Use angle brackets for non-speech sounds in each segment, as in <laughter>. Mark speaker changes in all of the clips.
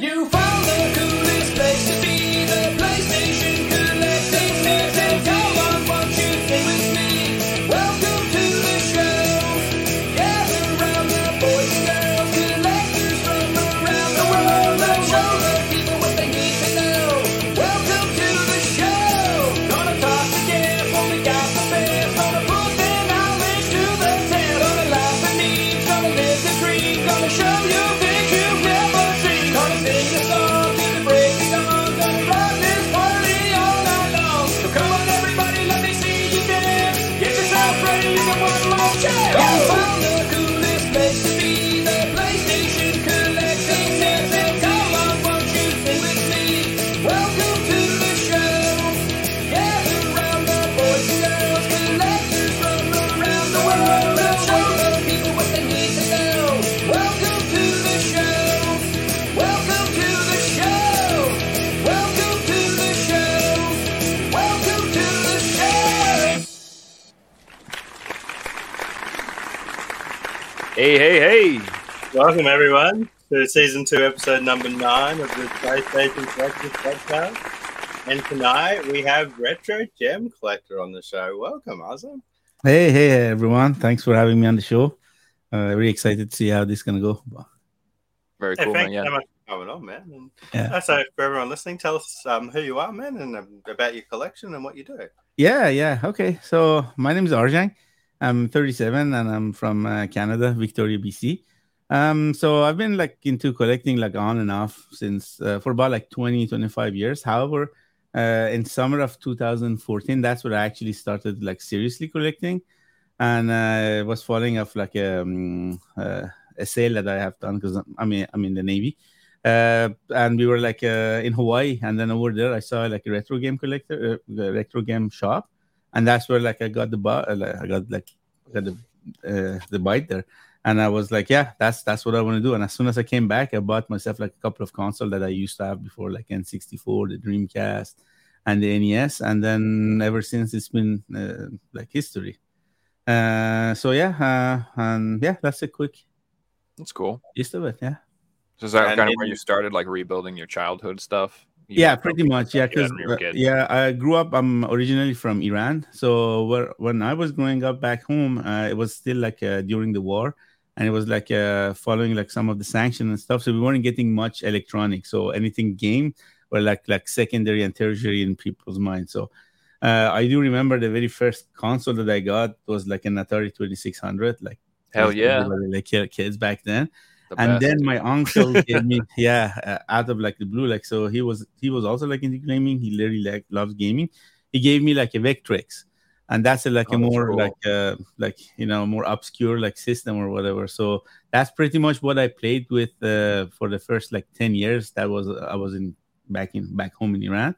Speaker 1: You found the Welcome
Speaker 2: everyone to season two, episode number nine of the PlayStation Collectors Podcast. And tonight we have Retro Gem Collector on the show. Welcome, Azam.
Speaker 3: Hey, hey, everyone. Thanks for having me on the show. Uh, very excited to see how this is going to go.
Speaker 4: Very
Speaker 2: Hey,
Speaker 4: cool,
Speaker 2: thank
Speaker 4: man.
Speaker 2: you
Speaker 4: Yeah.
Speaker 2: so much for coming on, man. And
Speaker 3: Yeah.
Speaker 2: uh, so for everyone listening, tell us um, who you are, man, and um, about your collection and what you do.
Speaker 3: Yeah, yeah. Okay. So my name is Arjang. I'm 37 and I'm from uh, Canada, Victoria, BC. Um, so I've been like into collecting like on and off since uh, for about like 20, 25 years. However, uh, in summer of 2014, that's when I actually started like seriously collecting. And uh, was following off like um, uh, a sale that I have done because I mean I'm in the Navy. Uh, and we were like in Hawaii, and then over there I saw like a retro game collector, the retro game shop, and that's where like I got the bu- I got like I got the the bite there, and I was like, yeah, that's that's what I want to do. And as soon as I came back, I bought myself like a couple of consoles that I used to have before, like N64, the Dreamcast, and the NES, and then ever since it's been uh, like history. Uh, so yeah, uh, and yeah, that's a quick
Speaker 4: That's cool.
Speaker 3: gist of it. Yeah.
Speaker 4: So is that
Speaker 2: And
Speaker 4: kind of where you started, like rebuilding your childhood stuff? You
Speaker 3: yeah pretty much yeah because
Speaker 4: when you were a kid?
Speaker 3: yeah i grew up i'm originally from iran so where, when i was growing up back home uh, it was still like uh, during the war and it was like uh, following like some of the sanctions and stuff so we weren't getting much electronic. so anything game were like like secondary and tertiary in people's minds so uh, i do remember the very first console that i got was like an atari 2600 like
Speaker 4: Hell yeah.
Speaker 3: like kids back then
Speaker 4: The
Speaker 3: and
Speaker 4: best.
Speaker 3: then my uncle gave me <laughs> yeah uh, out of like the blue like so he was he was also like into gaming he literally like loves gaming he gave me like a vectrex and that's a, like
Speaker 4: Oh,
Speaker 3: a more
Speaker 4: cool.
Speaker 3: like uh like you know more obscure like system or whatever so that's pretty much what i played with uh, for the first like 10 years that was i was in back in back home in iran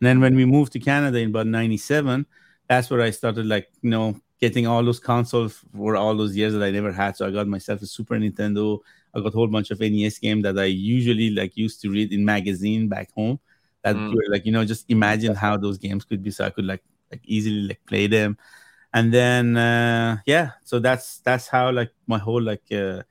Speaker 3: and then when we moved to canada in about 97 that's where i started like you know getting all those consoles for all those years that i never had so i got myself a super nintendo I got a whole bunch of NES game that I usually like used to read in magazine back home. That
Speaker 4: Mm.
Speaker 3: were, like you know just imagine how those games could be, so I could like like easily like play them. And then uh, yeah, so that's that's how like my whole like uh,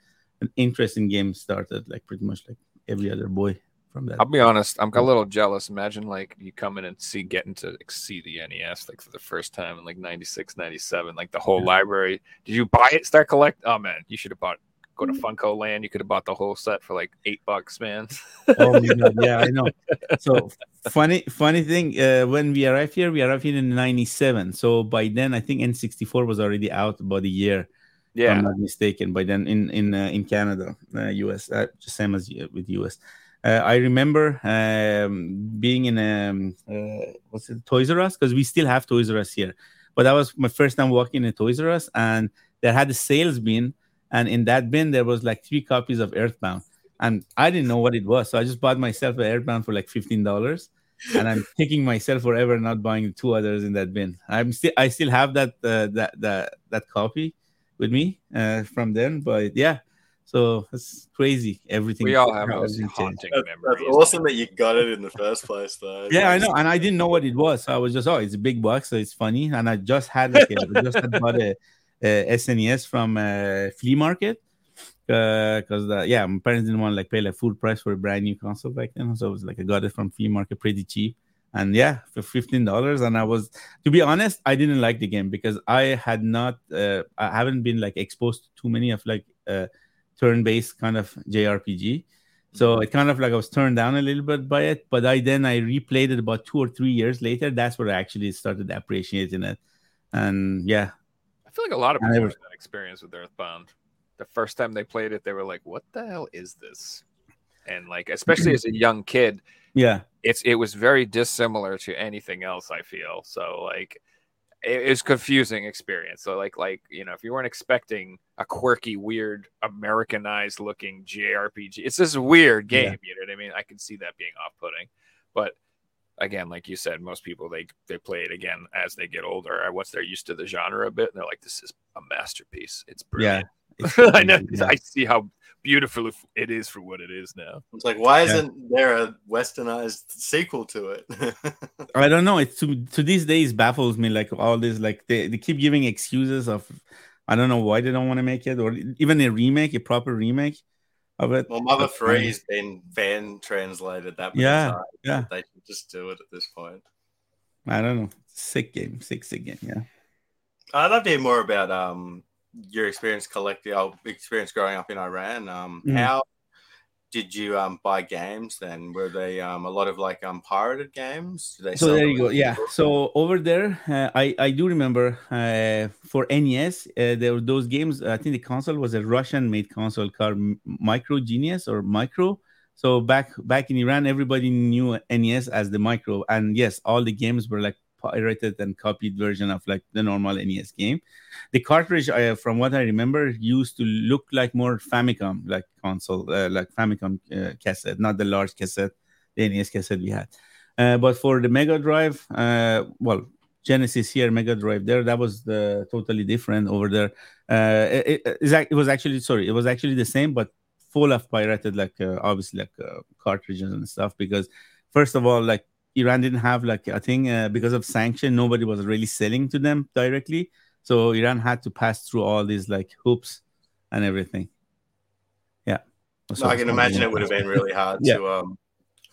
Speaker 3: an interest in games started. Like pretty much like every other boy from that.
Speaker 4: I'll be honest, I'm a little jealous. Imagine like you come in and see getting to like, see the NES like for the first time in like 96, 97, like the whole library. Did you buy it, start collect? Oh man, you should have bought go to FuncoLand. You could have bought the whole set for like eight bucks, man. <laughs>
Speaker 3: oh my god, yeah, I know. So <laughs> funny, funny thing. Uh, when we arrived here, we arrived here in '97. So by then, I think N64 was already out about a year. if
Speaker 4: Yeah.
Speaker 3: I'm not mistaken. By then, in in uh, in Canada, uh, US, uh, just same as uh, with US. Uh, I remember um, being in um, uh, what's it, Toys R Us because we still have Toys R Us here. But that was my first time walking in Toys R Us, and they had a sales bin, and in that bin there was like three copies of Earthbound, and I didn't know what it was, so I just bought myself an Earthbound for like fifteen dollars. and I'm <laughs> kicking myself forever not buying two others in that bin. I'm still I still have that uh, that that that copy with me uh, from then, but yeah. So it's crazy. Everything.
Speaker 4: We all have
Speaker 3: how
Speaker 4: those
Speaker 3: everything changed.
Speaker 4: haunting
Speaker 2: That's,
Speaker 4: memories.
Speaker 2: that's awesome that you got it in the first place, though.
Speaker 3: Yeah, I know, and I didn't know what it was. So I was just, oh, it's a big box, so it's funny. And I just had like, a, I just had bought a, a SNES from a flea market because uh, yeah, my parents didn't want to like pay like full price for a brand new console back then, so it was like I got it from flea market pretty cheap. And yeah, for fifteen dollars, and I was, to be honest, I didn't like the game because I had not, uh, I haven't been like exposed to too many of like uh, turn-based kind of JRPG. So it kind of like I was turned down a little bit by it, but I then I replayed it about two or three years later. That's where I actually started appreciating it, and yeah,
Speaker 4: feel like a lot of people had that experience with Earthbound. The first time they played it, they were like, "What the hell is this?" And like, especially as a <clears throat> young kid,
Speaker 3: yeah,
Speaker 4: it's it was very dissimilar to anything else. I feel so like it, it's confusing experience. So like like you know, if you weren't expecting a quirky, weird, Americanized looking JRPG, it's this weird
Speaker 3: Yeah.
Speaker 4: game. You know what I mean? I can see that being off putting, but again, like you said, most people they they play it again as they get older. Or once they're used to the genre a bit, and they're like, "This is a masterpiece. It's brilliant."
Speaker 3: It's <laughs>
Speaker 4: I know.
Speaker 3: yeah.
Speaker 4: I see how beautiful it is for what it is now.
Speaker 2: It's like, why
Speaker 3: Yeah.
Speaker 2: isn't there a westernized sequel to it? <laughs>
Speaker 3: I don't know. It to to these days baffles me. Like all this, like they, they keep giving excuses of, I don't know why they don't want to make it, or even a remake, a proper remake it.
Speaker 2: well, Mother
Speaker 3: But,
Speaker 2: Three's been fan translated that many
Speaker 3: Yeah,
Speaker 2: times.
Speaker 3: yeah.
Speaker 2: They should just do it at this point.
Speaker 3: I don't know. Sick game, sick sick game. Yeah.
Speaker 2: I'd love to hear more about um your experience collecting, oh, experience growing up in Iran. Um,
Speaker 3: Mhm.
Speaker 2: how did you um buy games? Then? Were they um a lot of like um pirated games?
Speaker 3: So there you go. yeah. so over there uh, i i do remember uh, for nes uh, there were those games i think the console was a russian made console called micro genius or micro. So back back in iran everybody knew nes as the micro. And yes all the games were like pirated and copied version of like the normal nes game the cartridge uh, from what i remember used to look like more famicom like console uh, like famicom uh, cassette not the large cassette the nes cassette we had uh, but for the Mega Drive, uh, well, Genesis here, Mega Drive there, that was the totally different over there. Uh, it, it, it was actually sorry, it was actually the same, but full of pirated, like uh, obviously like uh, cartridges and stuff. Because first of all, like Iran didn't have like I think uh, because of sanction, nobody was really selling to them directly, so Iran had to pass through all these like hoops and everything. Yeah,
Speaker 2: No, I can imagine it would have been really hard
Speaker 3: Yeah.
Speaker 2: to um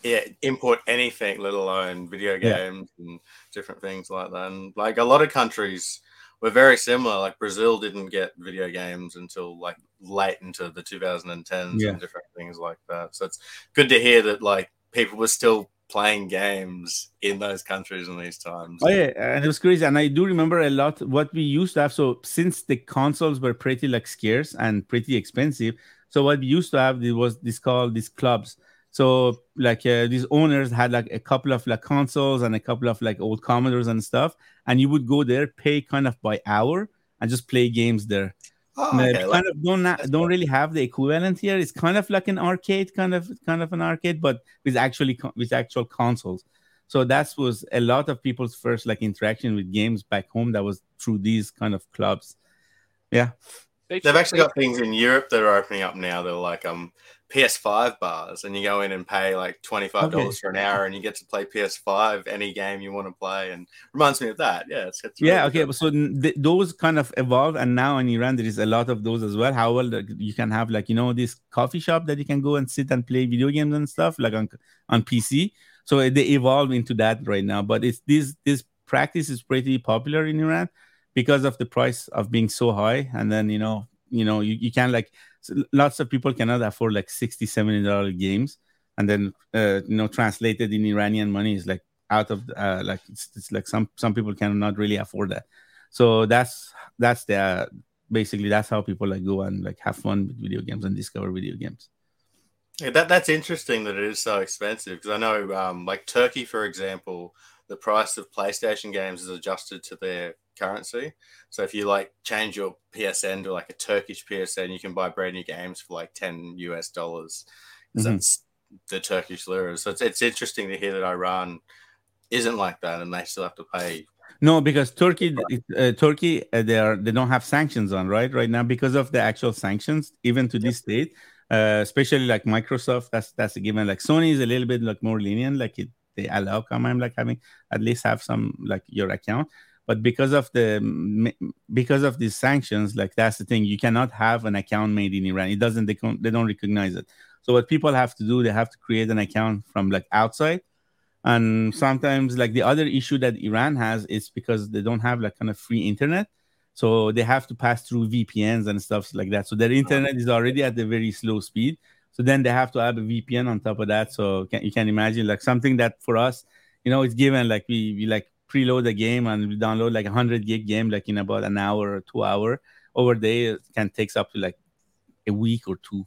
Speaker 2: yeah import anything, let alone video
Speaker 3: Yeah.
Speaker 2: games and different things like that. And like a lot of countries were very similar. Like Brazil didn't get video games until like late into the 2010s
Speaker 3: Yeah.
Speaker 2: and different things like that. So it's good to hear that like people were still playing games in those countries in these times.
Speaker 3: Oh yeah, and it was crazy. And I do remember a lot what we used to have. So since the consoles were pretty like scarce and pretty expensive, so what we used to have was this called these clubs. So like uh, these owners had like a couple of like consoles and a couple of like old Commodores and stuff, and you would go there, pay kind of by hour, and just play games there.
Speaker 2: Oh, okay,
Speaker 3: we
Speaker 2: like-
Speaker 3: of don't na- don't really have the equivalent here. It's kind of like an arcade, kind of kind of an arcade, but with actually with actual consoles. So that was a lot of people's first like interaction with games back home. That was through these kind of clubs. Yeah,
Speaker 2: They've actually got things in Europe that are opening up now. They're like um PS5 bars, and you go in and pay like twenty five dollars for an hour, and you get to play PS5 any game you want to play. And reminds me of that. Yeah, it's, it's
Speaker 3: yeah.
Speaker 2: really
Speaker 3: Okay,
Speaker 2: good.
Speaker 3: so th- those kind of evolve, and now in Iran there is a lot of those as well. How well like, you can have like you know this coffee shop that you can go and sit and play video games and stuff like on on PC. So they evolve into that right now. But it's this this practice is pretty popular in Iran because of the price of being so high, and then you know you know you, you can like lots of people cannot afford like 60 70 dollar games and then uh, you know translated in iranian money is like out of uh, like it's, it's like some some people cannot really afford that. So that's that's the basically that's how people like go and like have fun with video games and discover video games.
Speaker 2: Yeah, that that's interesting that it is so expensive because I know, um, like Turkey, for example, the price of PlayStation games is adjusted to their currency. So if you like change your PSN to like a Turkish PSN, you can buy brand new games for like ten US dollars.
Speaker 3: Mhm.
Speaker 2: That's the Turkish lira. So it's it's interesting to hear that Iran isn't like that, and they still have to pay
Speaker 3: No, because Turkey, uh, Turkey, uh, they are they don't have sanctions on right right now because of the actual sanctions, even to this date. Uh, especially like Microsoft, that's that's a given. Like Sony is a little bit like more lenient, like it, they allow command like having at least have some like your account. But because of the because of these sanctions, like that's the thing, you cannot have an account made in Iran. It doesn't they, con- they don't recognize it. So what people have to do, they have to create an account from like outside. And sometimes like the other issue that iran has is because they don't have like kind of free internet. So they have to pass through vpns and stuff like that. So their oh. internet is already at a very slow speed. So then they have to have a vpn on top of that. So can, you can imagine like something that for us you know it's given like we, we like preload a game and we download like a 100 gig game like in about an hour or two hour over there it can takes up to like a week or two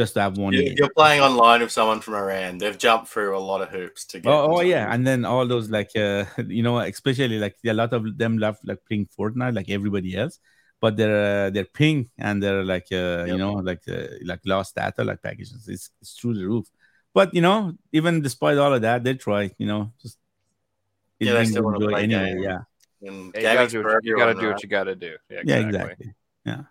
Speaker 3: just to have one
Speaker 2: You-. You're playing online with someone from Iran. They've jumped through a lot of hoops to get.
Speaker 3: Oh, oh yeah, and then all those like uh, <laughs> you know, especially like a lot of them love like playing Fortnite like everybody else, but their uh, their ping and their like uh, you know like uh, like lost data like packages it's, it's through the roof. But you know, even despite all of that, they try. You know, just
Speaker 2: Yeah, they still wanna play
Speaker 3: anyway.
Speaker 2: games.
Speaker 3: Yeah,
Speaker 2: And
Speaker 4: Yeah, you gotta do what you, you gotta do what you gotta do. Yeah,
Speaker 3: yeah,
Speaker 4: exactly.
Speaker 3: exactly.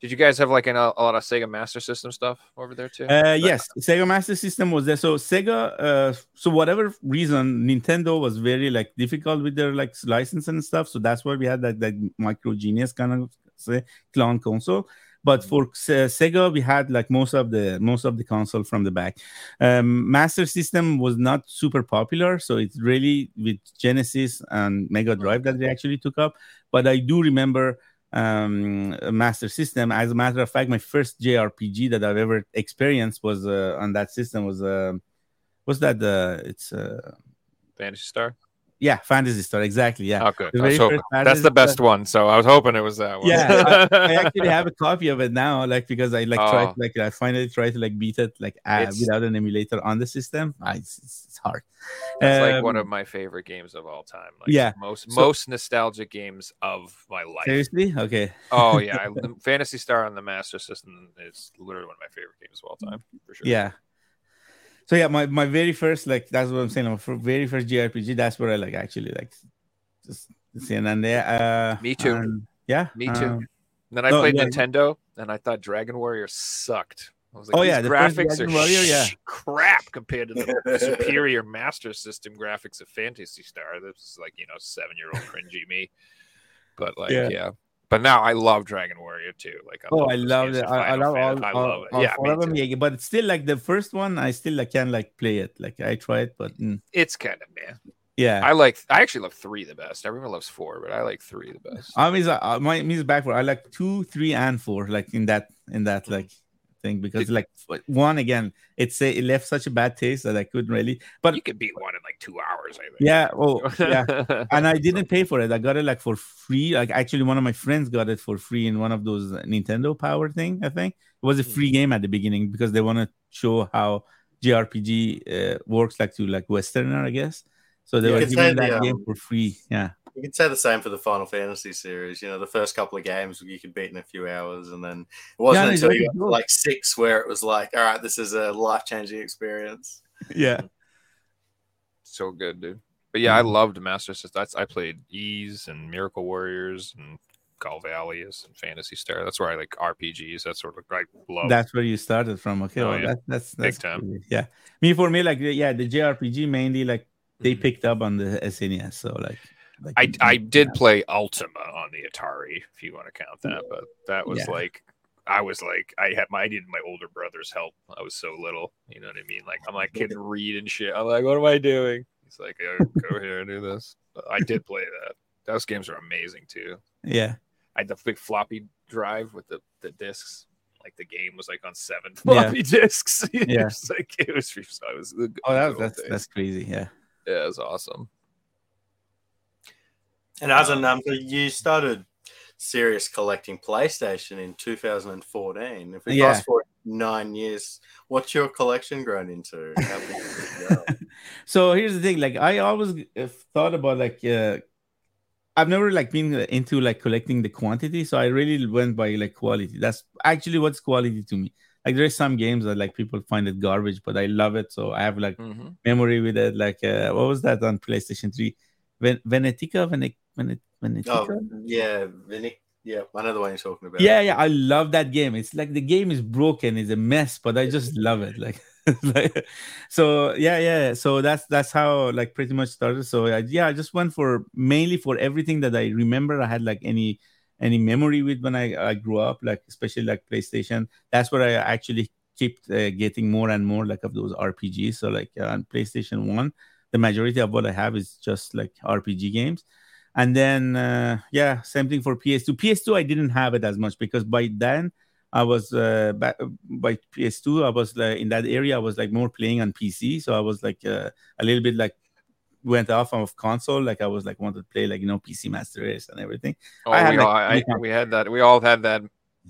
Speaker 4: Did you guys have like an, a lot of Sega Master System stuff over there too?
Speaker 3: Uh, yes, Sega Master System was there. So Sega, uh, so whatever reason, Nintendo was very like difficult with their like license and stuff. So that's why we had that that Micro Genius kind of say clone console. But for Sega, we had like most of the most of the console from the back. Um, Master System was not super popular, so it's really with Genesis and Mega Drive that they actually took up. But I do remember um master system as a matter of fact my first jrpg that i've ever experienced was uh, on that system was uh what's that uh it's uh
Speaker 4: Phantasy Star.
Speaker 3: Yeah phantasy star exactly yeah
Speaker 4: Oh, good.
Speaker 3: The
Speaker 4: I was
Speaker 3: very
Speaker 4: hoping-
Speaker 3: first
Speaker 4: that's the best
Speaker 3: Star-
Speaker 4: one. So I was hoping it was that one.
Speaker 3: yeah <laughs> I, I actually have a copy of it now like because i like tried
Speaker 4: Oh.
Speaker 3: like i finally tried to like beat it like uh, without an emulator on the system Ah, it's, it's, it's hard
Speaker 4: That's like one
Speaker 3: Um,
Speaker 4: of my favorite games of all time. Like
Speaker 3: Yeah.
Speaker 4: most
Speaker 3: So-
Speaker 4: most nostalgic games of my life.
Speaker 3: seriously okay
Speaker 4: Oh yeah, <laughs> I, Phantasy Star on the Master System is literally one of my favorite games of all time for sure.
Speaker 3: Yeah. So yeah, my, my very first like that's what I'm saying. My very first JRPG. That's where I like actually like just seeing and there. Uh,
Speaker 4: Me too.
Speaker 3: and- yeah,
Speaker 4: Me too.
Speaker 3: um,
Speaker 4: then I
Speaker 3: No,
Speaker 4: played
Speaker 3: yeah.
Speaker 4: Nintendo, and I thought Dragon Warrior sucked. I was like,
Speaker 3: Oh, yeah, the
Speaker 4: graphics are
Speaker 3: Warrior, yeah.
Speaker 4: sh- crap compared to the <laughs> superior Master System graphics of Phantasy Star. This is like you know seven year old cringy me, but like
Speaker 3: Yeah.
Speaker 4: yeah. But now I love Dragon Warrior too. Like I
Speaker 3: oh,
Speaker 4: love
Speaker 3: I love it. I, I love all,
Speaker 4: I
Speaker 3: all,
Speaker 4: it.
Speaker 3: all
Speaker 4: yeah,
Speaker 3: four
Speaker 4: me
Speaker 3: of them. Yeah, but it's still like the first one. I still like can like play it. Like I tried, but mm,
Speaker 4: It's kind of man.
Speaker 3: yeah.
Speaker 4: I like. I actually love three the best. Everyone loves four, but I like three the best.
Speaker 3: I mean, uh, my me is backward. I like two, three, and four. Like in that in that like thing because like one again, it's a, it left such a bad taste that I couldn't really. But
Speaker 4: you could beat one in like two hours. I think.
Speaker 3: yeah, oh yeah. <laughs> and I didn't pay for it. I got it like for free. Like actually, one of my friends got it for free in one of those Nintendo Power thing. I think it was a free game at the beginning because they want to show how JRPG uh, works, like to like Westerner, I guess. So they
Speaker 2: You
Speaker 3: were
Speaker 2: could say
Speaker 3: giving that
Speaker 2: the,
Speaker 3: game
Speaker 2: um,
Speaker 3: for free. Yeah,
Speaker 2: You could say the same for the Final Fantasy series. You know, the first couple of games you could beat in a few hours, and then it wasn't
Speaker 3: Yeah,
Speaker 2: until you got like six where it was like, all right, this is a life changing experience. <laughs>
Speaker 3: yeah.
Speaker 4: so good, dude. But yeah, I
Speaker 3: Mhm.
Speaker 4: loved Master System. That's I played Ys and Miracle Warriors and Golvellius and Phantasy Star. That's where I like RPGs. That's sort of like love.
Speaker 3: That's where you started from. Okay,
Speaker 4: Oh,
Speaker 3: well,
Speaker 4: yeah.
Speaker 3: that, that's
Speaker 4: Big time.
Speaker 3: cool. Yeah, me for me, like yeah, the JRPG mainly like they
Speaker 4: Mhm.
Speaker 3: picked up on the SNES. So like, like
Speaker 4: I I did
Speaker 3: yeah.
Speaker 4: play Ultima on the Atari, if you want to count that. But that was
Speaker 3: Yeah.
Speaker 4: like I was like I had my I needed my older brother's help. I was so little, you know what I mean? Like I'm like couldn't read and shit. I'm like, what am I doing? He's like, oh, go <laughs> here and do this. I did play that. Those games are amazing too.
Speaker 3: Yeah,
Speaker 4: I had the big floppy drive with the, the discs. Like the game was like on seven
Speaker 3: Yeah.
Speaker 4: floppy <laughs> discs. it <laughs>
Speaker 3: Yeah.
Speaker 4: was like it was. I was. it
Speaker 3: oh, that that's that's crazy. Yeah.
Speaker 4: Days. yeah, it was awesome.
Speaker 2: And as a number, you started serious collecting PlayStation in 2014. If we
Speaker 3: Yeah.
Speaker 2: fast forward nine years, what's your collection grown into? How big has it grown? <laughs>
Speaker 3: so here's the thing like i always uh, thought about like uh i've never like been into like collecting the quantity so i really went by like quality that's actually what's quality to me like there's some games that like people find it garbage but i love it so i have like
Speaker 4: Mhm.
Speaker 3: memory with it like uh what was that on playstation 3 Ven- Venetica, Vene- Vene- Venetica.
Speaker 2: Oh, yeah, Vinny. Yeah, the one you're talking about.
Speaker 3: Yeah, yeah, I love that game. It's like the game is broken, it's a mess, but I just <laughs> love it. Like, <laughs> like so yeah, yeah. So that's that's how like pretty much started. So I, yeah, I just went for mainly for everything that I remember. I had like any any memory with when I, I grew up, like especially like PlayStation. That's where I actually kept uh, getting more and more like of those RPGs. So like uh, on PlayStation One, the majority of what I have is just like RPG games. And then uh, yeah, same thing for PS2. PS2 I didn't have it as much because by then I was uh, back, by PS2 I was like in that area I was like more playing on PC. So I was like uh, a little bit like went off of console. Like I was like wanted to play like you know PC Master Race and everything.
Speaker 4: Oh,
Speaker 3: I had,
Speaker 4: we,
Speaker 3: like,
Speaker 4: all, I, we had that. We all had that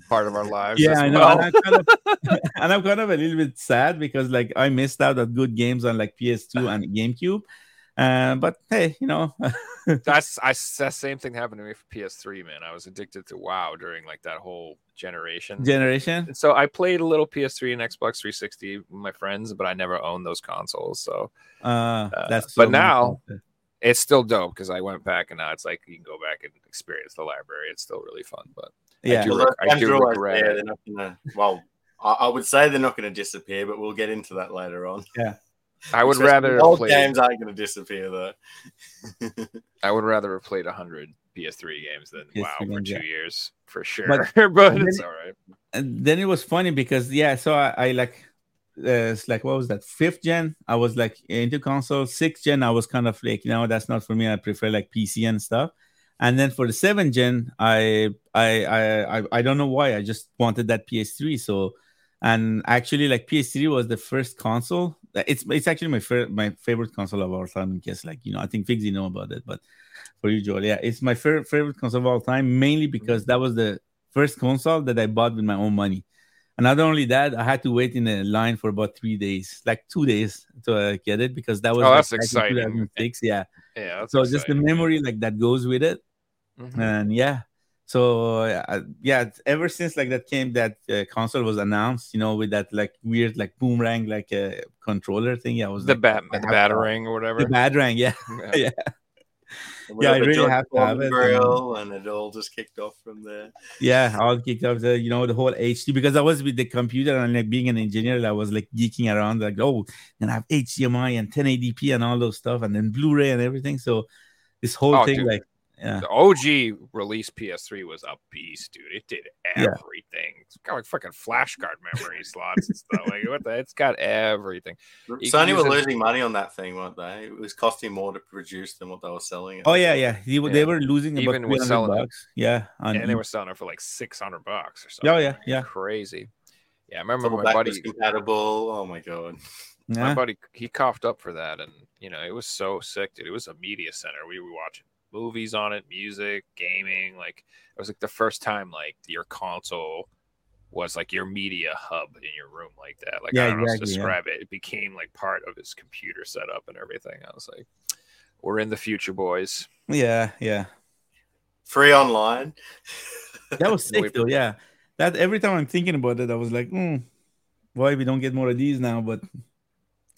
Speaker 4: part of our lives.
Speaker 3: Yeah, I know.
Speaker 4: well.
Speaker 3: And, I'm kind of, <laughs> and I'm kind of a little bit sad because like I missed out on good games on like PS2 and <laughs> GameCube. Uh, but hey, you know, <laughs>
Speaker 4: That's I that same thing happened to me for PS3, man. I was addicted to WoW during like that whole generation.
Speaker 3: generation.
Speaker 4: And so I played a little PS3 and Xbox 360 with my friends, but I never owned those consoles. So
Speaker 3: Uh,
Speaker 4: Uh,
Speaker 3: that's
Speaker 4: but now-
Speaker 3: much-
Speaker 4: it's still dope because I went back and now it's like you can go back and experience the library. It's still really fun. But
Speaker 3: yeah,
Speaker 4: do
Speaker 2: Well,
Speaker 4: reg- I do regret
Speaker 2: there.
Speaker 4: it.
Speaker 2: They're not gonna. Well, I, I would say they're not going to disappear, but we'll get into that later on.
Speaker 4: I would
Speaker 2: Especially
Speaker 4: rather
Speaker 2: the old
Speaker 4: played,
Speaker 2: games aren't going to disappear though. <laughs>
Speaker 4: I would rather have played hundred PS3 games than
Speaker 3: PS3
Speaker 4: WoW for two
Speaker 3: yeah.
Speaker 4: years for sure.
Speaker 3: But- <laughs>
Speaker 4: But,
Speaker 3: then-
Speaker 4: it's all right.
Speaker 3: and then it was funny because yeah, so I, I like uh, it's like what was that fifth gen? I was like into console. Sixth gen, I was kind of like you know that's not for me. I prefer like PC and stuff. And then for the seventh gen, I I I I, I don't know why I just wanted that PS3. So and actually like PS3 was the first console. It's it's actually my favorite my favorite console of all time. Case like you know I think Figsy know about it, but for you Joel, yeah, it's my favorite favorite console of all time mainly because that was the first console that I bought with my own money. And not only that, I had to wait in a line for about three days, like two days to uh, get it because that was
Speaker 4: Oh,
Speaker 3: like,
Speaker 4: that's
Speaker 3: in
Speaker 4: exciting.
Speaker 3: 2006, yeah.
Speaker 4: Yeah.
Speaker 3: So just the memory like that goes with it,
Speaker 4: Mhm.
Speaker 3: and yeah. So uh, yeah, ever since like that came, that uh, console was announced, you know, with that like weird like boomerang like uh, controller thing. Yeah, I was
Speaker 4: the
Speaker 3: like,
Speaker 4: bat, the
Speaker 3: have to-
Speaker 4: batarang or whatever.
Speaker 3: the batarang, yeah. <laughs>
Speaker 4: Yeah. <laughs>
Speaker 2: And we
Speaker 3: Yeah, I really have to have it,
Speaker 2: Grill, and it all just kicked off from there.
Speaker 3: yeah all kicked off the you know the whole hd because i was with the computer and like being an engineer i was like geeking around like oh and i have hdmi and 1080p and all those stuff and then blu-ray and everything so this whole
Speaker 4: Oh,
Speaker 3: thing
Speaker 4: dude.
Speaker 3: like yeah
Speaker 4: The OG release PS3 was a beast, dude. It did
Speaker 3: Yeah.
Speaker 4: everything. It's got like fucking flash card memory <laughs> slots and stuff. Like what the? It's got everything. You
Speaker 2: Sony
Speaker 4: use
Speaker 2: were
Speaker 4: it-
Speaker 2: losing money on that thing, weren't they? It was costing more to produce than what they were selling. it.
Speaker 3: oh yeah yeah, they
Speaker 4: Yeah.
Speaker 3: were losing about
Speaker 4: Even with
Speaker 3: 300
Speaker 4: selling it.
Speaker 3: yeah on
Speaker 4: and they were selling it for like six hundred bucks or oh, something.
Speaker 3: oh yeah yeah
Speaker 4: crazy. Yeah, I remember
Speaker 2: Full
Speaker 4: my buddy.
Speaker 2: compatible. Oh my god.
Speaker 4: My buddy, he coughed up for that, and you know it was so sick, dude. It was a media center. We were watching movies on it, music, gaming. Like it was like the first time like your console was like your media hub in your room like that. Like
Speaker 3: Yeah,
Speaker 4: I don't know how to
Speaker 3: exactly, yeah.
Speaker 4: describe it. It became like part of his computer setup and everything. I was like, we're in the future, boys.
Speaker 3: yeah yeah
Speaker 2: Free online.
Speaker 3: that was <laughs> sick though yeah that every time i'm thinking about it i was like hmm, why we don't get more of these now but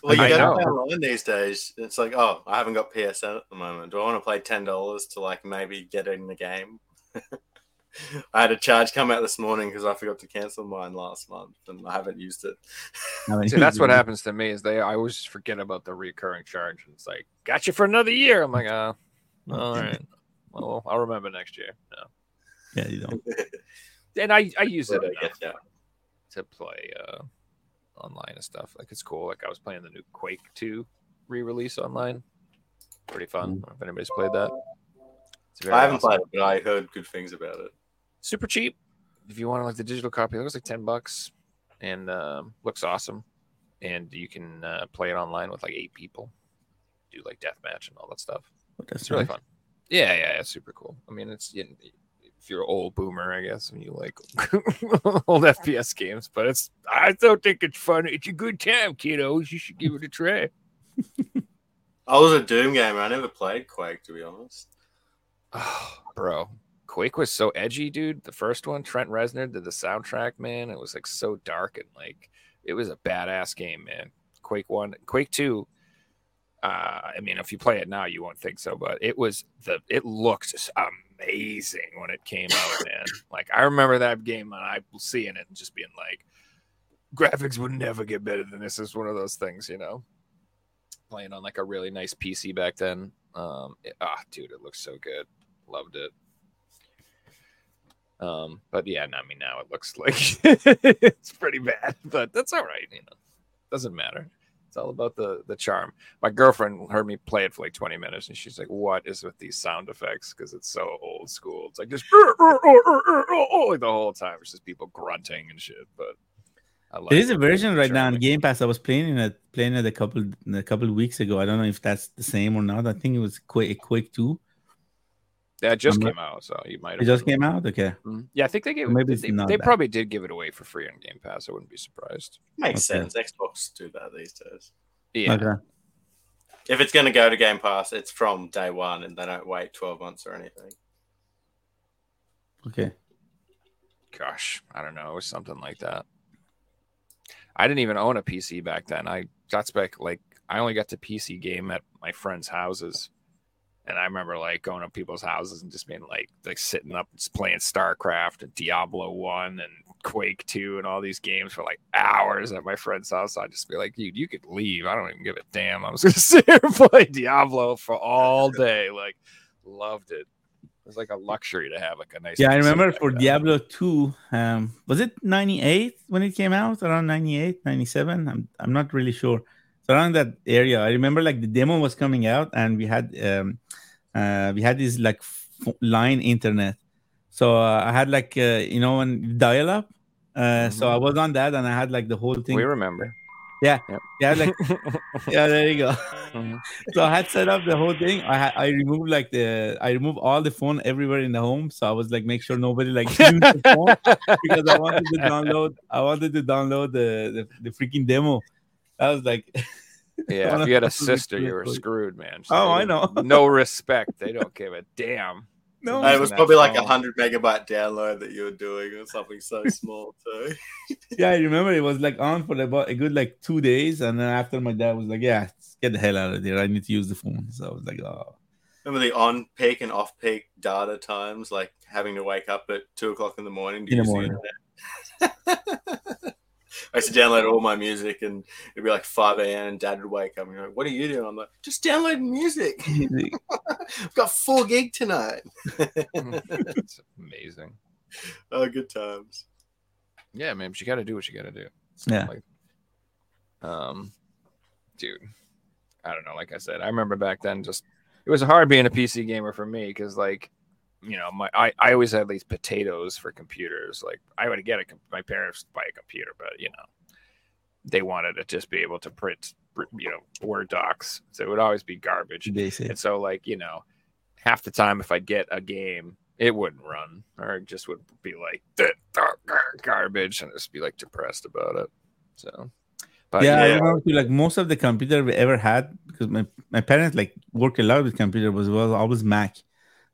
Speaker 2: Well, you
Speaker 4: I
Speaker 2: go
Speaker 4: know.
Speaker 2: online these days. It's like, oh, I haven't got PSN at the moment. Do I want to play ten dollars to like maybe get in the game? <laughs> I had a charge come out this morning because I forgot to cancel mine last month, and I haven't used it.
Speaker 4: See, that's what <laughs> happens to me is they I always forget about the recurring charge. And it's like, got you for another year. I'm like, uh, all right. Well, I'll remember next year. No.
Speaker 3: yeah you don't
Speaker 4: and I, I use it <laughs> enough
Speaker 2: yeah.
Speaker 4: to play uh, online and stuff. Like it's cool. Like I was playing the new Quake 2 re-release online. Pretty fun. If anybody's played that, it's very
Speaker 2: I haven't
Speaker 4: awesome.
Speaker 2: played it, but I heard good things about it.
Speaker 4: Super cheap. If you want like the digital copy, it was like ten bucks, and um, looks awesome. And you can uh, play it online with like eight people, do like deathmatch and all that stuff.
Speaker 3: that's
Speaker 4: It's really fun. Yeah, yeah, it's super cool. I mean, it's you know, if you're an old boomer, I guess, and you like <laughs> old FPS games, but it's I don't think it's fun. It's a good time, kiddos. You should give it a try.
Speaker 2: I was a Doom gamer. I never played Quake, to be honest.
Speaker 4: Oh, <sighs> bro, Quake was so edgy, dude. The first one, Trent Reznor did the soundtrack, man. It was like so dark and like it was a badass game, man. Quake one, Quake two. Uh, I mean, if you play it now, you won't think so, but it was the it looked s- amazing when it came out, man. Like I remember that game and I seeing it and just being like, graphics would never get better than this. Is one of those things, you know. Playing on like a really nice PC back then. Um, it- ah, dude, it looks so good. Loved it. Um, but yeah, I mean now it looks <laughs> like it's pretty bad, but that's all right, you know. Doesn't matter. All about the the charm. My girlfriend heard me play it for like 20 minutes and she's like, What is with these sound effects? Because it's so old school. It's like just <laughs> like the whole time. It's just people grunting and shit. But I like
Speaker 3: There is a version right now on Game Pass. I was playing it playing it a couple a couple weeks ago. I don't know if that's the same or not. I think it was Quake Quake Two.
Speaker 4: Yeah, it just
Speaker 3: I'm not-
Speaker 4: came out, so you might
Speaker 3: It just came out. Okay.
Speaker 4: Mhm. Yeah, I think they gave
Speaker 3: Maybe
Speaker 4: it.
Speaker 3: it's
Speaker 4: They, they probably did give it away for free on Game Pass. I wouldn't be surprised.
Speaker 2: Makes
Speaker 3: Okay.
Speaker 2: sense. Xbox do that these days.
Speaker 4: Yeah.
Speaker 3: Okay.
Speaker 2: If it's going to go to Game Pass, it's from day one, and they don't wait twelve months or anything.
Speaker 3: Okay.
Speaker 4: gosh, I don't know, it was something like that. I didn't even own a PC back then. I got back like I only got to PC game at my friends' houses. And I remember like going to people's houses and just being like like sitting up just playing StarCraft and Diablo 1 and Quake 2 and all these games for like hours at my friend's house. I'd just be like, dude, you could leave. I don't even give a damn. I was gonna <laughs> sit here and play Diablo for all <laughs> day. Like loved it. It was like a luxury to have like a nice
Speaker 3: Yeah, I remember for. Diablo 2, um, was it 98 when it came out? Around 98, 97? I'm, I'm not really sure. So around that area, I remember like the demo was coming out and we had um, uh, we had this like f- line internet. So uh, I had like, uh, you know, when dial up. Uh, So
Speaker 4: Mhm.
Speaker 3: I was on that and I had like the whole thing.
Speaker 4: We remember.
Speaker 3: Yeah, yeah,
Speaker 4: like, <laughs>
Speaker 3: yeah, there you go. so I had set up the whole thing. I had, I removed like the I removed all the phone everywhere in the home. So I was like make sure nobody like <laughs> used the phone because I wanted to download I wanted to download the the, the freaking demo. That was like <laughs>
Speaker 4: yeah, if you had a sister, you were screwed, man.
Speaker 3: Oh, I know. <laughs>
Speaker 4: no respect. They don't give a damn.
Speaker 3: no.
Speaker 2: And it was probably like a hundred megabyte download that you were doing, or something so <laughs> small too.
Speaker 3: Yeah, I remember it was like on for about a good like two days, and then after my dad was like, "Yeah, get the hell out of there. I need to use the phone." So I was like, "Oh,
Speaker 2: Remember the on peak and off peak data times, like having to wake up at two o'clock in the morning to
Speaker 3: In the morning.
Speaker 2: the internet. <laughs> I used to download all my music, and it'd be like five a.m. and Dad would wake up and be like, "What are you doing?" I'm like, "Just downloading music. <laughs> <laughs> I've got four gig tonight."
Speaker 4: it's amazing.
Speaker 2: oh, good times.
Speaker 4: Yeah, man, but you got to do what you got to do. It's
Speaker 3: Yeah.
Speaker 4: Like, um, dude, I don't know. Like I said, I remember back then, just it was hard being a PC gamer for me because, like, you know, my I, I always had these potatoes for computers. Like, I would get a my parents buy a computer, but you know, they wanted to just be able to print, you know, Word docs. So it would always be garbage.
Speaker 3: basic."
Speaker 4: And so, like, you know, half the time if I'd get a game, it wouldn't run, or it just would be like "Duh, duh, garbage, and just be like depressed about it. So, but
Speaker 3: yeah,
Speaker 4: yeah,
Speaker 3: I remember too, like most of the computer we ever had because my, my parents like work a lot with computer was was always Mac,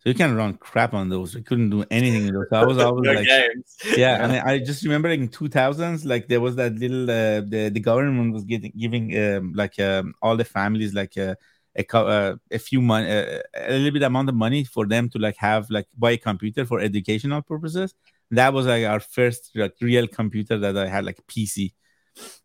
Speaker 3: so you can run crap on those. We couldn't do anything with those. So I was always like,
Speaker 2: games.
Speaker 3: yeah, and I I just remember like in 2000s, like there was that little uh, the the government was getting giving um, like um, all the families like uh, a uh, a few money uh, a little bit amount of money for them to like have like buy a computer for educational purposes. That was like our first like real computer that I had like PC,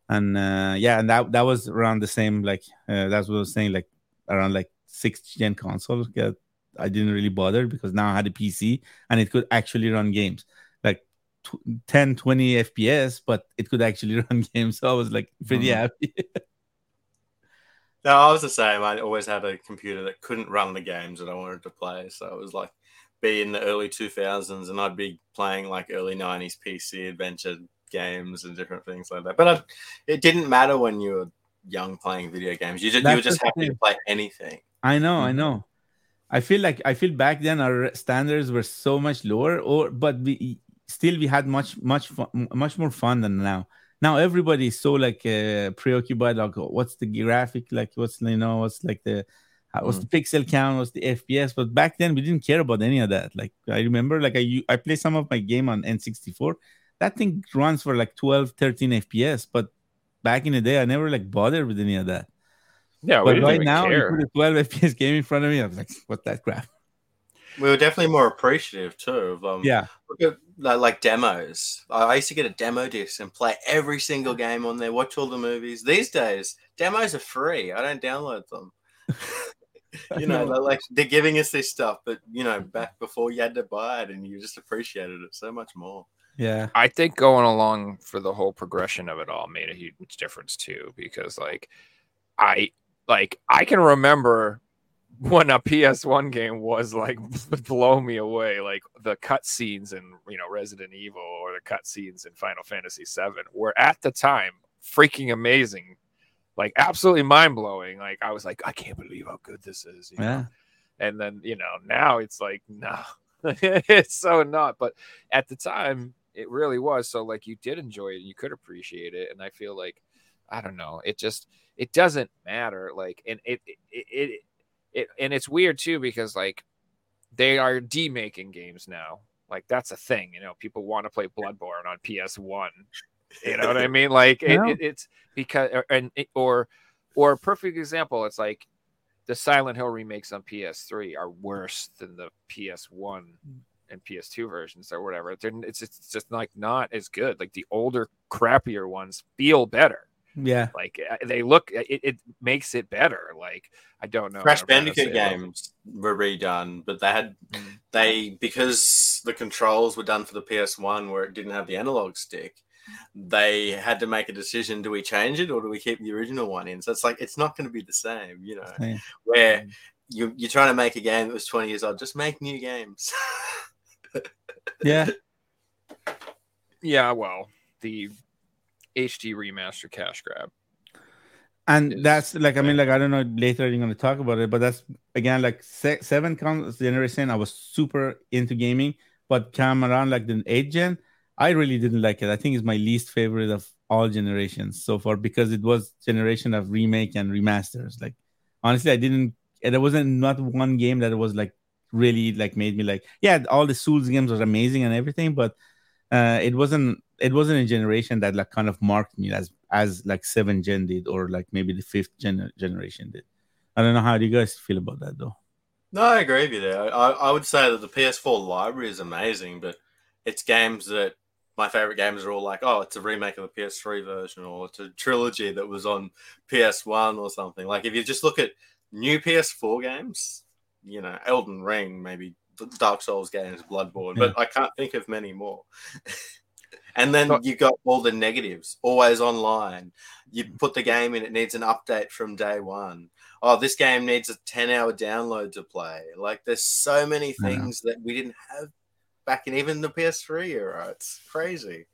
Speaker 3: and uh, yeah, and that that was around the same like uh, that's what I was saying like around like sixth gen console. Yeah, I didn't really bother because now I had a PC and it could actually run games like tw 10 20 fps but it could actually <laughs> run games so i was like pretty
Speaker 4: Mhm.
Speaker 3: happy <laughs>
Speaker 2: No, I was the same. I always had a computer that couldn't run the games that I wanted to play. So it was like be in the early 2000s and I'd be playing like early 90s PC adventure games and different things like that. But I, it didn't matter when you were young playing video games. You just, you were just happy to play anything.
Speaker 3: i know i
Speaker 4: Mhm.
Speaker 3: know i feel like i feel back then our standards were so much lower or but we still we had much much fun, much more fun than now. Now everybody is so like uh, preoccupied like what's the graphic like what's you know what's like the what's the pixel count what's the fps but back then we didn't care about any of that. Like i remember like I I play some of my game on n64 that thing runs for like 12 13 fps but back in the day i never like bothered with any of that
Speaker 4: Yeah, we
Speaker 3: But
Speaker 4: didn't
Speaker 3: right
Speaker 4: even
Speaker 3: now, you put a 12 FPS game in front of me. I was like, "What that crap?" I was like, "What that crap?"
Speaker 2: We were definitely more appreciative too of um,
Speaker 3: Yeah,
Speaker 2: look at like, like demos. I I used to get a demo disc and play every single game on there, watch all the movies. These days, demos are free. I don't download them. <laughs> you know, they're like they're giving us this stuff, but you know, back before you had to buy it and you just appreciated it so much more.
Speaker 3: yeah,
Speaker 4: I think going along for the whole progression of it all made a huge difference too, because like I like I can remember when a PS1 game was like <laughs> blow me away, like the cutscenes in you know Resident Evil or the cutscenes in Final Fantasy VII were at the time freaking amazing, like absolutely mind blowing. Like I was like, I can't believe how good this is. you know?
Speaker 3: yeah.
Speaker 4: and then you know now it's like <laughs> no it's so not but at the time it really was so like you did enjoy it and you could appreciate it and i feel like i don't know. It just it doesn't matter like and it it it, it, and it's weird too because like they are demaking games now. Like that's a thing you know people want to play bloodborne on ps1 you know <laughs> what i mean? Like it, it, it's because or- and or or a perfect example it's like the Silent Hill remakes on PS3 are worse than the PS1 mm. and PS2 versions or whatever. They're, it's it's just like not as good. Like the older, crappier ones feel better.
Speaker 3: Yeah,
Speaker 4: Like uh, they look, it, it makes it better. Like I don't know.
Speaker 2: Crash
Speaker 4: how to pronounce
Speaker 2: Bandicoot games were redone, but they had
Speaker 4: Mm.
Speaker 2: they because the controls were done for the PS1 where it didn't have the analog stick. They had to make a decision: do we change it or do we keep the original one in? So it's like it's not going to be the same, you know.
Speaker 3: Yeah.
Speaker 2: Where you you're trying to make a game that was 20 years old, just make new games. <laughs>
Speaker 3: yeah,
Speaker 4: Yeah, well, the HD remaster cash grab.
Speaker 3: and that's like I mean, like I don't know later you're gonna talk about it, but that's again like se- seven con- generation. I was super into gaming, but come around like the eight gen, I really didn't like it. I think it's my least favorite of all generations so far because it was generation of remake and remasters. Like honestly, I didn't. There wasn't not one game that was like really like made me like yeah all the Souls games was amazing and everything, but uh, it wasn't it wasn't a generation that like kind of marked me as as like seven gen did or like maybe the fifth gen- uh, generation did. I don't know how do you guys feel about that though.
Speaker 2: no, I agree with you there. I, I would say that the PS4 library is amazing, but it's games that my favorite games are all like, oh, it's a remake of the PS3 version, or it's a trilogy that was on PS1 or something. Like if you just look at new PS4 games, you know, Elden Ring, maybe Dark Souls games, Bloodborne, but I can't think of many more. <laughs> and then you got all the negatives, always online. You put the game in, it needs an update from day one. Oh, this game needs a 10 hour download to play. Like, there's so many things that we didn't have back in even the PS3 era. It's crazy.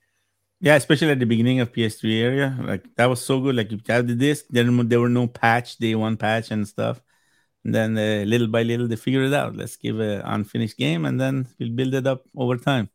Speaker 3: Yeah, especially at the beginning of PS3 era. like that was so good. Like you had the disc, then there were no patch, day one patch and stuff. And then uh, little by little, they figured it out. Let's give an unfinished game, and then we'll build it up over time.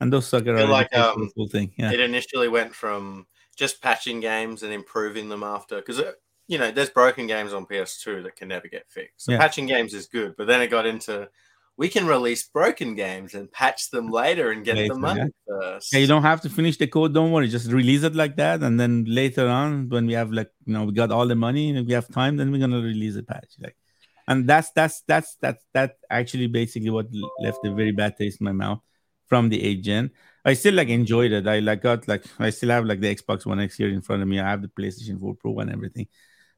Speaker 3: And those sucker already
Speaker 2: like, um,
Speaker 3: full thing. Yeah,
Speaker 2: It initially went from just patching games and improving them after, because, you know, there's broken games on PS2 that can never get fixed. So
Speaker 3: Yeah.
Speaker 2: patching games is good. But then it got into, we can release broken games and patch them later and get
Speaker 3: Later,
Speaker 2: the money first.
Speaker 3: Yeah, you don't have to finish the code. Don't worry, just release it like that, and then later on, when we have like you know we got all the money and we have time, then we're gonna release a patch. Like, and that's that's that's that's that actually basically what left a very bad taste in my mouth from the gen. I still like enjoyed it. I like got like I still have like the Xbox One X here in front of me. I have the PlayStation 4 Pro and everything.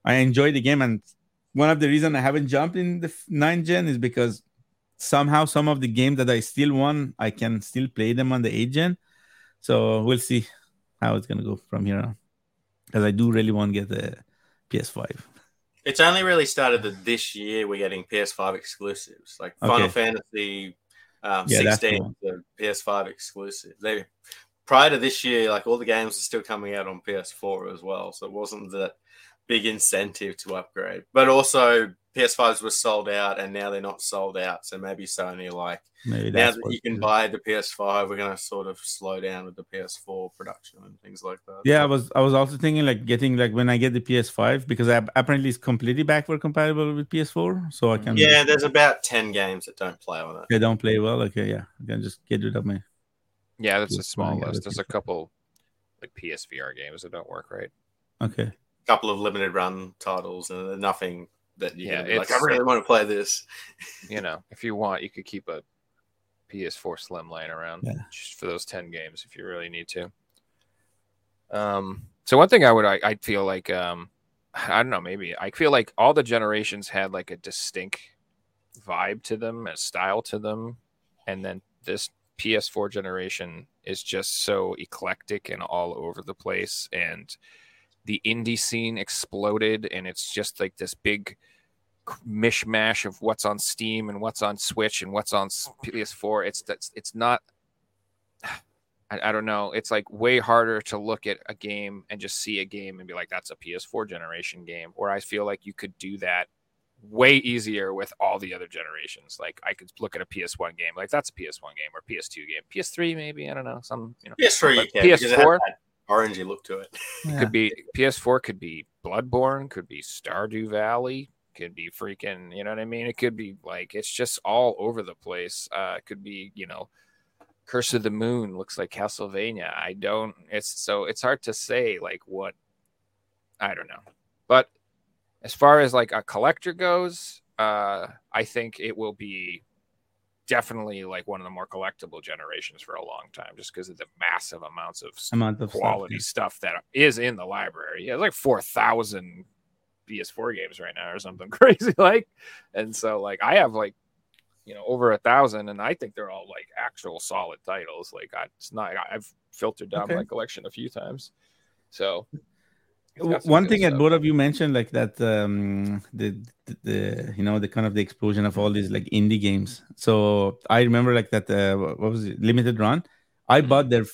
Speaker 3: I enjoyed the game, and one of the reasons I haven't jumped in the nine gen is because somehow some of the games that I still want, I can still play them on the eight gen. So we'll see how it's gonna go from here on. Because I do really want to get the PS5.
Speaker 2: It's only really started that this year we're getting PS5 exclusives, like Final Fantasy um,
Speaker 3: Yeah,
Speaker 2: 16,
Speaker 3: one.
Speaker 2: the PS5 exclusive. They prior to this year, like all the games are still coming out on PS4 as well, so it wasn't that big incentive to upgrade. But also PS5s were sold out, and now they're not sold out. So maybe Sony are like
Speaker 3: Maybe
Speaker 2: now that you can
Speaker 3: it is.
Speaker 2: buy the PS5, we're going to sort of slow down with the PS4 production and things like that.
Speaker 3: Yeah, I was I was also thinking like getting like when I get the PS5 because I apparently it's completely backward compatible with PS4, so I can
Speaker 2: Yeah, there's about 10 games that don't play on it.
Speaker 3: they don't play well. Okay, yeah, I can just get rid of my
Speaker 4: Yeah, that's a small
Speaker 3: I
Speaker 4: list. There's a couple like PSVR games that don't work right.
Speaker 3: okay.
Speaker 2: A couple of limited run titles and nothing that you
Speaker 4: Yeah,
Speaker 2: yeah, like. I
Speaker 4: it's-
Speaker 2: really want to play this.
Speaker 4: you know, if you want, you could keep a PS4 Slim laying around
Speaker 3: Yeah.
Speaker 4: just for those ten games if you really need to. Um, so one thing I would, I, I feel like, um, I don't know, maybe I feel like all the generations had like a distinct vibe to them, a style to them, and then this PS4 generation is just so eclectic and all over the place, and the indie scene exploded, and it's just like this big mishmash of what's on Steam and what's on Switch and what's on PS4. It's that's it's not. <sighs> I, I don't know. It's like way harder to look at a game and just see a game and be like, "That's a PS4 generation game." Where I feel like you could do that way easier with all the other generations. Like I could look at a PS1 game, like that's a PS1 game or PS2 game, PS3 maybe. I don't know. Some you know
Speaker 2: PS3 you
Speaker 4: But
Speaker 2: can because it has
Speaker 4: PS4?
Speaker 2: That orangey look to <laughs> it.
Speaker 3: Yeah.
Speaker 4: could be PS4 could be Bloodborne, could be Stardew Valley, could be freaking, you know what I mean? It could be like it's just all over the place. Uh it could be, you know, Curse of the Moon looks like Castlevania. I don't it's so it's hard to say like what I don't know. But as far as like a collector goes, uh I think it will be definitely like one of the more collectible generations for a long time just because of the massive amounts of
Speaker 3: amount of stuff,
Speaker 4: quality
Speaker 3: yeah.
Speaker 4: stuff, that is in the library. Yeah, it's like four thousand PS4 games right now or something <laughs> crazy like. And so like I have like you know over a thousand, and I think they're all like actual solid titles. Like I, it's not I've filtered down
Speaker 3: Okay.
Speaker 4: my collection a few times. So it's
Speaker 3: W-
Speaker 4: got some
Speaker 3: one thing that both of you mentioned like that um the, the the you know the kind of the explosion of all these like indie games. So i remember like that uh, what was it? Limited run? I
Speaker 4: Mhm.
Speaker 3: bought their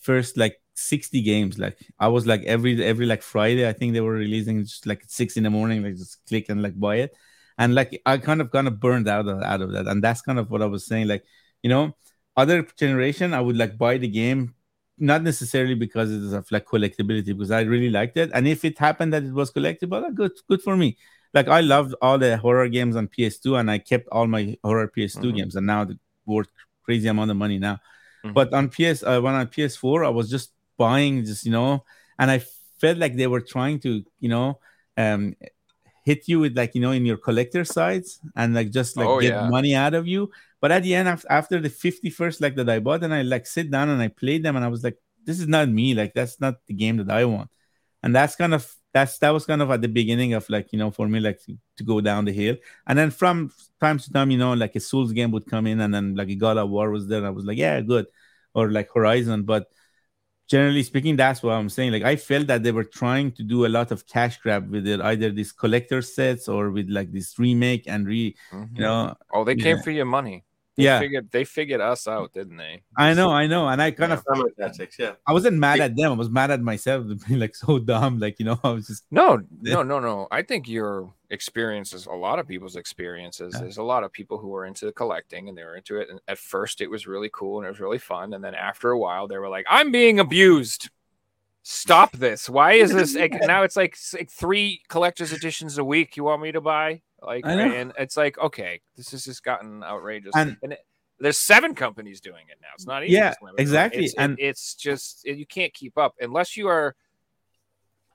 Speaker 3: first like 60 games like i was like every every like friday i think they were releasing just like six in the morning like just click and like buy it. And like i kind of kind of burned out of, out of that. And that's kind of what i was saying like you know other generation i would like buy the game not necessarily because it is of like collectability because I really liked it. And if it happened that it was collectible, uh, good, good for me. Like I loved all the horror games on PS2 and I kept all my horror PS2
Speaker 4: Mhm.
Speaker 3: games and now they're worth crazy amount of money now.
Speaker 4: Mhm.
Speaker 3: But on PS uh, when on PS4, I was just buying just, you know, and I felt like they were trying to, you know, um hit you with like, you know, in your collector sides and like just like
Speaker 4: Oh,
Speaker 3: get
Speaker 4: yeah.
Speaker 3: money out of you. But at the end, after the 51st, like that I bought, and I like sit down and I played them, and I was like, this is not me. Like that's not the game that I want. And that's kind of that's that was kind of at the beginning of like you know for me like to, to go down the hill. And then from time to time, you know, like a Souls game would come in, and then like a God of War was there. And I was like, yeah, good, or like Horizon. But generally speaking, that's what I'm saying. Like I felt that they were trying to do a lot of cash grab with it, either these collector sets or with like this remake and re,
Speaker 4: Mhm.
Speaker 3: you know,
Speaker 4: oh, they came
Speaker 3: yeah.
Speaker 4: for your money. They
Speaker 3: yeah.
Speaker 4: figured they figured us out, didn't they?
Speaker 3: I know, I know, and I kind
Speaker 4: Yeah.
Speaker 3: of
Speaker 2: Some of the tactics, yeah.
Speaker 3: I wasn't mad at them. I was mad at myself <laughs> being like so dumb. Like you know, I was just
Speaker 4: No,
Speaker 3: Yeah. <laughs>
Speaker 4: no, no, no. I think your experiences, a lot of people's experiences,
Speaker 3: Yeah.
Speaker 4: there's a lot of people who were into collecting and they were into it. And at first, it was really cool and it was really fun. And then after a while, they were like, I'm being abused. Stop this. Why is this? <laughs> Like, now it's like, s- like three collector's editions a week you want me to buy? Like, and it's like, okay, this has just gotten outrageous.
Speaker 3: And-
Speaker 4: And, it, there's seven companies doing it now. It's not easy.
Speaker 3: Yeah, exactly.
Speaker 4: It's, it-
Speaker 3: And-
Speaker 4: it's just, you can't keep up unless you are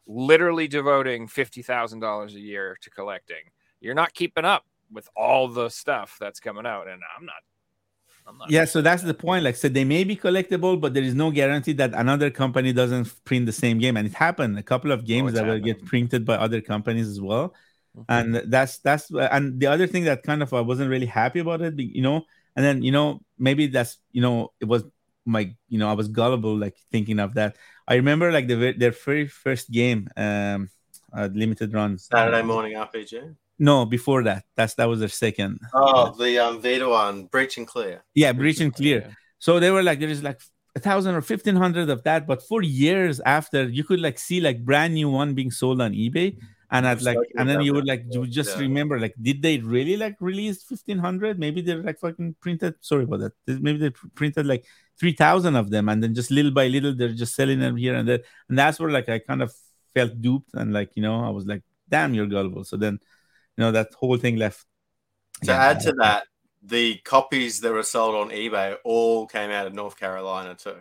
Speaker 4: literally devoting fifty thousand dollars a year to collecting, you're not keeping up with all the stuff that's coming out. And I'm not.
Speaker 3: Yeah. So that's the point. Like, I said, they may be collectible, but there is no guarantee that another company doesn't print the same game. And it happened. A couple of oh, games
Speaker 4: Oh,
Speaker 3: that will get printed by other companies as well.
Speaker 4: Mhm.
Speaker 3: And that's that's and the other thing that kind of I wasn't really happy about it, you know. And then you know maybe that's you know it was my you know I was gullible like thinking of that. I remember like the ve- their very first game, um, uh, limited run.
Speaker 2: Saturday morning RPG.
Speaker 3: No, before that. That's that was their second.
Speaker 2: Oh, the um Vita one, Breach and Clear.
Speaker 3: Yeah, breach and clear.
Speaker 4: Yeah.
Speaker 3: So they were like, there is like a thousand or fifteen hundred of that, but for years after, you could like see like brand new one being sold on eBay, and
Speaker 2: Just
Speaker 3: like, and then you would like, you would just
Speaker 2: Yeah.
Speaker 3: remember like, did they really like release fifteen hundred? Maybe they're like fucking printed. Sorry about that. Maybe they printed like three thousand of them, and then just little by little they're just selling them here and there, and that's where like I kind of felt duped, and like you know I was like, damn, you're gullible. So then, you know, that whole thing left.
Speaker 2: To add to that, the copies that were sold on eBay all came out of North Carolina too.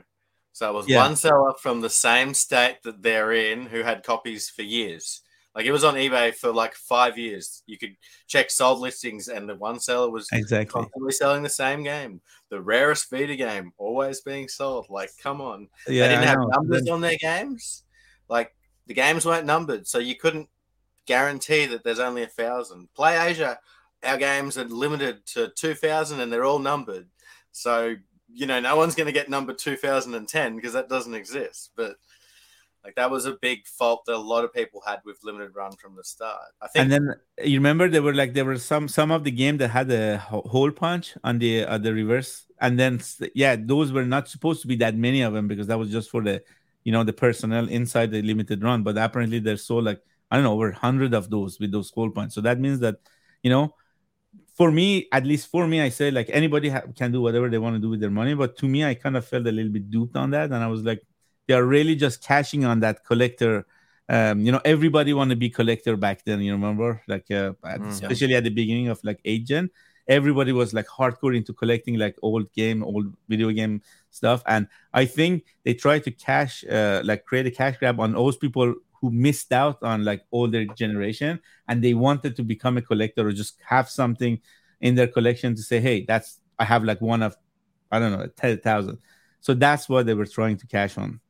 Speaker 2: So it was
Speaker 3: Yeah.
Speaker 2: one seller from the same state that they're in who had copies for years. Like it was on eBay for like five years. You could check sold listings, and the one seller was
Speaker 3: Exactly.
Speaker 2: constantly selling the same game, the rarest Vita game, always being sold. Like, come on,
Speaker 3: Yeah,
Speaker 2: they didn't have numbers on their games. Like the games weren't numbered, so you couldn't guarantee that there's only a thousand. Play Asia, our games are limited to two thousand, and they're all numbered. So you know, no one's going to get number two thousand and ten because that doesn't exist. But like that was a big fault that a lot of people had with limited run from the start. I think
Speaker 3: And then you remember there were like there were some some of the game that had a ho- hole punch on the uh, the reverse, and then yeah, those were not supposed to be that many of them because that was just for the you know the personnel inside the limited run. But apparently there's so like I don't know over hundred of those with those hole punch. So that means that you know. For me, at least for me, I say like anybody ha- can do whatever they want to do with their money. But to me, I kind of felt a little bit duped on that, and I was like, they are really just cashing on that collector um, you know, everybody want to be collector back then. You remember, like, uh,
Speaker 4: Mhm.
Speaker 3: especially at the beginning of like eight gen, everybody was like hardcore into collecting like old game, old video game stuff. And I think they tried to cash, uh, like, create a cash grab on those people who missed out on like older generation, and they wanted to become a collector or just have something in their collection to say, hey, that's I have like one of, I don't know, ten thousand. So that's what they were trying to cash on.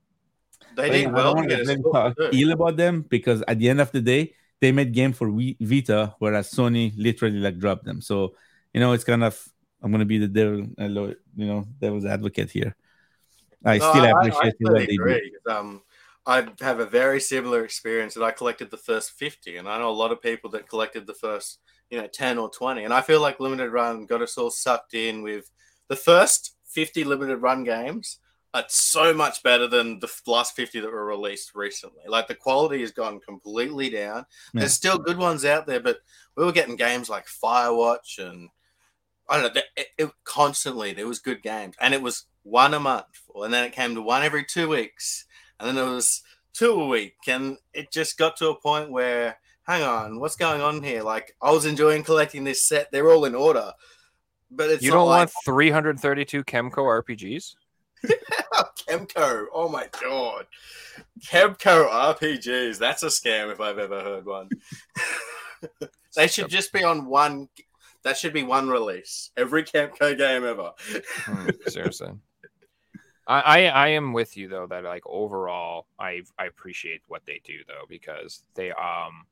Speaker 2: They did
Speaker 3: yeah, I don't want to
Speaker 2: us
Speaker 3: really
Speaker 2: hooked,
Speaker 3: talk ill about them because at the end of the day, they made game for Vita, whereas Sony literally like dropped them. So you know, it's kind of I'm gonna be the devil, uh, you know, devil's advocate here. I
Speaker 2: No,
Speaker 3: still
Speaker 2: I- I-
Speaker 3: appreciate
Speaker 2: I
Speaker 3: what
Speaker 2: totally
Speaker 3: do.
Speaker 2: Um, I have a very similar experience that I collected the first 50, and I know a lot of people that collected the first, you know, 10 or 20. And I feel like Limited Run got us all sucked in with the first 50 Limited Run games are so much better than the last 50 that were released recently. Like the quality has gone completely down.
Speaker 3: Yeah.
Speaker 2: There's still good ones out there, but we were getting games like Firewatch and I don't know. It, it constantly there was good games, and it was one a month, and then it came to one every two weeks, and then it was two a week, and it just got to a point where, hang on, what's going on here? Like I was enjoying collecting this set; they're all in order, but it's
Speaker 4: you don't
Speaker 2: like
Speaker 4: want 332 Kemco RPGs? <laughs>
Speaker 2: Kemco. Oh my god, Kemco RPGs. That's a scam if I've ever heard one. <laughs> they should just be on one. That should be one release. Every Kemco game ever. <laughs>
Speaker 4: Hmm, seriously. I, I I am with you though that like overall I I appreciate what they do though because they um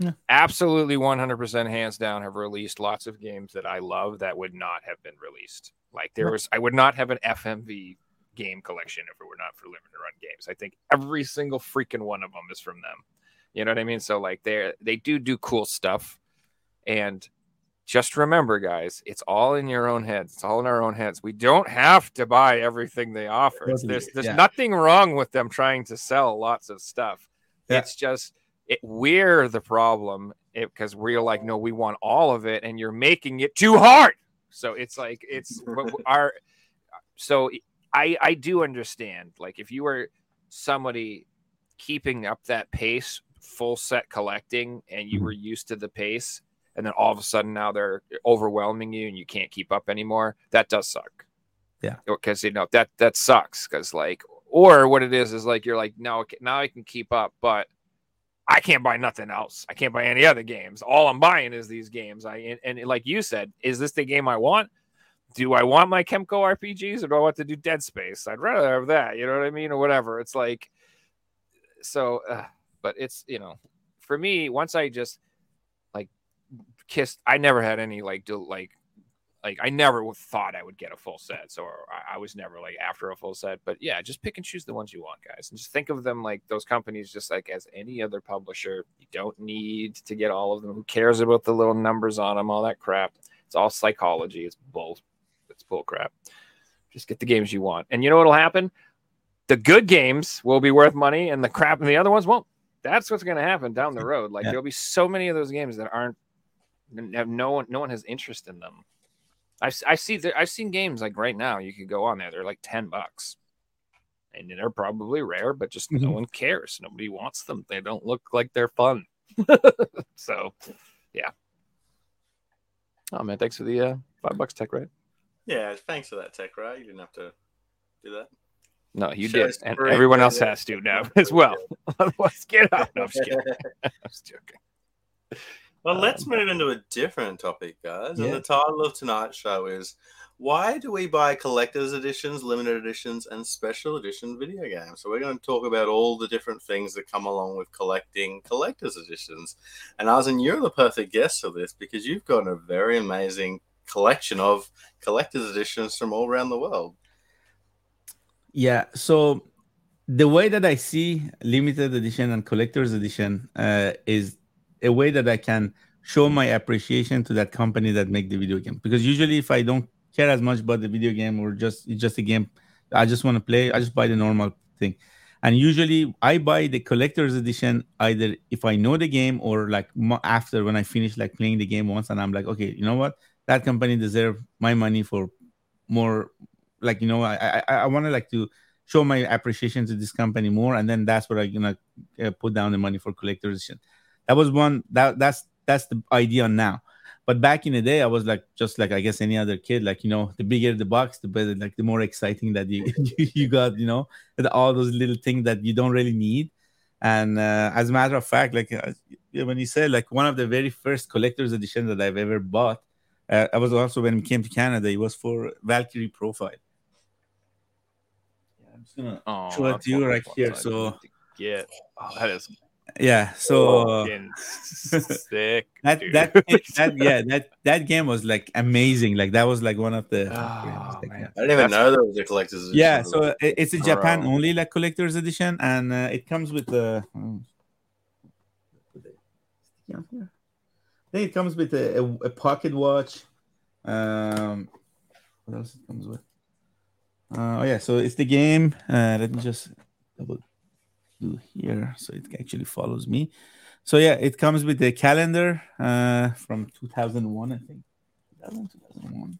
Speaker 3: Yeah.
Speaker 4: absolutely 100% hands down have released lots of games that I love that would not have been released. Like there was I would not have an FMV game collection if it were not for limited run games. I think every single freaking one of them is from them. You know what I mean? So like they they do do cool stuff and just remember guys it's all in your own heads it's all in our own heads we don't have to buy everything they offer there's there's
Speaker 3: yeah.
Speaker 4: nothing wrong with them trying to sell lots of stuff
Speaker 3: Yeah.
Speaker 4: it's just it we're the problem because we're like no we want all of it and you're making it too hard so it's like it's <laughs> our so i i do understand like if you were somebody keeping up that pace full set collecting and you
Speaker 3: Mhm.
Speaker 4: were used to the pace and then all of a sudden now they're overwhelming you and you can't keep up anymore that does suck.
Speaker 3: Yeah.
Speaker 4: because you know that that sucks because like or what it is is like you're like no now i can keep up but i can't buy nothing else. I can't buy any other games. All i'm buying is these games. I and, and like you said is this the game i want do i want my kemco rpgs or do i want to do dead space? I'd rather have that you know what i mean or whatever. It's like so uh, but it's you know for me once i just like kissed i never had any like do like like i never thought i would get a full set so I, I was never like after a full set but yeah just pick and choose the ones you want guys and just think of them like those companies just like as any other publisher. You don't need to get all of them. Who cares about the little numbers on them all that crap? It's all psychology. It's bull it's bull crap. Just get the games you want. And you know what'll happen? The good games will be worth money and the crap and the other ones won't. That's what's going to happen down the road. Like
Speaker 3: Yeah.
Speaker 4: there'll be so many of those games that aren't have no one no one has interest in them. I, I see there i've seen games like right now you could go on there they're like 10 bucks. And they're probably rare but just no
Speaker 3: Mhm.
Speaker 4: one cares. Nobody wants them. They don't look like they're fun. <laughs> So yeah. Oh man thanks for the uh five bucks tech right
Speaker 2: Yeah, thanks for that tech, right? You didn't have to do that.
Speaker 4: No, you
Speaker 2: Shows
Speaker 4: did, and
Speaker 2: free,
Speaker 4: everyone else has to now <laughs> as well. <laughs> Otherwise, get out. No, I'm just kidding. <laughs> I'm just joking.
Speaker 2: Well,
Speaker 4: Um,
Speaker 2: let's move into a different topic, guys. And the title of tonight's show is Why Do We Buy Collector's Editions, Limited Editions, and Special Edition Video Games? So, we're going to talk about all the different things that come along with collecting collector's editions. And, Arzen, you're the perfect guest for this because you've got a very amazing collection of collector's editions from all around the world.
Speaker 3: Yeah. So the way that I see limited edition and collector's edition uh, is a way that I can show my appreciation to that company that make the video game. Because usually, if I don't care as much about the video game or just it's just a game, I just want to play. I just buy the normal thing. And usually, I buy the collector's edition either if I know the game or like after when I finish like playing the game once, and I'm like, okay, you know what, that company deserve my money for more like you know i i, I want to like to show my appreciation to this company more and then that's what i'm gonna uh, put down the money for collector's that was one that that's that's the idea now. But back in the day i was like just like i guess any other kid like you know the bigger the box the better like the more exciting that you <laughs> you got you know all those little things that you don't really need. And uh, as a matter of fact like uh, when you said like one of the very first collector's edition that i've ever bought uh, I was also when we came to Canada. It was for Valkyrie Profile. Yeah, I'm just gonna
Speaker 4: Oh,
Speaker 3: show it to you right here. So
Speaker 4: need to get. Oh, that is
Speaker 3: yeah, so <laughs>
Speaker 4: sick.
Speaker 3: that that that yeah that that game was like amazing. Like that was like one of the.
Speaker 4: Oh,
Speaker 3: like, yeah.
Speaker 2: I didn't even
Speaker 4: That's-
Speaker 2: know there was a collector's edition.
Speaker 3: Yeah, so
Speaker 2: it.
Speaker 3: it- it's a Japan
Speaker 4: Bro.
Speaker 3: only like collector's edition, and uh, it comes with the. oh. Yeah, here. I think it comes with a, a, a pocket watch. Um, what else it comes with? Uh, oh yeah, so it's the game. Uh, let me just double do here, so it actually follows me. So yeah, it comes with the calendar uh, from 2001, I think. 2000, 2001.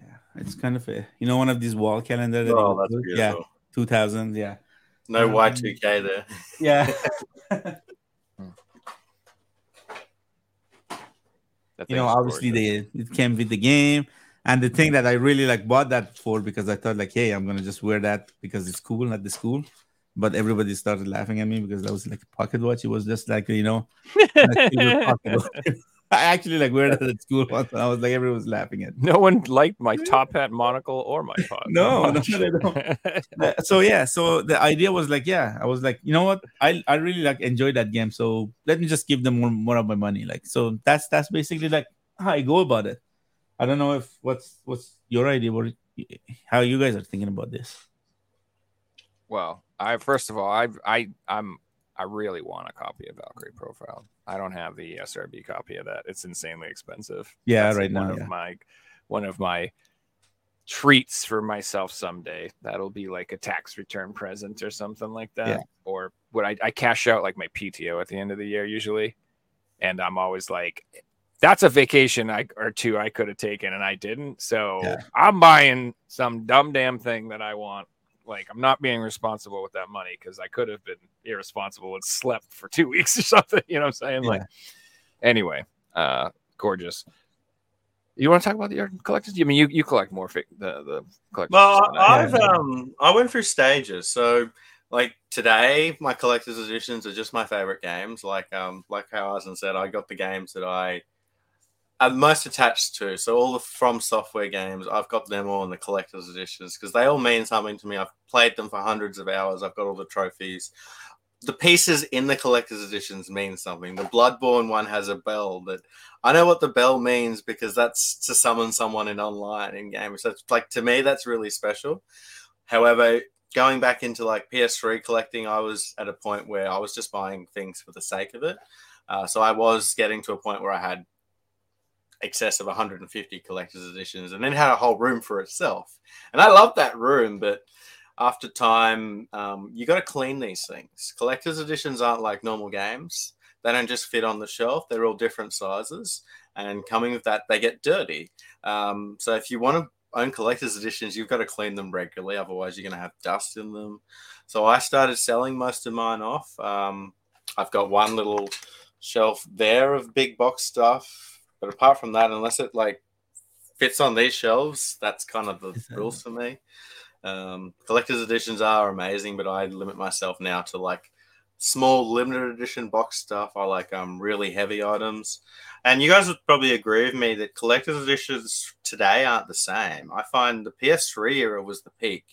Speaker 3: Yeah, it's kind of a you know one of these wall calendar. that
Speaker 2: Oh, that's beautiful.
Speaker 3: Yeah, 2000. Yeah,
Speaker 2: No
Speaker 3: Um,
Speaker 2: Y2K there.
Speaker 3: yeah. <laughs> You know, obviously they it came with the game. And the thing that I really like bought that for because I thought like, hey, I'm gonna just wear that because it's cool at the school. But everybody started laughing at me because that was like a pocket watch. It was just like you know, <laughs> <laughs> a silver pocket watch. I actually like wear that at school once, and I was like, everyone was laughing at. me.
Speaker 4: No one liked my top hat monocle or my <laughs> pod.
Speaker 3: No, no, they don't. So yeah, so the idea was like, yeah, I was like, you know what, I I really like enjoy that game, so let me just give them more more of my money. Like, so that's that's basically like how I go about it. I don't know if what's what's your idea, what how you guys are thinking about this.
Speaker 4: Well, I first of all, I I I'm I really want a copy of Valkyrie Profile. I don't have the SRB copy of that. It's insanely expensive.
Speaker 3: Yeah,
Speaker 4: That's
Speaker 3: right
Speaker 4: one
Speaker 3: now,
Speaker 4: of
Speaker 3: yeah.
Speaker 4: my one of my treats for myself someday. That'll be like a tax return present or something like that.
Speaker 3: Yeah.
Speaker 4: Or what I, I cash out like my PTO at the end of the year usually. And I'm always like, that's a vacation I or two I could have taken and I didn't. So
Speaker 3: Yeah.
Speaker 4: I'm buying some dumb damn thing that I want. Like I'm not being responsible with that money because I could have been irresponsible and slept for two <laughs> weeks or something. You know what I'm saying?
Speaker 3: Yeah.
Speaker 4: Like anyway, uh gorgeous. You want to talk about your collections? I mean, you you collect more fi- the the collections.
Speaker 2: Well,
Speaker 4: I
Speaker 2: I've
Speaker 4: do.
Speaker 2: um I went through stages. So like today, my collector's editions are just my favorite games. Like um like how Arsen said, I got the games that I am most attached to. So all the From Software games, I've got them all in the collector's editions because they all mean something to me. I've played them for hundreds of hours. I've got all the trophies. The pieces in the collector's editions mean something. The Bloodborne one has a bell that I know what the bell means because that's to summon someone in online in game. So it's like to me, that's really special. However, going back into like PS3 collecting, I was at a point where I was just buying things for the sake of it. Uh, so I was getting to a point where I had excess of 150 collector's editions and then had a whole room for itself. And I love that room, but after time, um, you got to clean these things. Collector's editions aren't like normal games. They don't just fit on the shelf. They're all different sizes, and coming with that, they get dirty. Um, so if you want to own collector's editions, you've got to clean them regularly. Otherwise, you're going to have dust in them. So I started selling most of mine off. Um, I've got one little shelf there of big box stuff. But apart from that, unless it like fits on these shelves, that's kind of the rules for me. Um, collector's editions are amazing, but I limit myself now to like small limited edition box stuff. I like um really heavy items. And you guys would probably agree with me that collector's editions today aren't the same. I find the PS3 era was the peak,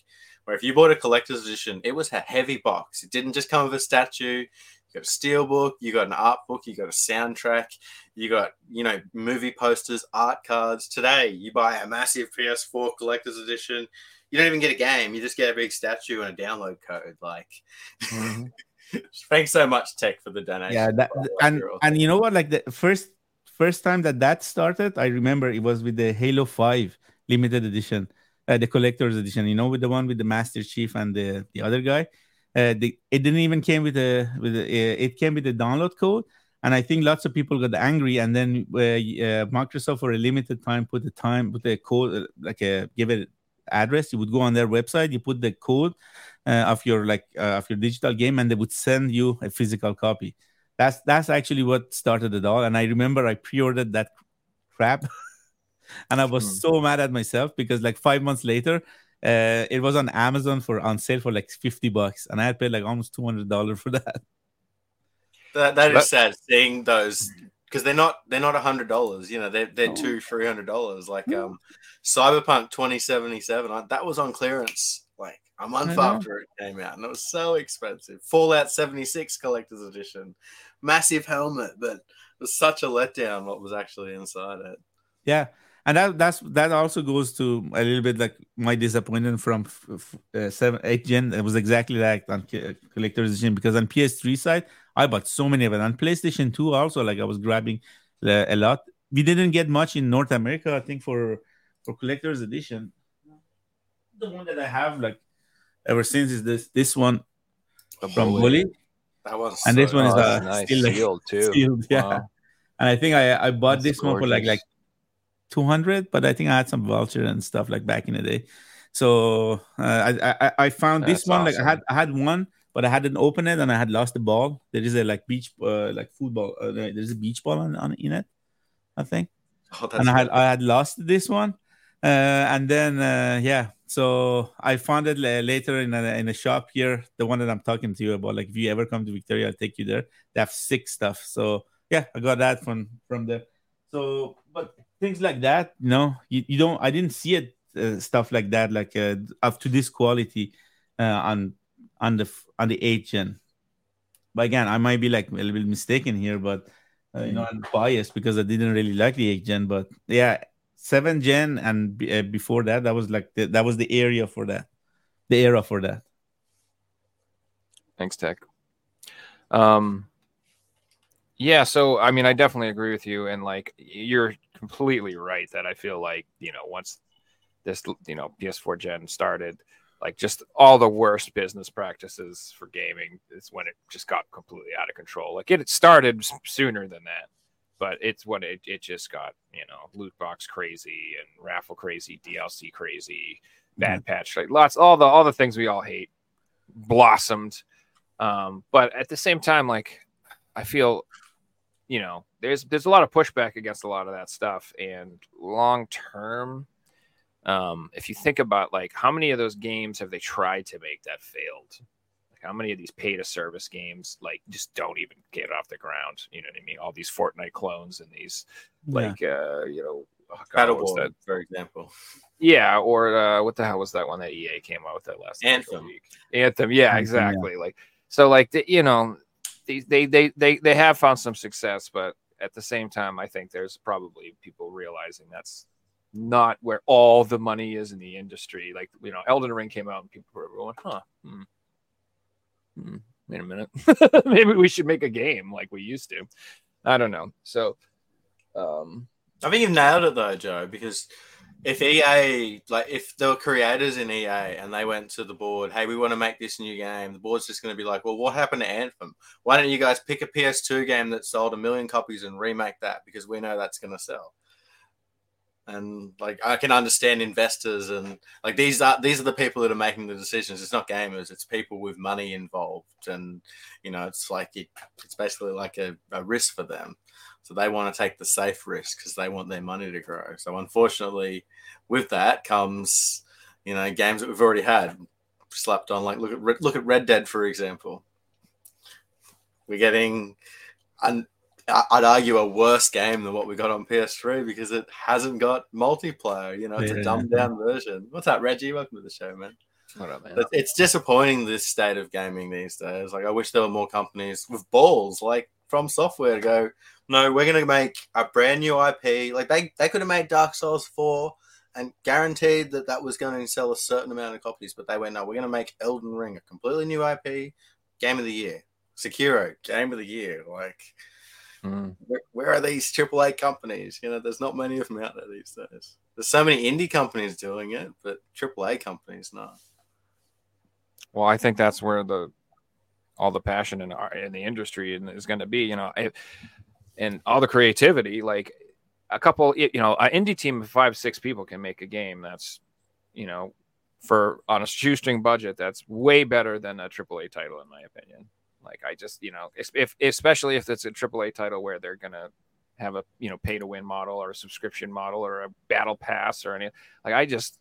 Speaker 2: where if you bought a collector's edition, it was a heavy box. It didn't just come with a statue. You got a steel book, you got an art book, you got a soundtrack, you got you know movie posters, art cards. Today, you buy a massive PS4 collector's edition. You don't even get a game. You just get a big statue and a download code. Like, <laughs> thanks so much, Tech, for the donation.
Speaker 3: yeah that, and and you know what like the first first time that that started i remember it was with the halo 5 limited edition uh, the collector's edition you know with the one with the master chief and the the other guy uh, the, it didn't even came with a with a, it came with the download code and i think lots of people got angry and then uh, uh, microsoft for a limited time put the time put the code uh, like a give it address. You would go on their website you put the code uh, of your like uh, of your digital game and they would send you a physical copy. That's that's actually what started it all. And i remember i pre-ordered that crap <laughs> and i was
Speaker 4: Hmm.
Speaker 3: so mad at myself because like five months later uh, it was on amazon for on sale for like 50 bucks and i had paid like almost $200 for that <laughs>
Speaker 2: That, that
Speaker 4: But-
Speaker 2: is sad seeing those because they're not they're not a hundred dollars. You know, they're they're two three hundred dollars. Like um, Cyberpunk twenty seventy seven. That was on clearance like a month after it came out, and it was so expensive. Fallout seventy six collector's edition, massive helmet, but it was such a letdown. What was actually inside it?
Speaker 3: yeah and that that's that also goes to a little bit like my disappointment from f- f- uh, seven eight gen it was exactly like on collector's edition because on ps3 side i bought so many of it. On playstation 2 also like i was grabbing uh, a lot. We didn't get much in north america i think for for collector's edition. The one that i have like ever since is this this one
Speaker 4: The
Speaker 3: from
Speaker 4: bully.
Speaker 2: That was
Speaker 3: And this one is
Speaker 4: Oh,
Speaker 3: uh,
Speaker 4: nice.
Speaker 3: still like
Speaker 4: sealed too. <laughs>
Speaker 3: sealed, yeah.
Speaker 4: Wow.
Speaker 3: and i think i i bought
Speaker 4: That's
Speaker 3: this one for like like 200 but i think i had some voucher and stuff like back in the day. So uh, I, I i found this
Speaker 4: That's
Speaker 3: one like i had i had one but i hadn't opened it and i had lost the ball there is a like beach uh, like football uh, there's a beach ball on, on in it i think
Speaker 2: Oh, that's
Speaker 3: and I had. I had lost this one, uh, and then uh, yeah, so I found it la- later in a, in a shop here, the one that I'm talking to you about. Like if you ever come to Victoria, I'll take you there. They have six stuff, so yeah, I got that from from there. So, but things like that, you know, you, you don't. I didn't see it uh, stuff like that, like uh, up to this quality uh, on on the on the eight gen. But again, I might be like a little bit mistaken here, but uh, you know, I'm biased because I didn't really like the eight gen. But yeah, seven gen and be- uh, before that, that was like the, that was the area for that, the era for that.
Speaker 4: Thanks, Tech. Um, yeah, so I mean, I definitely agree with you, and like you're completely right that I feel like you know once this you know PS4 gen started, like just all the worst business practices for gaming is when it just got completely out of control. Like it started sooner than that, but it's when it, it just got you know loot box crazy and raffle crazy, DLC crazy, bad patch, like lots all the all the things we all hate blossomed. Um, but at the same time, like I feel, you know, there's there's a lot of pushback against a lot of that stuff, and long term, um, if you think about like how many of those games have they tried to make that failed? Like how many of these pay to service games like just don't even get off the ground? You know what I mean? All these Fortnite clones and these
Speaker 3: Yeah.
Speaker 4: like uh, you know, oh God, what was
Speaker 2: Battleborn,
Speaker 4: that?
Speaker 2: for example.
Speaker 4: Yeah, or uh, what the hell was that one that EA came out with that last
Speaker 2: Anthem.
Speaker 4: week? Anthem, yeah,
Speaker 3: Anthem, yeah.
Speaker 4: exactly. Like so, like the, you know, they, they they they they have found some success, but at the same time, I think there's probably people realizing that's not where all the money is in the industry. Like you know, Elden Ring came out and people were going, "Huh, hmm, hmm, wait a minute, <laughs> maybe we should make a game like we used to." I don't know. So, um,
Speaker 2: I think you've nailed it though, Joe, because if EA, like if there were creators in EA and they went to the board, hey, we want to make this new game, the board's just going to be like, well, what happened to Anthem? Why don't you guys pick a PS2 game that sold a million copies and remake that because we know that's going to sell? And like I can understand investors and like these are these are the people that are making the decisions. It's not gamers, it's people with money involved. And you know, it's like it, it's basically like a, a risk for them. So they want to take the safe risk because they want their money to grow. So unfortunately, with that comes, you know, games that we've already had slapped on. Like look at look at Red Dead for example. We're getting, un, I'd argue, a worse game than what we got on PS3 because it hasn't got multiplayer. You know, it's
Speaker 3: Yeah.
Speaker 2: a dumbed down version. What's up, Reggie? Welcome to the show, man.
Speaker 4: What up, man?
Speaker 2: It's disappointing this state of gaming these days. Like I wish there were more companies with balls, like from software, to go. No, we're gonna make a brand new IP. Like they they could have made Dark Souls four and guaranteed that that was going to sell a certain amount of copies, but they went no. We're gonna make Elden Ring a completely new IP, game of the year. Sekiro, game of the year. Like
Speaker 4: Mm.
Speaker 2: where, where are these AAA companies? You know, there's not many of them out there these days. There's so many indie companies doing it, but AAA companies not.
Speaker 4: Well, I think that's where the all the passion in our in the industry is going to be. You know, I, and all the creativity. Like a couple, you know, an indie team of five six people can make a game that's, you know, for on a shoestring budget that's way better than a AAA title in my opinion. Like I just, you know, if, if especially if it's a AAA title where they're gonna have a you know pay to win model or a subscription model or a battle pass or any like I just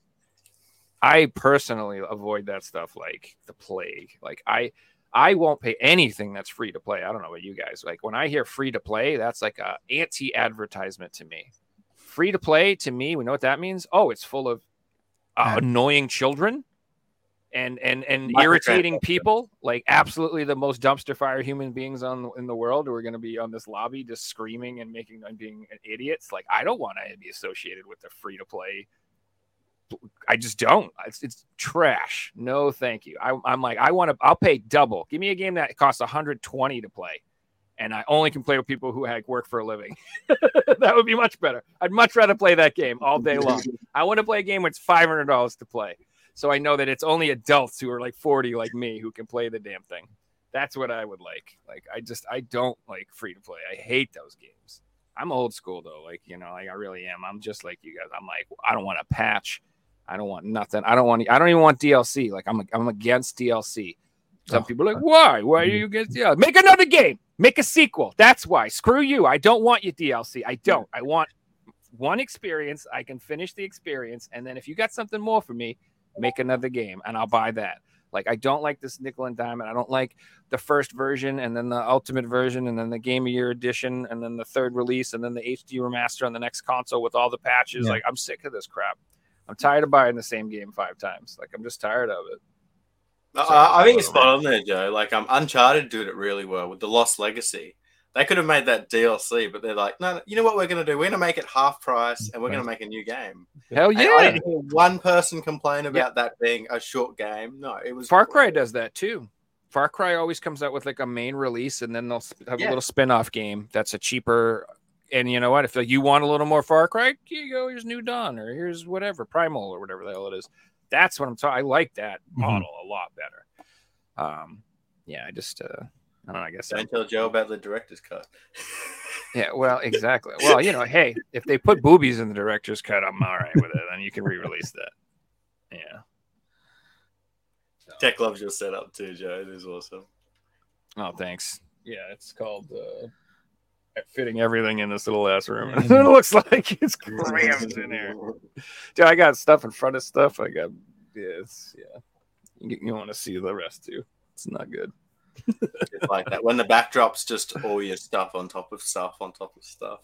Speaker 4: I personally avoid that stuff like the plague. Like I I won't pay anything that's free to play. I don't know about you guys. Like when I hear free to play, that's like a anti advertisement to me. Free to play to me, we know what that means. Oh, it's full of uh, annoying children and and and
Speaker 2: Microtransactions.
Speaker 4: irritating people. Like absolutely the most dumpster fire human beings on in the world who are going to be on this lobby just screaming and making and being idiots. Like I don't want to be associated with the free to play I just don't. It's, it's trash. No, thank you. I, I'm like, I want to. I'll pay double. Give me a game that costs 120 to play, and I only can play with people who like work for a living. <laughs> that would be much better. I'd much rather play that game all day long. <laughs> I want to play a game where it's 500 dollars to play, so I know that it's only adults who are like 40 like me who can play the damn thing. That's what I would like. Like, I just I don't like free to play. I hate those games. I'm old school though. Like, you know, like I really am. I'm just like you guys. I'm like, I don't want a patch. I don't want nothing. I don't want. I don't even want DLC. Like I'm. I'm against DLC. Some
Speaker 3: Oh.
Speaker 4: people are like, uh, why? Why are mm-hmm. you against DLC? Make another game. Make a sequel. That's why. Screw you. I don't want your DLC. I don't. I want one experience. I can finish the experience, and then if you got something more for me, make another game, and I'll buy that. Like I don't like this nickel and diamond. I don't like the first version, and then the ultimate version, and then the Game of Year edition, and then the third release, and then the HD remaster on the next console with all the patches.
Speaker 3: Yeah.
Speaker 4: Like I'm sick of this crap. I'm tired of buying the same game five times. Like I'm just tired of it.
Speaker 2: I, I think it's spot on there, Joe. Like, um, Uncharted did it really well with the Lost Legacy. They could have made that DLC, but they're like, no, you know what we're going to do? We're going to make it half price, and we're going to make a new game.
Speaker 4: Hell
Speaker 2: And I
Speaker 4: yeah!
Speaker 2: didn't hear one person complain about that being a short game. No, it was
Speaker 4: Far Cry does that too. Far Cry always comes out with like a main release, and then they'll have
Speaker 2: Yeah.
Speaker 4: a little spin-off game that's a cheaper. And you know what? If you want a little more Far Cry, here you go. Here's New Dawn, or here's whatever Primal, or whatever the hell it is. That's what I'm talking. I like that
Speaker 3: Mhm.
Speaker 4: model a lot better. Um, yeah, I just, uh, I don't know. I guess I'm-
Speaker 2: Don't tell Joe about the director's cut. <laughs>
Speaker 4: Yeah, well, exactly. Well, you know, hey, if they put boobies in the director's cut, I'm all right with it. Then you can re-release that. Yeah.
Speaker 2: Tech loves your setup too, Joe. It is awesome.
Speaker 4: Oh, thanks. Yeah, it's called uh, fitting everything in this little ass room. <laughs> it looks like it's crammed in here. Dude, I got stuff in front of stuff. I got yeah, it's yeah. You, you want to see the rest too? It's not good.
Speaker 2: It's like that when the backdrop's just all your stuff on top of stuff on top of stuff.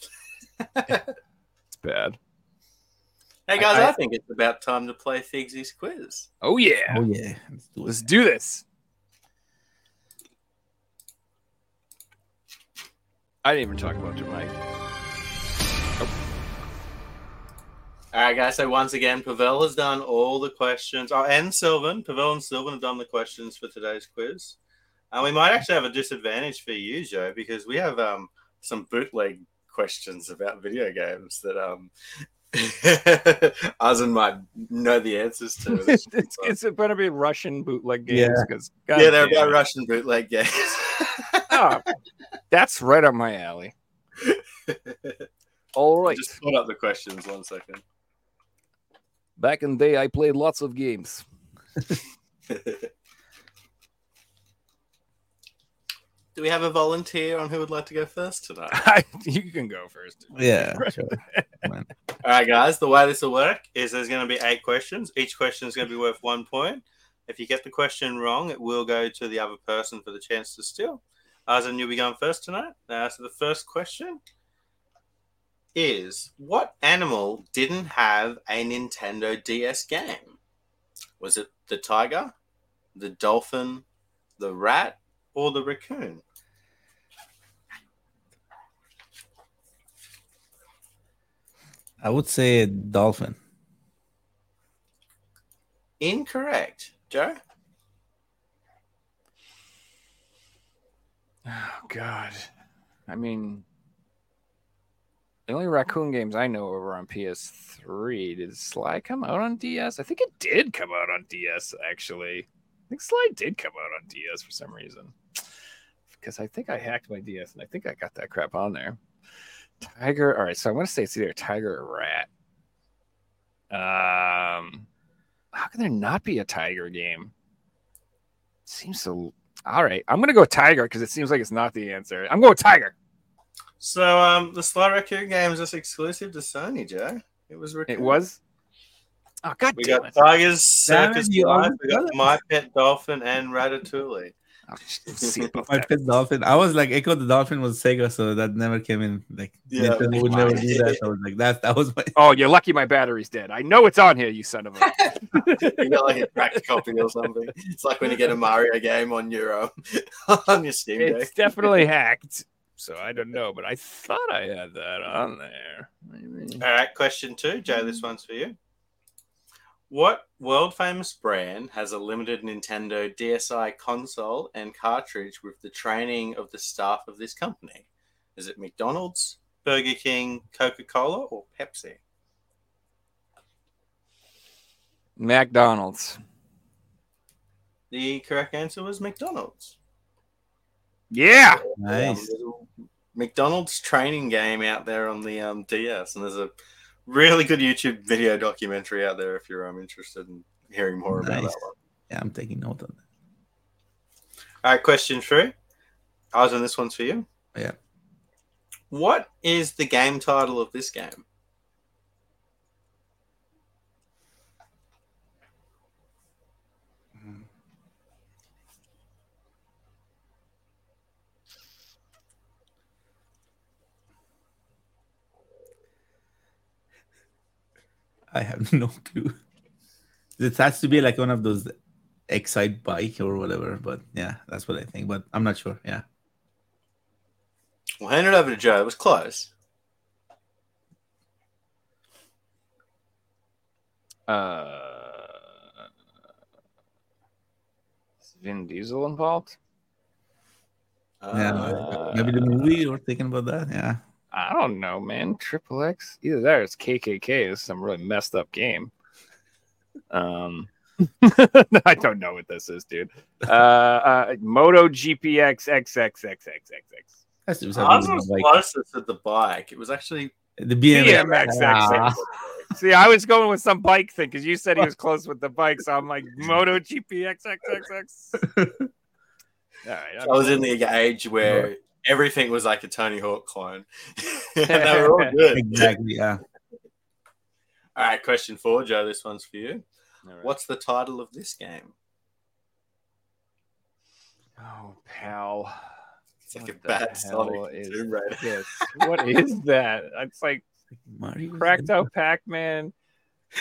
Speaker 4: It's bad.
Speaker 2: Hey guys,
Speaker 3: I-
Speaker 2: I, think it's about time to play Figsy's quiz.
Speaker 4: Oh yeah,
Speaker 3: Oh yeah. Let's do
Speaker 4: let's do this. I didn't even talk about tonight. Oh.
Speaker 2: All right, guys. So once again, Pavel has done all the questions. Oh, and Sylvan, Pavel and Sylvan have done the questions for today's quiz. And we might actually have a disadvantage for you, Joe, because we have um, some bootleg questions about video games that um, <laughs> Ozan might know the answers to. <laughs>
Speaker 4: it's, it's, it's better be Russian bootleg games
Speaker 3: Yeah.
Speaker 4: because
Speaker 2: yeah, they're about Russian bootleg games. <laughs>
Speaker 4: Oh, that's right up my alley. All right.
Speaker 2: Just put up the questions one second.
Speaker 4: Back in the day, I played lots of games.
Speaker 2: Do we have a volunteer on who would like to go first tonight? <laughs>
Speaker 4: you can go first.
Speaker 3: Yeah, <laughs> sure.
Speaker 2: All right, guys. The way this will work is there's going to be eight questions. Each question is going to be worth one point. If you get the question wrong, it will go to the other person for the chance to steal. Arzan, you'll be going first tonight. Uh, so the first question is: What animal didn't have a Nintendo DS game? Was it the tiger, the dolphin, the rat, or the raccoon?
Speaker 3: I would say dolphin.
Speaker 2: Incorrect, Joe.
Speaker 4: Oh God. I mean, the only raccoon games I know over on PS3. Did Sly come out on DS? I think it did come out on DS. Actually, I think Sly did come out on DS for some reason. Because I think I hacked my DS and I think I got that crap on there. Tiger. All right, so I'm gonna say it's either tiger or rat. Um, how can there not be a tiger game? Seems so. All right, I'm gonna go tiger because it seems like it's not the answer. I'm going tiger.
Speaker 2: So, um, the Sly Raccoon game is just exclusive to Sony, Joe. It was.
Speaker 4: It was. Oh God
Speaker 2: We
Speaker 4: damn
Speaker 2: got
Speaker 4: it!
Speaker 2: Tigers, Circus Life, we got
Speaker 3: got.
Speaker 2: My Pet Dolphin, and Ratatouille.
Speaker 4: I'll just see above
Speaker 3: My
Speaker 4: that.
Speaker 3: dolphin. I was like, Echo the Dolphin was Sega, so that never came in. Like,
Speaker 2: Yeah,
Speaker 3: Nintendo would
Speaker 2: wow.
Speaker 3: never do that. I was like, that that was my.
Speaker 4: Oh, you're lucky my battery's dead. I know it's on here, you son of a. <laughs>
Speaker 2: you got like a cracked copy or something. It's like when you get a Mario game on your um, <laughs> on your Steam Deck.
Speaker 4: it's definitely <laughs> hacked. So I don't know, but I thought I had that on there.
Speaker 2: All right, question two, Joe. This one's for you. What world famous brand has a limited Nintendo DSi console and cartridge with the training of the staff of this company? Is it McDonald's, Burger King, Coca Cola, or Pepsi?
Speaker 4: McDonald's.
Speaker 2: The correct answer was McDonald's.
Speaker 4: Yeah.
Speaker 3: Nice.
Speaker 2: Um, McDonald's training game out there on the um, DS, and there's a really good YouTube video documentary out there if you're um, interested in hearing more about
Speaker 3: Nice.
Speaker 2: that one.
Speaker 3: Yeah, I'm taking note of that.
Speaker 2: All right, question three. Arjun, this one's for you.
Speaker 3: Yeah.
Speaker 2: What is the game title of this game?
Speaker 3: I have <laughs> no clue. It has to be like one of those Excitebike or whatever, but yeah, that's what I think. But I'm not sure. Yeah.
Speaker 2: We'll hand it over to Joe. It was close.
Speaker 4: Uh, is Vin Diesel involved?
Speaker 3: Yeah,
Speaker 2: Uh,
Speaker 3: Maybe the movie or thinking about that. Yeah.
Speaker 4: I don't know, man. Triple X. Either that or it's KKK. This is some really messed up game. Um, I don't know what this is, dude. Uh, uh Moto GPX XXXXXX.
Speaker 3: Has to be
Speaker 2: Ours
Speaker 3: something
Speaker 2: was
Speaker 3: like
Speaker 2: closest to the bike. It was actually
Speaker 3: the BMX.
Speaker 4: BMX
Speaker 3: Ah.
Speaker 4: See, I was going with some bike thing because you said he was close with the bike, so I'm like Moto GPX XXX. All right,
Speaker 2: I was in the age where everything was like a Tony Hawk clone. <laughs> and they were all <laughs> good.
Speaker 3: Exactly. Yeah.
Speaker 2: All right, question four, Joe. This one's for you.
Speaker 4: All right.
Speaker 2: What's the title of this game?
Speaker 4: Oh, pal.
Speaker 2: It's like
Speaker 4: What
Speaker 2: a bad
Speaker 4: hell
Speaker 2: Sonic
Speaker 4: is
Speaker 2: Tomb Raider.
Speaker 4: What is <laughs> that? It's like
Speaker 3: Mario.
Speaker 4: cracked out Pac-Man,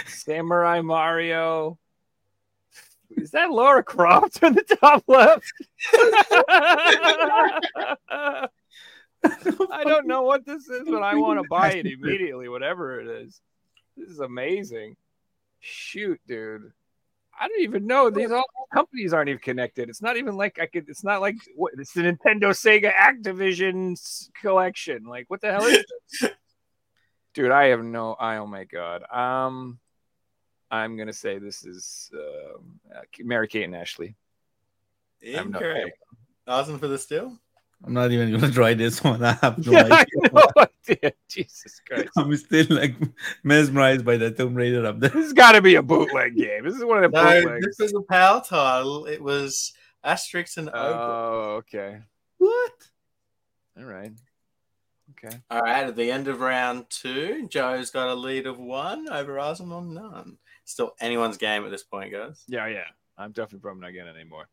Speaker 4: Samurai Mario. Is that Lara Croft on the top left? I don't know what this is, but I want to buy it immediately, whatever it is. This is amazing. Shoot, dude. I don't even know. These all companies aren't even connected. It's not even like I could. It's not like what. It's the Nintendo, Sega, Activision collection. Like what the hell is this? dude? I have no. I oh my god. Um, I'm gonna say this is um, uh, Mary Kate and Ashley. I'm
Speaker 2: Incorrect. Asking for the steal?
Speaker 3: I'm not even gonna try this one. <laughs> I have no <laughs>
Speaker 4: Yeah, I
Speaker 3: idea.
Speaker 4: know. <laughs> Yeah, Jesus Christ.
Speaker 3: I'm still like mesmerized by the Tomb Raider up there.
Speaker 4: This has got to be a bootleg game. This is one of the
Speaker 2: No,
Speaker 4: bootlegs.
Speaker 2: this was a PAL title. It was Asterix and Obelix.
Speaker 4: Oh, okay.
Speaker 3: What?
Speaker 4: All right. Okay.
Speaker 2: All right, at the end of round two, Joe's got a lead of one over Arsen on none. Still anyone's game at this point, guys.
Speaker 4: Yeah, yeah. I'm definitely probably not getting any more.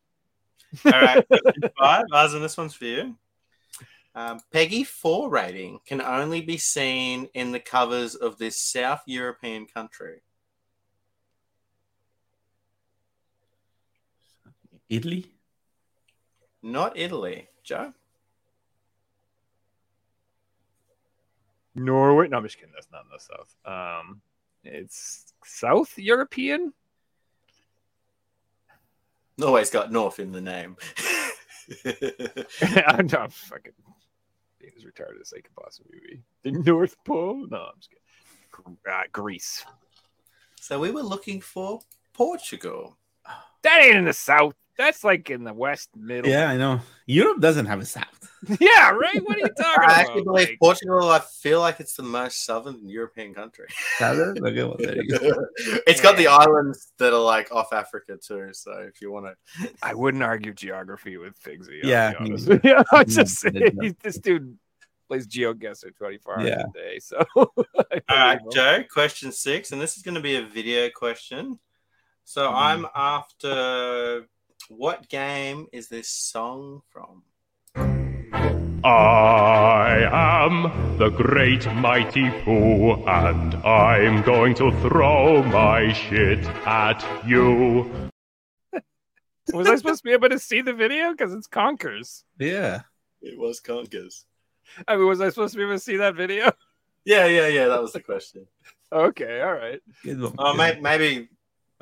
Speaker 2: All right, <laughs> question five. Arsen, this one's for you. Um, PEGI 4 rating can only be seen in the covers of this South European country.
Speaker 3: Italy?
Speaker 2: Not Italy. Joe?
Speaker 4: Norway. No, I'm just kidding. That's not in the south. Um, it's South European.
Speaker 2: Norway's got North in the name. <laughs>
Speaker 4: I'm not fucking being as retarded as they could possibly be. The North Pole? No, I'm just kidding. Uh, Greece.
Speaker 2: so we were looking for Portugal.
Speaker 4: That ain't in the south. That's like in the west middle.
Speaker 3: Yeah, I know. Europe doesn't have a south. <laughs>
Speaker 4: yeah, right. What are you talking about?
Speaker 2: I
Speaker 4: about?
Speaker 2: actually believe
Speaker 4: Like,
Speaker 2: Portugal, I feel like it's the most southern European country.
Speaker 3: Southern? Okay, well, there you go. <laughs>
Speaker 2: it's got the islands that are like off Africa too. So if you want to,
Speaker 4: I wouldn't argue geography with Figsy.
Speaker 3: Yeah,
Speaker 4: be
Speaker 3: me
Speaker 4: honest.
Speaker 3: neither.
Speaker 4: yeah. <laughs> I'm just
Speaker 3: neither.
Speaker 4: saying, he- this dude plays GeoGuessr 24 hours
Speaker 3: Yeah.
Speaker 4: a day. So,
Speaker 2: all right. Joe, question six, and this is going to be a video question. So
Speaker 4: Mm-hmm.
Speaker 2: I'm after what game is this song from?
Speaker 5: I am the great mighty Pooh, and I'm going to throw my shit at you.
Speaker 4: was I supposed to be able to see the video because it's Conkers?
Speaker 3: Yeah.
Speaker 2: It was Conkers.
Speaker 4: I mean, was I supposed to be able to see that video?
Speaker 2: Yeah, yeah, yeah. That was the question. <laughs>
Speaker 4: Okay, all right.
Speaker 3: Good one.
Speaker 2: Oh,
Speaker 3: good
Speaker 2: maybe, maybe.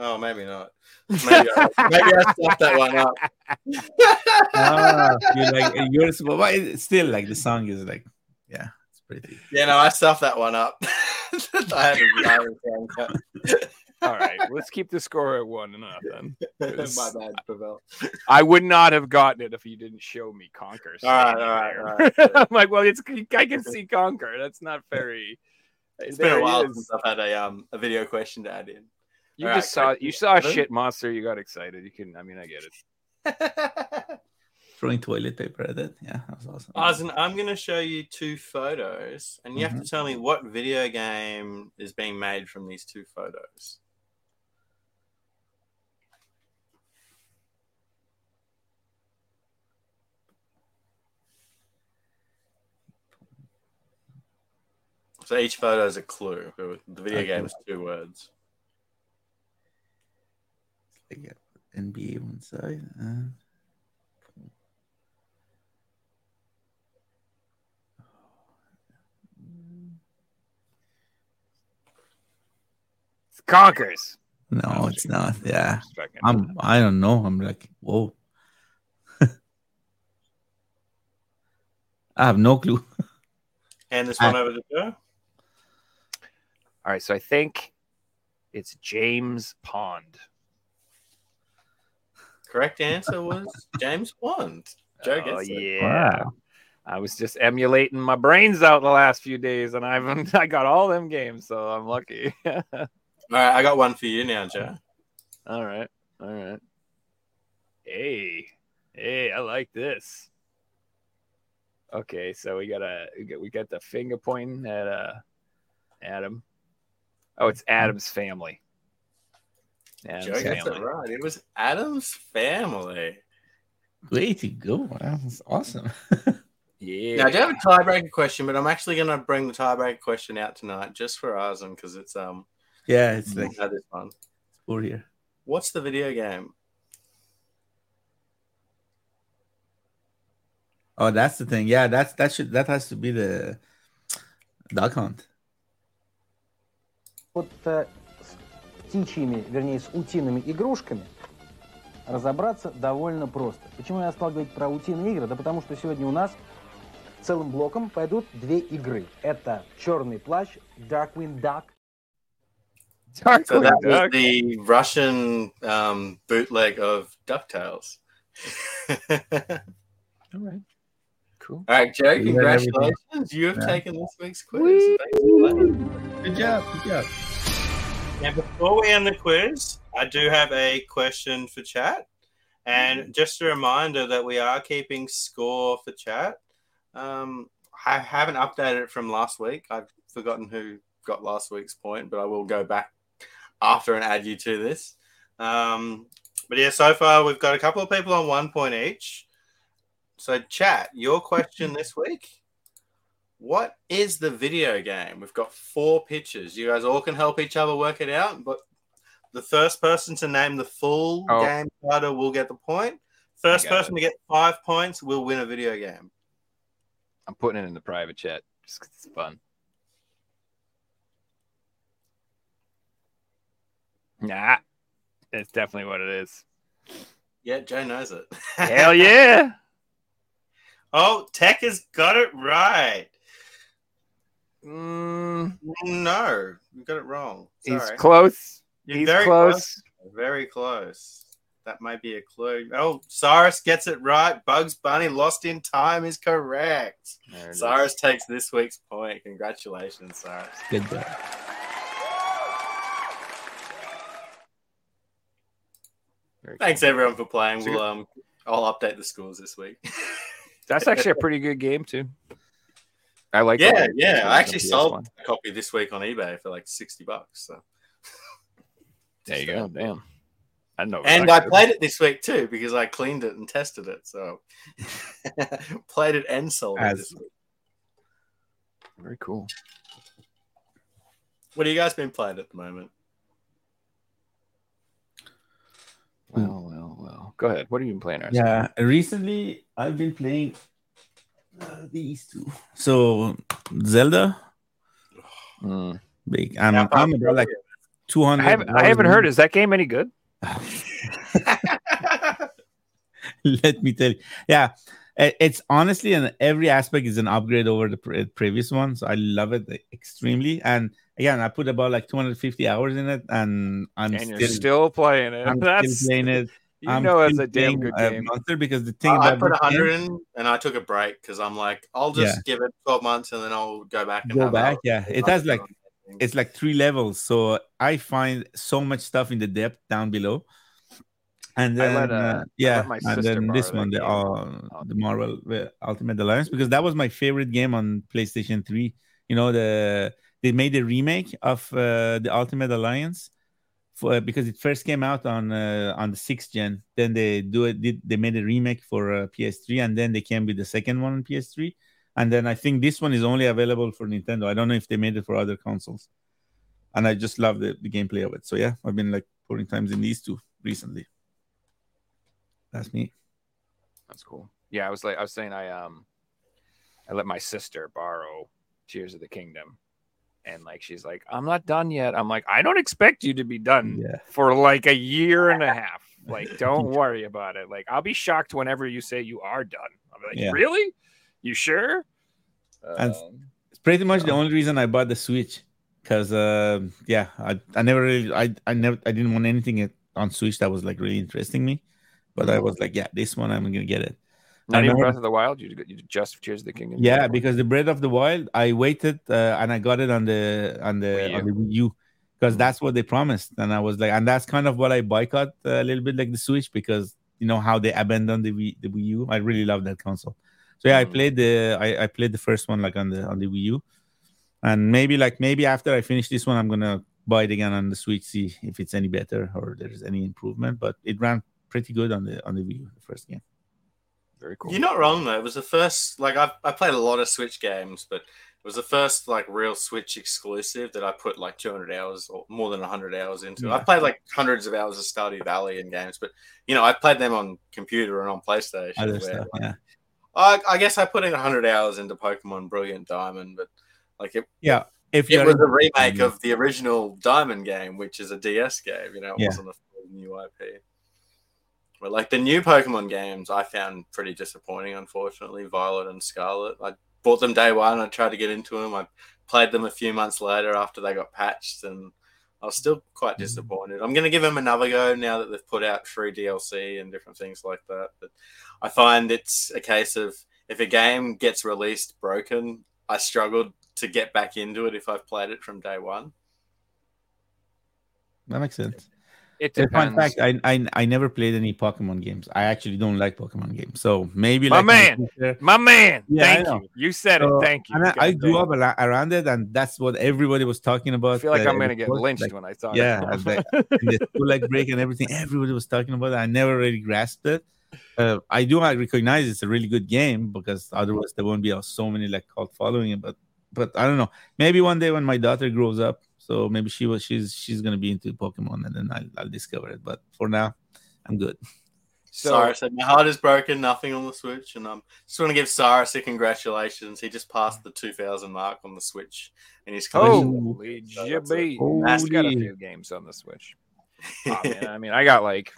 Speaker 2: Oh, maybe not. Maybe I, maybe I stuffed that one up.
Speaker 3: ah, you're like you're but still like the song is like yeah it's pretty
Speaker 2: Yeah, no, I stuffed that one up. <laughs> I had a I had a
Speaker 4: All right, let's keep the score at one and up then. <laughs>
Speaker 2: My bad, Pavel.
Speaker 4: I would not have gotten it if you didn't show me Conker.
Speaker 2: All right,
Speaker 4: standing
Speaker 2: all right,
Speaker 4: there.
Speaker 2: all right. <laughs>
Speaker 4: I'm like, well, it's I can see Conker. That's not very.
Speaker 2: It's
Speaker 4: There
Speaker 2: been a while
Speaker 4: is.
Speaker 2: since I've had a um a video question to add in.
Speaker 4: You
Speaker 2: All
Speaker 4: just
Speaker 2: right,
Speaker 4: saw you saw a shit monster. You got excited. You can. I mean, I get it. <laughs>
Speaker 3: throwing toilet paper at it yeah that was awesome
Speaker 2: Arzen, I'm going to show you two photos, and you have
Speaker 4: Mm-hmm.
Speaker 2: to tell me what video game is being made from these two photos. So each photo is a clue. The video
Speaker 3: Okay.
Speaker 2: game is two words.
Speaker 3: I get NBA one side and
Speaker 4: It's Conkers.
Speaker 3: no oh, it's not yeah I'm I don't know I'm like whoa <laughs> I have no clue <laughs>
Speaker 2: Hand this one over to Joe.
Speaker 4: All right, so I think it's James Pond.
Speaker 2: Correct answer was James Bond. Joe
Speaker 4: oh
Speaker 2: gets it.
Speaker 4: yeah. I was just emulating my brains out the last few days, and I've <laughs> I got all them games, so I'm lucky. <laughs>
Speaker 2: All right, I got one for you now, Joe.
Speaker 4: all right, all right. Hey, hey, I like this. Okay, so we got a we got, we got the finger pointing at uh Adam. Oh, it's Addams Family. Yeah,
Speaker 2: Joey got it right. It was Addams Family.
Speaker 3: Way to go. That was awesome. <laughs>
Speaker 4: yeah.
Speaker 2: Now, I do have a tiebreaker question, but I'm actually going to bring the tiebreaker question out tonight just for Arsene because it's. um.
Speaker 3: Yeah, it's like.
Speaker 2: That is fun.
Speaker 3: Over here.
Speaker 2: What's the video game?
Speaker 3: Oh, that's the thing. Yeah, that's that should that has to be the duck hunt.
Speaker 6: What the птичьими, вернее, с утиными игрушками разобраться довольно просто. Почему я стал говорить про утиные игры? Да потому что сегодня у нас целым блоком пойдут две игры. Это «Черный плащ», «Darkwing Duck».
Speaker 4: Darkwing
Speaker 2: So that was
Speaker 4: Duck.
Speaker 2: the Russian um, bootleg of DuckTales.
Speaker 4: All right. Cool.
Speaker 2: All right, Joe, congratulations. You have
Speaker 3: Yeah.
Speaker 2: taken this week's quiz.
Speaker 3: Good job. Good job.
Speaker 7: Now, before we end the quiz, I do have a question for chat. And just a reminder that we are keeping score for chat. Um, I haven't updated it from last week. I've forgotten who got last week's point, but I will go back after and add you to this. Um, but yeah, so far we've got a couple of people on one point each. So, chat, your question <laughs> this week what is the video game? We've got four pictures. You guys all can help each other work it out, but the first person to name the full
Speaker 4: Oh.
Speaker 7: game title will get the point. First person to get five points will win a video game.
Speaker 4: I'm putting it in the private chat just 'cause it's fun. Nah, it's definitely what it is.
Speaker 2: Yeah, Joe knows it.
Speaker 4: Hell yeah! <laughs>
Speaker 7: Oh, Tech has got it right.
Speaker 4: Mm,
Speaker 7: No, you got it wrong.
Speaker 4: he's close.
Speaker 7: You're
Speaker 4: he's
Speaker 7: very
Speaker 4: close.
Speaker 7: Very close. That might be a clue. Oh, Cyrus gets it right. Bugs Bunny Lost in Time is correct.
Speaker 4: There it is.
Speaker 2: Cyrus takes this week's point. Congratulations, Cyrus.
Speaker 3: Good job.
Speaker 2: Thanks everyone for playing.
Speaker 4: So
Speaker 2: We'll um I'll update the scores this week.
Speaker 4: That's actually a <laughs> pretty good game too. I like.
Speaker 2: yeah,
Speaker 4: it.
Speaker 2: yeah. I actually
Speaker 4: PS1.
Speaker 2: sold a copy this week on eBay for like sixty bucks. So <laughs>
Speaker 4: There you uh, go. Damn. I know.
Speaker 2: And I played it this week too because I cleaned it and tested it. So <laughs> played it and sold it
Speaker 3: As-
Speaker 2: this week.
Speaker 4: Very cool.
Speaker 2: What have you guys been playing at the moment?
Speaker 4: Well, well, well. Go ahead. What have you been playing? Arsen?
Speaker 3: Yeah, recently I've been playing uh, these two. So Zelda,
Speaker 4: Mm.
Speaker 3: big. I'm,
Speaker 2: How far
Speaker 3: I'm
Speaker 2: have you
Speaker 3: about like
Speaker 4: I
Speaker 3: 200.
Speaker 4: haven't. I haven't heard. Is that game any good? <laughs>
Speaker 3: Let me tell you. Yeah, it's honestly, and every aspect is an upgrade over the pre- previous one. So I love it extremely. And again, I put about like 250 hours in it, and I'm
Speaker 4: and
Speaker 3: still,
Speaker 4: you're still playing it.
Speaker 3: I'm <laughs>
Speaker 4: That's
Speaker 3: still playing it.
Speaker 4: You
Speaker 3: I'm
Speaker 4: know it's a damn good
Speaker 3: uh,
Speaker 4: game.
Speaker 3: Monster because the thing
Speaker 2: I
Speaker 3: about
Speaker 2: put
Speaker 3: this game-
Speaker 2: 100 in and I took a break because I'm like, I'll just give it 12 months and then I'll go back and
Speaker 3: go
Speaker 2: have
Speaker 3: back. Yeah, it has like it's like three levels so i find so much stuff in the depth down below. And then
Speaker 4: let, uh,
Speaker 3: uh, yeah and then this one the uh, the marvel uh, ultimate alliance because that was my favorite game on playstation 3 you know the they made a remake of uh, the ultimate alliance for, because it first came out on uh, on the sixth gen then they do it did, they made a remake for uh, ps3 and then they came with the second one on ps3 and then I think this one is only available for Nintendo. I don't know if they made it for other consoles. And I just love the, the gameplay of it. So yeah, I've been like pouring times in these two recently. That's me.
Speaker 4: That's cool. Yeah, I was like, I was saying, I um, I let my sister borrow Tears of the Kingdom, and like she's like, I'm not done yet. I'm like, I don't expect you to be done
Speaker 3: Yeah.
Speaker 4: for like a year and a half. <laughs> Like, don't worry about it. Like, I'll be shocked whenever you say you are done. I'm like,
Speaker 3: Yeah.
Speaker 4: really? You sure?
Speaker 3: And-
Speaker 4: Um,
Speaker 3: It's pretty much the only reason I bought the Switch. Cause uh, yeah, I, I never really I, I never I didn't want anything on Switch that was like really interesting me. But I was like, yeah, this one I'm gonna get it.
Speaker 4: Not
Speaker 3: I
Speaker 4: even
Speaker 3: remember-
Speaker 4: Breath of the Wild. You you just Tears of the Kingdom.
Speaker 3: Yeah, because the Breath of the Wild, I waited uh, and I got it on the on the
Speaker 4: Wii
Speaker 3: on the Wii U because that's what they promised, and I was like, and that's kind of what I boycott uh, a little bit, like the Switch, because you know how they abandoned the Wii, the Wii U. I really love that console. So yeah, I
Speaker 4: Mm.
Speaker 3: played the I, I played the first one like on the on the Wii U, and maybe like maybe after I finish this one, I'm gonna buy it again on the Switch, see if it's any better or there's any improvement. But it ran pretty good on the on the Wii U, the first game.
Speaker 4: Very cool.
Speaker 2: You're not wrong though. It was the first like I I played a lot of Switch games, but it was the first like real Switch exclusive that I put like 200 hours or more than 100 hours into.
Speaker 3: Yeah.
Speaker 2: I've played like hundreds of hours of Stardew Valley and games, but you know I played them on computer and on PlayStation. Where,
Speaker 3: stuff,
Speaker 2: like,
Speaker 3: yeah.
Speaker 2: I, I guess I put in 100 hours into Pokemon Brilliant Diamond, but like it,
Speaker 3: Yeah, if
Speaker 2: it was a remake of the original Diamond game, which is a DS game. You know, it
Speaker 3: Yeah.
Speaker 2: wasn't a full new IP. But like the new Pokemon games, I found pretty disappointing. Unfortunately, Violet and Scarlet. I bought them day one. I tried to get into them. I played them a few months later after they got patched, and I was still quite
Speaker 3: Mm-hmm.
Speaker 2: disappointed. I'm going to give them another go now that they've put out free DLC and different things like that. But I find it's a case of if a game gets released broken, I struggled to get back into it if I've played it from day one.
Speaker 3: That makes sense.
Speaker 4: It
Speaker 3: In fun fact, I, I I never played any Pokemon games. I actually don't like Pokemon games. So maybe
Speaker 4: My
Speaker 3: like
Speaker 4: man.
Speaker 3: future-
Speaker 4: My man,
Speaker 3: Yeah,
Speaker 4: thank you. You said
Speaker 3: So,
Speaker 4: it. Thank you.
Speaker 3: And I, I grew up around it, and that's what everybody was talking about.
Speaker 4: I feel like
Speaker 3: uh,
Speaker 4: I'm gonna get lynched
Speaker 3: like,
Speaker 4: when I talk.
Speaker 3: yeah, and the, school like break and everything. Everybody was talking about it. I never really grasped it. Uh, I do I recognize it's a really good game because otherwise there won't be uh, so many like cult following it. But but I don't know. Maybe one day when my daughter grows up, so maybe she was she's she's gonna be into Pokemon and then I'll, I'll discover it. But for now, I'm good.
Speaker 4: so
Speaker 2: Cyrus said, My heart is broken, nothing on the Switch. And um, just want to give Cyrus a congratulations. He just passed the 2000 mark on the Switch And his collection.
Speaker 4: holy
Speaker 2: So that's a-
Speaker 4: jibby. I've got a few games on the Switch. Oh, man, I mean, I got like,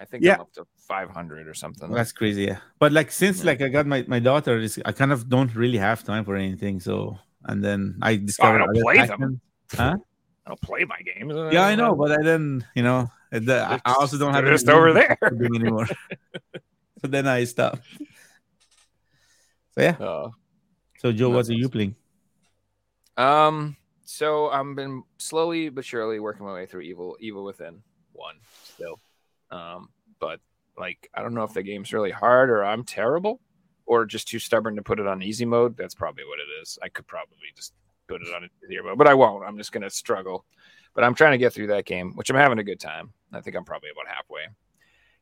Speaker 4: I think
Speaker 3: Yeah.
Speaker 4: I'm up to 500 or something.
Speaker 3: That's crazy, yeah. But like since
Speaker 4: Yeah.
Speaker 3: like I got my, my daughter, it's- I kind of don't really have time for anything. So and then I discovered
Speaker 4: don't play them.
Speaker 3: Passions. <laughs>
Speaker 4: I don't play my games.
Speaker 3: Yeah, I know, but I then you know I I also don't have
Speaker 4: They're just over there.
Speaker 3: anymore. <laughs> so then I stopped. So yeah.
Speaker 4: Uh,
Speaker 3: So Joe, what are you playing?
Speaker 4: Um, so I've been slowly but surely working my way through Evil Evil Within one still. Um, but like I don't know if the game's really hard or I'm terrible or just too stubborn to put it on easy mode. That's probably what it is. I could probably just put it on easier mode, but I won't. I'm just gonna struggle. But I'm trying to get through that game, which I'm having a good time. I think I'm probably about halfway.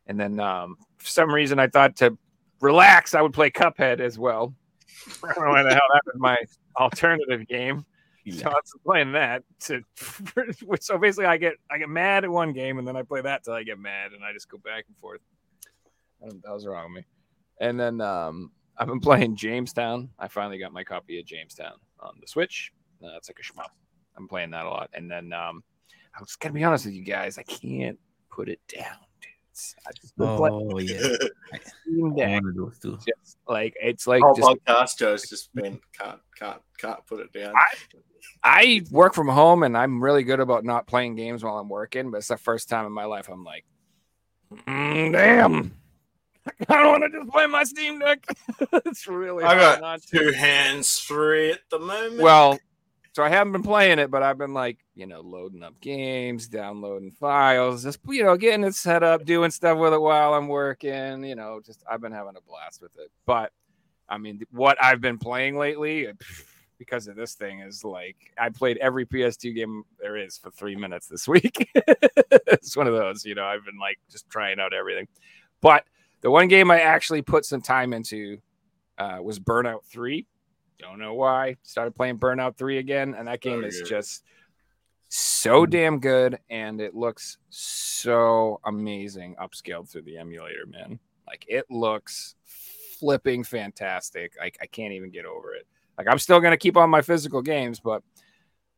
Speaker 4: And then um, for some reason I thought to relax, I would play Cuphead as well. <laughs> I don't know why the hell that was my alternative game. So I was playing that to <laughs> so basically I get I get mad at one game and then I play that till I get mad and I just go back and forth. I don't know was wrong with me. And then um I've been playing Jamestown. I finally got my copy of Jamestown on the Switch. It's like a shmup. I'm playing that a lot. And then um I was gonna be honest with you guys, I can't put it down, dudes. I just been playing
Speaker 3: Oh yeah,
Speaker 4: Steam Deck.
Speaker 3: one of those too.
Speaker 4: Just like it's like just
Speaker 2: podcast, Joe's just <laughs> been can't can't can't put it down.
Speaker 4: I work from home and I'm really good about not playing games while I'm working, but it's the first time in my life I'm like, "Mm, damn, <laughs> I don't want to just play my Steam Deck. <laughs> it's really
Speaker 2: I
Speaker 4: hard
Speaker 2: got
Speaker 4: not to.
Speaker 2: two hands free at the moment.
Speaker 4: Well, so I haven't been playing it, but I've been like, you know, loading up games, downloading files, just you know, getting it set up, doing stuff with it while I'm working. You know, just I've been having a blast with it. But I mean, what I've been playing lately, because of this thing, is like I played every PS2 game there is for three minutes this week. <laughs> it's one of those, you know, I've been like just trying out everything. But the one game I actually put some time into uh, was Burnout 3. Don't know why. Started playing Burnout 3 again, and that game
Speaker 2: Very
Speaker 4: is
Speaker 2: good.
Speaker 4: just so damn good, and it looks so amazing upscaled through the emulator, man. Like it looks flipping fantastic. Like I can't even get over it. Like I'm still gonna keep on my physical games, but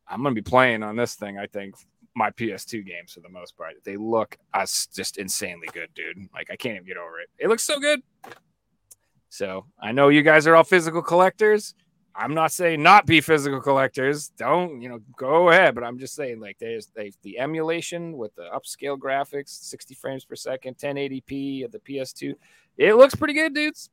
Speaker 4: I'm gonna be playing on this thing. I think my PS2 games for the most part. They look us just insanely good, dude. Like I can't even get over it. It looks so good. So I know you guys are all physical collectors. I'm not saying not be physical collectors. Don't you know? Go ahead, but I'm just saying like there's they, the emulation with the upscale graphics, 60 frames per second, 1080p of the PS2. It looks pretty good, dudes.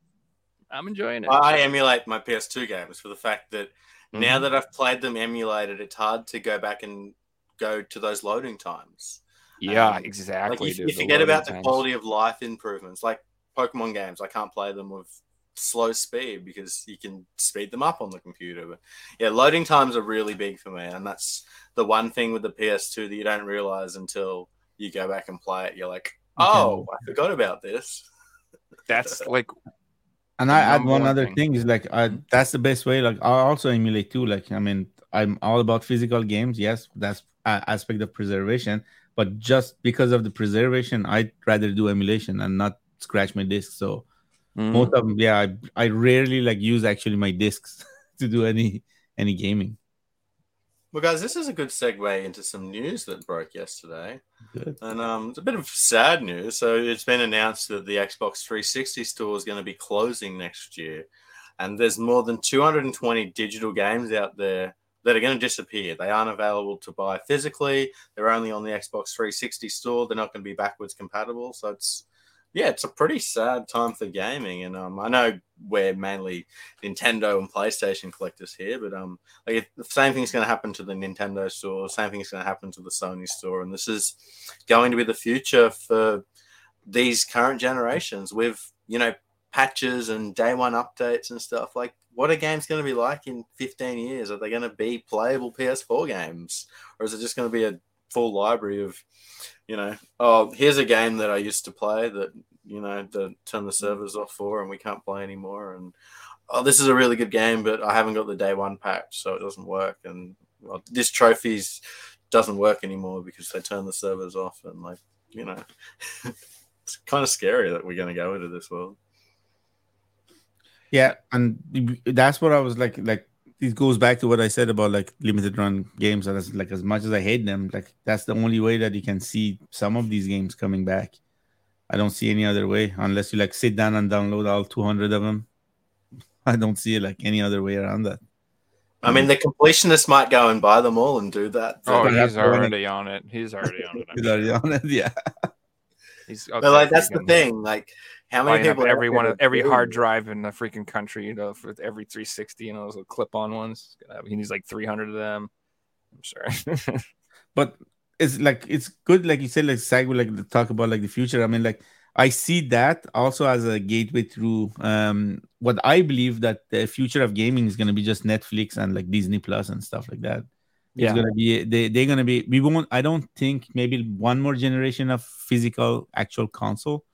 Speaker 4: I'm enjoying it.
Speaker 2: I emulate my PS2 games for the fact that
Speaker 4: Mm-hmm.
Speaker 2: now that I've played them emulated, it's hard to go back and go to those loading times.
Speaker 4: yeah,
Speaker 2: um,
Speaker 4: exactly.
Speaker 2: Like you, you forget about the quality of life improvements. Like Pokemon games, I can't play them with slow speed because you can speed them up on the computer. But yeah, loading times are really big for me, and that's the one thing with the PS2 that you don't realize until you go back and play it. You're like, oh, I forgot about this. <laughs>
Speaker 4: That's like
Speaker 3: And I add one
Speaker 4: one
Speaker 3: other
Speaker 4: thing.
Speaker 3: thing is like I, that's the best way. Like I also emulate too. Like I mean, I'm all about physical games. Yes, that's a aspect of preservation. But just because of the preservation, I'd rather do emulation and not scratch my disc. So
Speaker 4: mm,
Speaker 3: most of them, yeah, I, I rarely like use actually my discs <laughs> to do any any gaming.
Speaker 2: Well, guys, this is a good segue into some news that broke yesterday.
Speaker 3: Good.
Speaker 2: And um, it's a bit of sad news. So it's been announced that the Xbox 360 store is going to be closing next year, and there's more than 220 digital games out there that are going to disappear. They aren't available to buy physically. They're only on the Xbox 360 store. They're not going to be backwards compatible. So it's yeah, it's a pretty sad time for gaming. And um, I know we're mainly Nintendo and PlayStation collectors here, but um, like the same thing's going to happen to the Nintendo store. Same thing's going to happen to the Sony store, and this is going to be the future for these current generations with you know patches and day one updates and stuff. Like, what are games going to be like in 15 years? Are they going to be playable PS4 games, or is it just going to be a full library of, you know, oh, here's a game that I used to play that you know the turn the servers off for and we can't play anymore, and oh, this is a really good game, but I haven't got the day one patch, so it doesn't work, and well, this trophies doesn't work anymore because they turn the servers off, and like, you know. <laughs> it's kind of scary that we're going to go into this world.
Speaker 3: Yeah, and that's what I was like. Like it goes back to what I said about like limited run games. And as like as much as I hate them, like that's the only way that you can see some of these games coming back. I don't see any other way unless you like sit down and download all 200 of them. <laughs> I don't see like any other way around that.
Speaker 2: I mean, the completionist might go and buy them all and do that.
Speaker 4: Oh,
Speaker 3: that's
Speaker 4: he's
Speaker 3: the
Speaker 4: already on it. He's already on it. I'm
Speaker 3: already on it, yeah.
Speaker 4: He's
Speaker 2: but, like that's the thing. Like, how many
Speaker 4: buying up
Speaker 2: people?
Speaker 4: every one of every
Speaker 2: do
Speaker 4: hard drive in the freaking country, you know, for every 360, you know, those little clip-on ones. He's gonna He needs like 300 of them. I'm sorry. <laughs>
Speaker 3: but it's like it's good like you said like segue like to talk about like the future i mean like i see that also as a gateway through um what i believe that the future of gaming is going to be just netflix and like disney plus and stuff like that
Speaker 4: Yeah.
Speaker 3: it's going to be they, they're going to be we won't i don't think maybe one more generation of physical actual console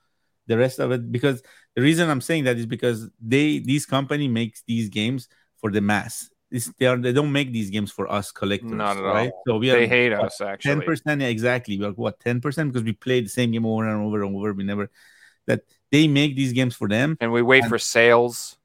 Speaker 3: the rest of it because the reason i'm saying that is because they these company makes these games for the mass it's, they are they don't make these games for us collectors
Speaker 4: Not at all.
Speaker 3: right so we are
Speaker 4: they hate us actually
Speaker 3: ten
Speaker 4: actually.
Speaker 3: percent exactly. We're what ten percent because we played the same game over and over and over. We never that they make these games for them
Speaker 4: And we wait
Speaker 3: And-
Speaker 4: for sales.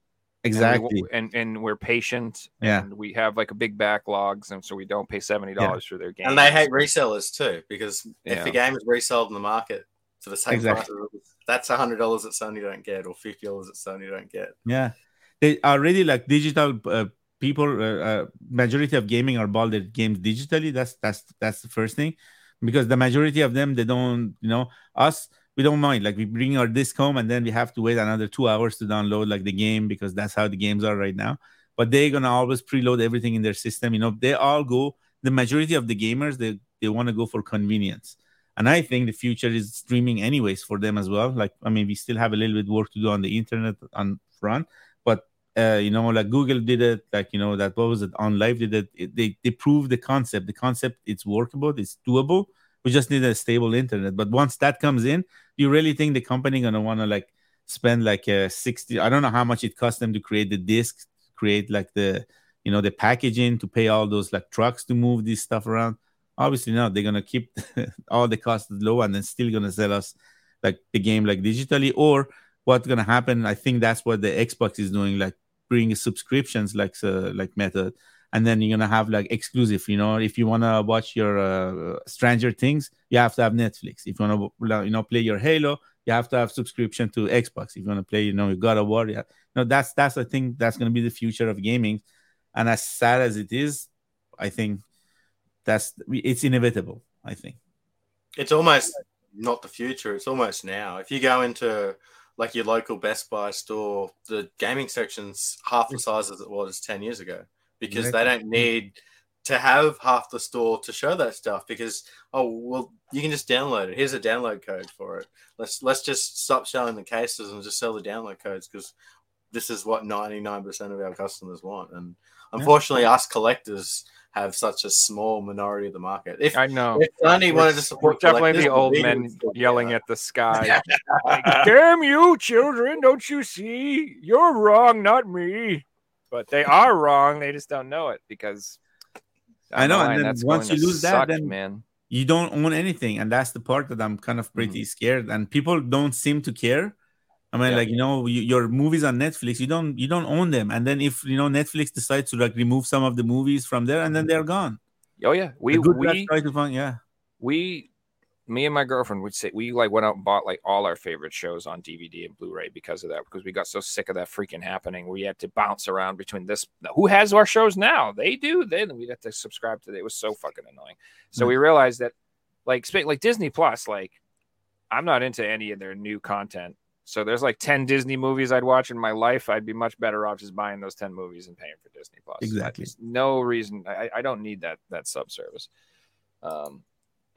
Speaker 4: and we-
Speaker 3: exactly.
Speaker 4: And, and we're patient.
Speaker 3: Yeah.
Speaker 4: And we have like a big backlogs, and so we don't pay seventy dollars for their game.
Speaker 2: And they hate resellers too, because if
Speaker 4: Yeah.
Speaker 2: the game is resold in the market for the same
Speaker 3: Exactly.
Speaker 2: price, that's a hundred dollars that Sony don't get, or fifty dollars that Sony don't get.
Speaker 3: Yeah, they are really like digital uh, people. Uh, uh, majority of gaming are bought their games digitally. That's that's that's the first thing, because the majority of them they don't. You know, us we don't mind. Like we bring our disc home and then we have to wait another two hours to download like the game because that's how the games are right now. But they're gonna always preload everything in their system. You know, they all go. The majority of the gamers they they want to go for convenience. And I think the future is streaming anyways for them as well. Like, I mean, we still have a little bit work to do on the internet on front, but uh, you know, like Google did it, like you know, that what was it OnLive did it, it they they proved the concept. The concept it's workable, it's doable. We just need a stable internet. But once that comes in, do you really think the company gonna wanna like spend like a 60 I don't know how much it cost them to create the disc, create like the you know the packaging to pay all those like trucks to move this stuff around obviously not. They're gonna keep <laughs> all the costs low and then still gonna sell us like the game like digitally. Or what's gonna happen i think that's what the xbox is doing like bring subscriptions like uh, like method. And then you're gonna have like exclusive you know? If you want to watch your uh, stranger things you have to have netflix. If you want to you know play your halo you have to have subscription to xbox. If you want to play you know you of war yeah. No that's that's i think that's gonna be the future of gaming. And as sad as it is i think that's it's inevitable i think
Speaker 2: It's almost not the future. It's almost now. If you go into like your local Best Buy store, the gaming section's half the size as it was ten years ago because they don't need to have half the store to show that stuff because oh well you can just download it. Here's a download code for it. Let's let's just stop showing the cases and just sell the download codes because this is what 99% of our customers want. And unfortunately, us collectors have such a small minority of the market. If
Speaker 4: I know.
Speaker 2: if Sony wanted to support
Speaker 4: Definitely the old men
Speaker 2: would still be
Speaker 4: yelling at the sky. like, Damn you, children! Don't you see? You're wrong, not me. But they are wrong. They just don't know it because
Speaker 3: I know,
Speaker 4: down
Speaker 3: and then
Speaker 4: that's
Speaker 3: once you
Speaker 4: to
Speaker 3: lose that, then-
Speaker 4: man,
Speaker 3: you don't own anything and that's the part that i'm kind of pretty mm-hmm. scared and people don't seem to care i mean
Speaker 4: Yeah.
Speaker 3: like you know you, your movies on netflix you don't you don't own them and then if you know netflix decides to like remove some of the movies from there and then they're gone
Speaker 4: oh yeah, we we
Speaker 3: try to find yeah
Speaker 4: we me and my girlfriend would say we like went out and bought like all our favorite shows on DVD and Blu-ray because of that because we got so sick of that freaking happening. We had to bounce around between this. Who has our shows now? They do. Then we had to subscribe to it. It was so fucking annoying. So we mm. realized that like like Disney Plus, like I'm not into any of their new content. So there's like 10 Disney movies I'd watch in my life. I'd be much better off just buying those 10 movies and paying for Disney Plus.
Speaker 3: Exactly.
Speaker 4: There's no reason. I, I don't need that that sub service. Um,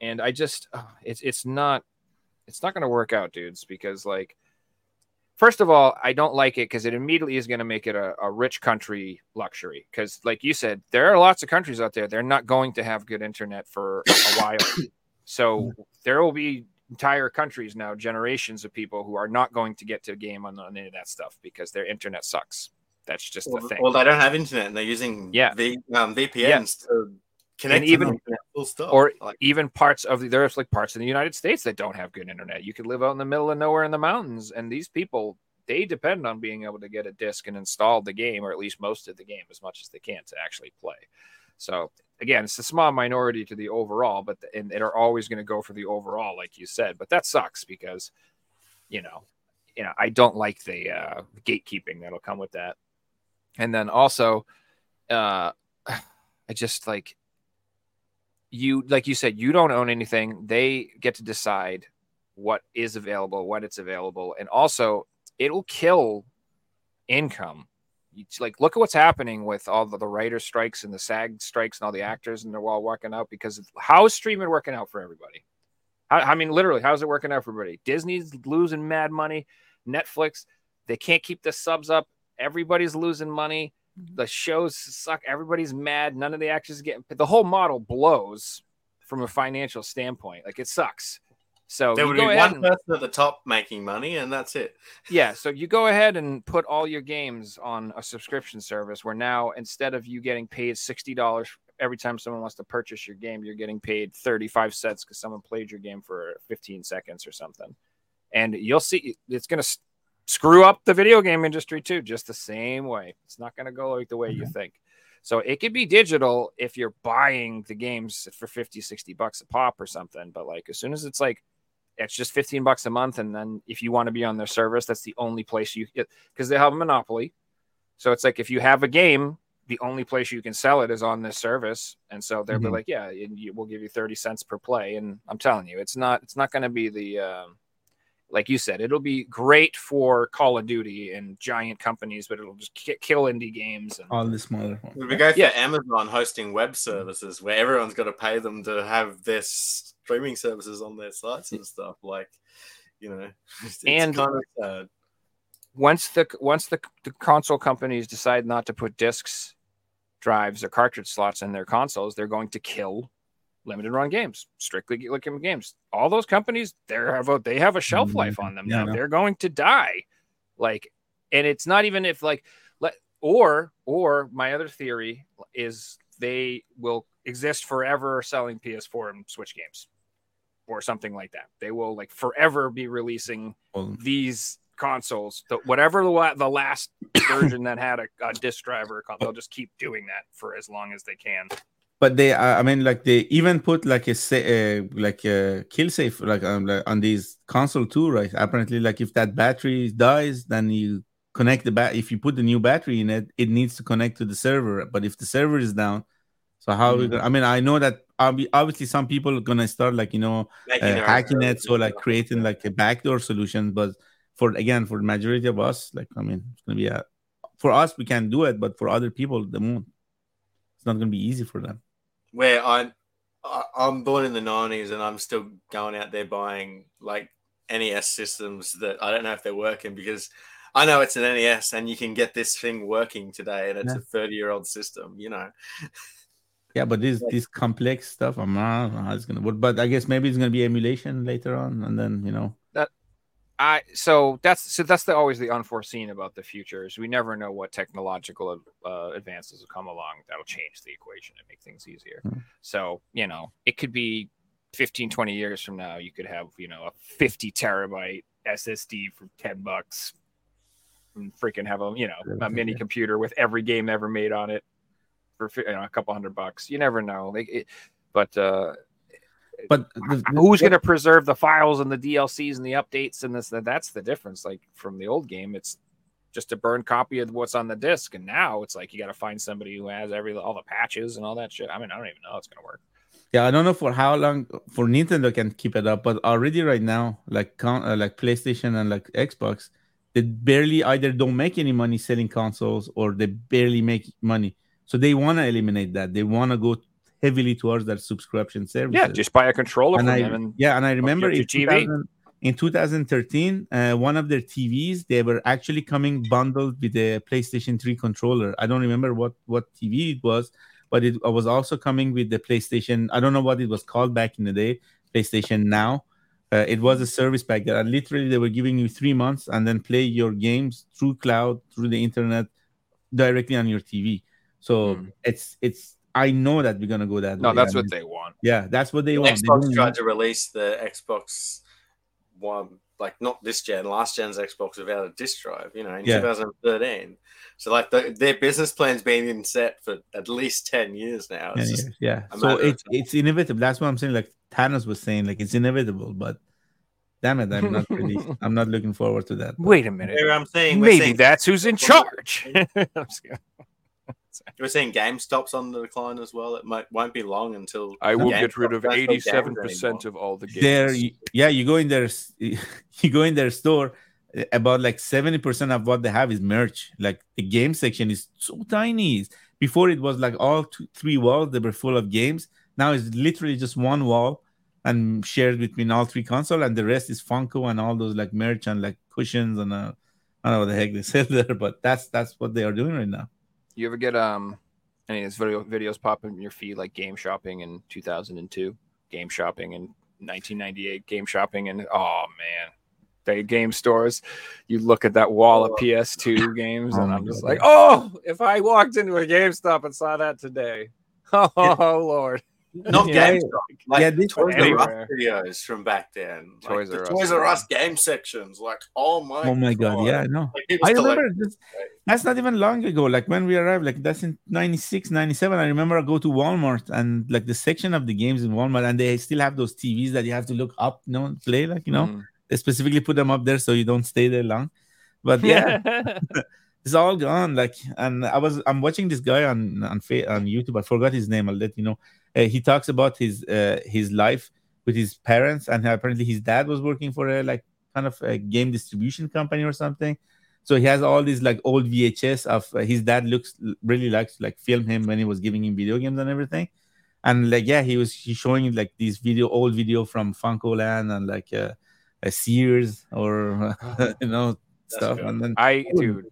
Speaker 4: and I just uh, it's it's not it's not going to work out, dudes, because like first of all, I don't like it because it immediately is going to make it a, a rich country luxury. Because like you said, there are lots of countries out there they're not going to have good internet for a while. <coughs> So there will be entire countries now, generations of people who are not going to get to a game on, on any of that stuff because their internet sucks. That's just the thing.
Speaker 2: well, they don't have internet and they're using
Speaker 4: Yeah.
Speaker 2: v, um, VPNs to connect
Speaker 4: And even-
Speaker 2: internet, full
Speaker 4: or
Speaker 2: like,
Speaker 4: even parts of the there's like parts in the United States that don't have good internet. You could live out in the middle of nowhere in the mountains, and these people they depend on being able to get a disc and install the game, or at least most of the game, as much as they can to actually play. So again, it's a small minority to the overall, but and they're always going to go for the overall, like you said. But that sucks because you know, you know, I don't like the uh, gatekeeping that'll come with that. And then also, uh, <sighs> I just like you like you said you don't own anything they get to decide what is available when it's available and also it'll kill income it's like look at what's happening with all the, the writer strikes and the sag strikes and all the actors and they're all working out because how is streaming working out for everybody how, i mean literally how's it working out for everybody disney's losing mad money netflix they can't keep the subs up everybody's losing money mm-hmm. the shows suck. Everybody's mad. None of the actors get the whole model blows from a financial standpoint. Like it sucks. So
Speaker 2: there would be one
Speaker 4: and,
Speaker 2: person at the top making money, and that's it.
Speaker 4: yeah, <laughs> so you go ahead and put all your games on a subscription service where now instead of you getting paid sixty dollars every time someone wants to purchase your game, you're getting paid thirty five cents because someone played your game for fifteen seconds or something. And you'll see it's gonna screw up the video game industry too, just the same way. It's not gonna go like the way you mm-hmm. think. So it could be digital if you're buying the games for 50, 60 bucks a pop or something. But like as soon as it's like it's just 15 bucks a month and then if you want to be on their service that's the only place you get because they have a monopoly. So it's like if you have a game the only place you can sell it is on this service. And so they'll be
Speaker 3: Mhm.
Speaker 4: like yeah you, we'll give you 30 cents per play. And i'm telling you it's not it's not going to be the um, like you said it'll be great for call of duty and giant companies but it'll just ki- kill indie games and
Speaker 3: All the smaller ones.
Speaker 2: We go for
Speaker 4: Yeah.
Speaker 2: Amazon hosting web services where everyone's got to pay them to have their streaming services on their sites and stuff, like you know, <laughs> it's,
Speaker 4: And-
Speaker 2: kind of sad.
Speaker 4: once the once the, the console companies decide not to put discs drives or cartridge slots in their consoles they're going to kill limited run games strictly looking games. All those companies they have a they have a shelf
Speaker 3: Mhm.
Speaker 4: life on them
Speaker 3: Yeah,
Speaker 4: now. they're going to die. Like and it's not even if like let or or my other theory is they will exist forever selling ps4 and switch games or something like that. They will like forever be releasing
Speaker 3: Well,
Speaker 4: these consoles, the, whatever the, the last <coughs> version that had a, a disc driver, they'll just keep doing that for as long as they can.
Speaker 3: But they, I mean, like they even put like a sa- uh, like a kill safe like, um, like on these console too, right? Apparently, like if that battery dies, then you connect the bat. If you put the new battery in it, it needs to connect to the server. But if the server is down, so how? we
Speaker 4: Mhm.
Speaker 3: gonna, I mean, I know that obviously some people are gonna start like you know
Speaker 2: Making
Speaker 3: uh, hacking it, so like creating like a backdoor solution. But for again, for the majority of us, like I mean, it's gonna be a for us we can do it, but for other people, they won't. It's not gonna be easy for them.
Speaker 2: Where I, I I'm born in the nineties and I'm still going out there buying like NES systems that I don't know if they're working because I know it's an NES and you can get this thing working today and it's
Speaker 3: Yeah.
Speaker 2: a 30 year old system, you know. <laughs>
Speaker 3: Yeah, but this this complex stuff, I'm not, I don't know how it's gonna work. But I guess maybe it's gonna be emulation later on, and then you know,
Speaker 4: I so that's so that's the always the unforeseen about the future is we never know what technological uh, advances will come along that'll change the equation and make things easier.
Speaker 3: Hmm.
Speaker 4: So you know it could be 15, 20 years from now you could have you know a 50 terabyte SSD for 10 bucks and freaking have a you know a mini computer with every game ever made on it for you know, a couple hundred bucks. You never know. Like it, but uh
Speaker 3: but the-
Speaker 4: who's going to preserve the files and the DLCs and the updates and this that that's the difference like from the old game it's just a burned copy of what's on the disc and now it's like you got to find somebody who has every all the patches and all that shit I mean I don't even know how it's going to work
Speaker 3: Yeah, I don't know for how long for Nintendo can keep it up, but already right now, like uh, like PlayStation and like Xbox, they barely either don't make any money selling consoles or they barely make money. So they want to eliminate that. They want to go heavily towards that subscription service.
Speaker 4: Yeah, just buy a controller
Speaker 3: and I
Speaker 4: them and
Speaker 3: yeah, and I remember in, 2000 in 2013, uh, one of their TVs they were actually coming bundled with the PlayStation 3 controller. I don't remember what what TV it was, but it was also coming with the PlayStation. I don't know what it was called back in the day, PlayStation Now. Uh, it was a service back there, and literally they were giving you three months and then play your games through cloud, through the internet, directly on your TV. So
Speaker 4: Hmm.
Speaker 3: it's it's. I know that we're gonna go that
Speaker 4: no,
Speaker 3: way.
Speaker 4: No, that's
Speaker 3: and-
Speaker 4: what they want.
Speaker 3: Yeah, that's what they want. They
Speaker 2: Xbox
Speaker 3: don't
Speaker 2: tried
Speaker 3: want-
Speaker 2: to release the Xbox One, like not this gen, last gen's Xbox without a disk drive. You know, in
Speaker 3: Yeah.
Speaker 2: 2013. So like the, their business plan's been in set for at least 10 years now.
Speaker 3: Yeah,
Speaker 2: It's just,
Speaker 3: yeah. So it's it's inevitable. That's what I'm saying. Like Thanos was saying, like it's inevitable. But damn it, I'm not really. <laughs> I'm not looking forward to that. but-
Speaker 4: Wait a minute.
Speaker 7: Here I'm saying
Speaker 4: Maybe
Speaker 7: seeing,
Speaker 4: that's who's in charge. <laughs> I'm just kidding.
Speaker 2: we're seeing GameStop's on the decline as well. It might won't be long until
Speaker 4: I will
Speaker 2: GameStop
Speaker 4: get rid of
Speaker 2: don't sell games
Speaker 4: eighty-seven percent of all the games.
Speaker 3: There, yeah, you go in their <laughs> you go in their store. uh, About like seventy percent of what they have is merch. Like the game section is so tiny. Before it was like all two, three walls. They were full of games. Now it's literally just one wall and shared between all three console, and the rest is Funko and all those like merch and like cushions and uh, I don't know what the heck they <laughs> sell there, but that's that's what they are doing right now.
Speaker 4: You ever get um any of these video videos pop in your feed like game shopping in 2002, game shopping in 1998, game shopping and oh man, the game stores. You look at that wall of PS2 <laughs> games,
Speaker 3: Oh
Speaker 4: and I'm just like, oh, if I walked into a GameStop and saw that today, <laughs> oh, Lord,
Speaker 2: Not <laughs>
Speaker 4: Yeah.
Speaker 2: GameStop. Like
Speaker 3: Yeah, this
Speaker 2: Toys
Speaker 4: was
Speaker 2: R Us videos from back then. Like
Speaker 4: Toys
Speaker 2: the
Speaker 4: R Us,
Speaker 2: Toys R. Us game sections. Like, oh my
Speaker 3: oh my god, yeah, I know.
Speaker 2: Like,
Speaker 3: I
Speaker 2: still, like,
Speaker 3: remember this, that's not even long ago. Like when we arrived, like that's in 96, 97. I remember I go to Walmart and like the section of the games in Walmart, and they still have those TVs that you have to look up, you know, and play. Like, you know,
Speaker 4: Mm.
Speaker 3: they specifically put them up there so you don't stay there long. But yeah, <laughs> it's all gone. Like, and I was I'm watching this guy on on on YouTube. I forgot his name. I'll let you know. Uh, he talks about his uh, his life with his parents, and apparently his dad was working for a like kind of a game distribution company or something. So he has all these like old VHS of uh, his dad looks really likes like film him when he was giving him video games and everything. And like yeah, he was he showing like these video old video from FuncoLand and like uh, a Sears or <laughs> you know stuff.
Speaker 2: good.
Speaker 3: And then
Speaker 4: I dude,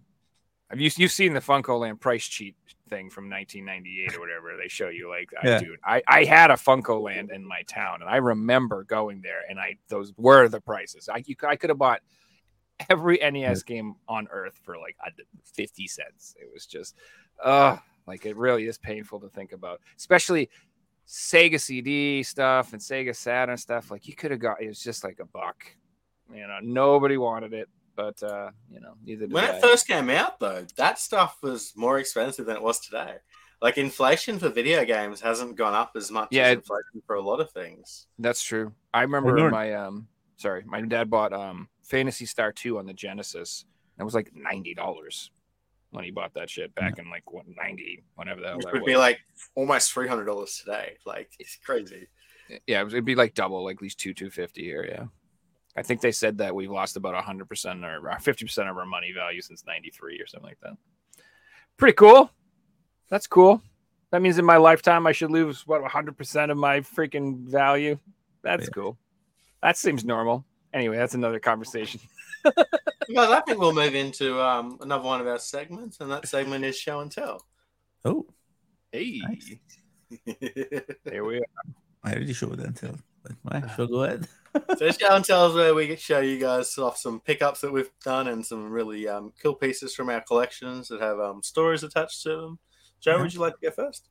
Speaker 4: have you you've seen the FuncoLand price cheat thing from 1998 or whatever? They show you like, I, dude, I I had a FuncoLand in my town, and I remember going there, and I those were the prices. I you, I could have bought every NES game on Earth for like 50 cents. It was just, uh, like it really is painful to think about, especially. Sega CD stuff and Sega Saturn stuff, like you could have got it was just like a buck. You know, nobody wanted it, but uh, you know, neither did
Speaker 2: When
Speaker 4: I.
Speaker 2: it first came out, though, that stuff was more expensive than it was today. Like inflation for video games hasn't gone up as much
Speaker 4: Yeah,
Speaker 2: as
Speaker 4: it-
Speaker 2: inflation for a lot of things.
Speaker 4: That's true. I remember
Speaker 3: learned.
Speaker 4: my um sorry, my dad bought um Phantasy Star 2 on the Genesis. It was like ninety dollars when he bought that shit back in like what ninety, whenever the
Speaker 2: Which
Speaker 4: that
Speaker 2: would
Speaker 4: was.
Speaker 2: be like almost three hundred dollars today. Like it's crazy.
Speaker 4: yeah, it it'd be like double, like at least two two fifty here. Yeah, I think they said that we've lost about hundred percent or fifty percent of our money value since ninety three or something like that. Pretty cool. That's cool. That means in my lifetime I should lose what hundred percent of my freaking value. That's
Speaker 3: Yeah.
Speaker 4: cool. That seems normal. Anyway, that's another conversation. <laughs>
Speaker 2: Guys, I think we'll move into um, another one of our segments, and that segment is show and tell.
Speaker 3: oh,
Speaker 4: Hey,
Speaker 3: Nice. <laughs>
Speaker 4: there we are.
Speaker 3: I already showed that until. But why? So go ahead. <laughs>
Speaker 2: so show and tell is where we can show you guys off some pickups that we've done and some really um, cool pieces from our collections that have um, stories attached to them. Joe,
Speaker 3: Yeah.
Speaker 2: would you like to go first?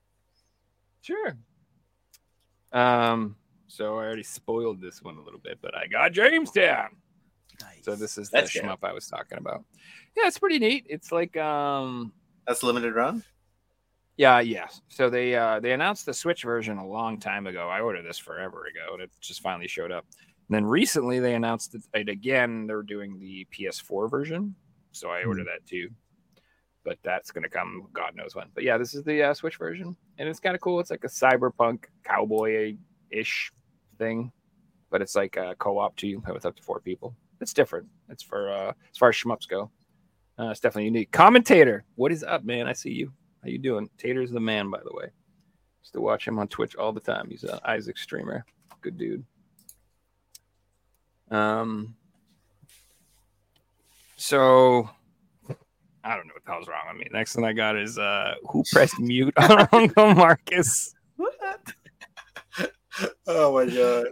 Speaker 4: Sure. Um, so I already spoiled this one a little bit, but I got Jamestown.
Speaker 3: Nice.
Speaker 4: So this is the
Speaker 2: That's good.
Speaker 4: shmup I was talking about. Yeah, it's pretty neat. It's like um
Speaker 2: That's limited run.
Speaker 4: Yeah, yeah. So they uh they announced the Switch version a long time ago. I ordered this forever ago and it just finally showed up. And then recently they announced it, again. They're doing the PS4 version. So I ordered that too. but that's gonna come God knows when. But yeah, this is the uh, Switch version, and it's kind of cool. It's like a cyberpunk cowboy ish thing, but it's like a co-op too. you play with up to four people. It's different. It's for uh, as far as shmups go. Uh, it's definitely unique. Commentator, what is up, man? I see you. How you doing? Tater's the man, by the way. Used to watch him on Twitch all the time. He's an Isaac streamer. Good dude. Um. So I don't know what the hell's wrong with me. Next thing I got is uh who pressed <laughs> mute on Uncle Marcus? What? <laughs>
Speaker 2: Oh my god.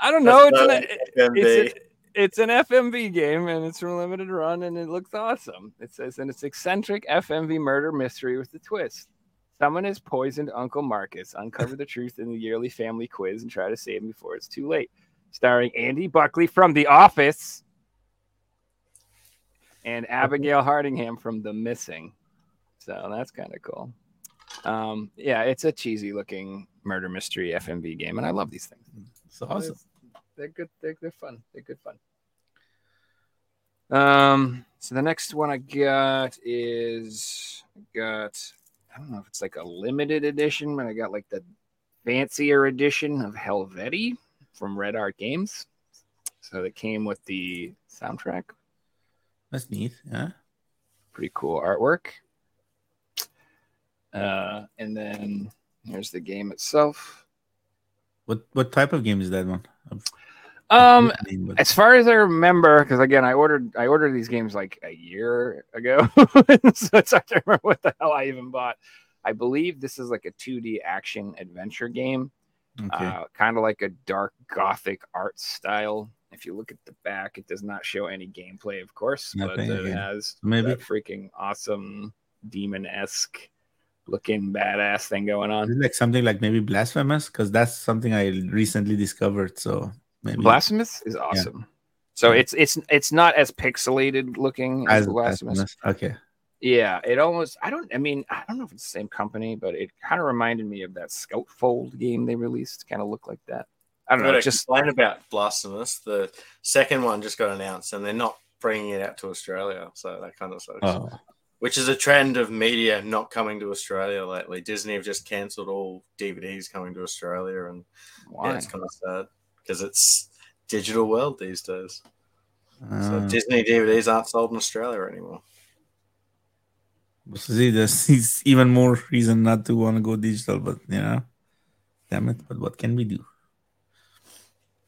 Speaker 4: I don't know. It's an,
Speaker 2: not
Speaker 4: it's, it's an FMV game and it's a limited run and it looks awesome. It says, and it's eccentric FMV murder mystery with a twist. Someone has poisoned Uncle Marcus. Uncover the truth in the yearly family quiz and try to save him before it's too late. Starring Andy Buckley from The Office and Abigail Hardingham from The Missing. So that's kind of cool. Um, yeah, it's a cheesy looking murder mystery FMV game, and I love these things.
Speaker 3: It's awesome.
Speaker 4: They're good. They're, they're fun. They're good fun. Um. So the next one I got is I got. I don't know if it's like a limited edition, but I got like the fancier edition of Helvetii from Red Art Games. So it came with the soundtrack.
Speaker 3: That's neat. Yeah.
Speaker 4: Pretty cool artwork. Uh, and then here's the game itself.
Speaker 3: What what type of game is that one?
Speaker 4: Um,
Speaker 3: I've seen, but-
Speaker 4: as far as I remember, because again, I ordered I ordered these games like a year ago, <laughs> so it's hard to remember what the hell I even bought. I believe this is like a 2D action adventure game,
Speaker 3: okay.
Speaker 4: uh, kind of like a dark gothic art style. If you look at the back, it does not show any gameplay, of course, but it has
Speaker 3: Maybe.
Speaker 4: that freaking awesome demon esque looking badass thing going
Speaker 3: Is
Speaker 4: on.
Speaker 3: it like something like maybe blasphemous? Because that's something I recently discovered. So maybe
Speaker 4: Blasphemous is awesome. So it's it's it's not as pixelated looking as,
Speaker 3: as
Speaker 4: Blasphemous.
Speaker 3: blasphemous. Okay.
Speaker 4: Yeah, it almost I don't I mean, I don't know if it's the same company, but it kind of reminded me of that Scoutfold game they released. Kind of looked like that. I don't know,
Speaker 2: Got
Speaker 4: it
Speaker 2: to
Speaker 4: just
Speaker 2: complain about Blasphemous. The second one just got announced, and they're not bringing it out to Australia, so that kind of sucks.
Speaker 3: Oh,
Speaker 2: Which is a trend of media not coming to Australia lately. Disney have just cancelled all DVDs coming to Australia, and
Speaker 4: why?
Speaker 2: yeah, it's kind of sad because it's digital world these days. So
Speaker 3: uh,
Speaker 2: Disney DVDs aren't sold in Australia anymore.
Speaker 3: see, there's is even more reason not to want to go digital, but you know, damn it. But what can we do?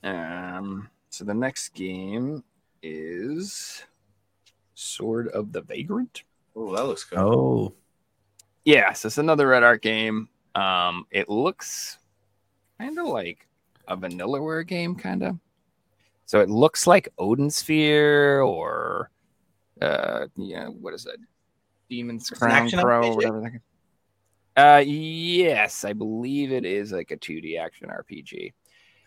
Speaker 4: Um so the next game is Sword of the Vagrant.
Speaker 2: Oh, that looks good.
Speaker 3: Oh,
Speaker 4: Yes, it's another Red Art game. Um, it looks kind of like a Vanillaware game, kind of. So it looks like Odin Sphere or uh, yeah, what is it? Demon's Crown Crow,
Speaker 2: RPG?
Speaker 4: whatever. That uh, yes, I believe it is like a 2D action RPG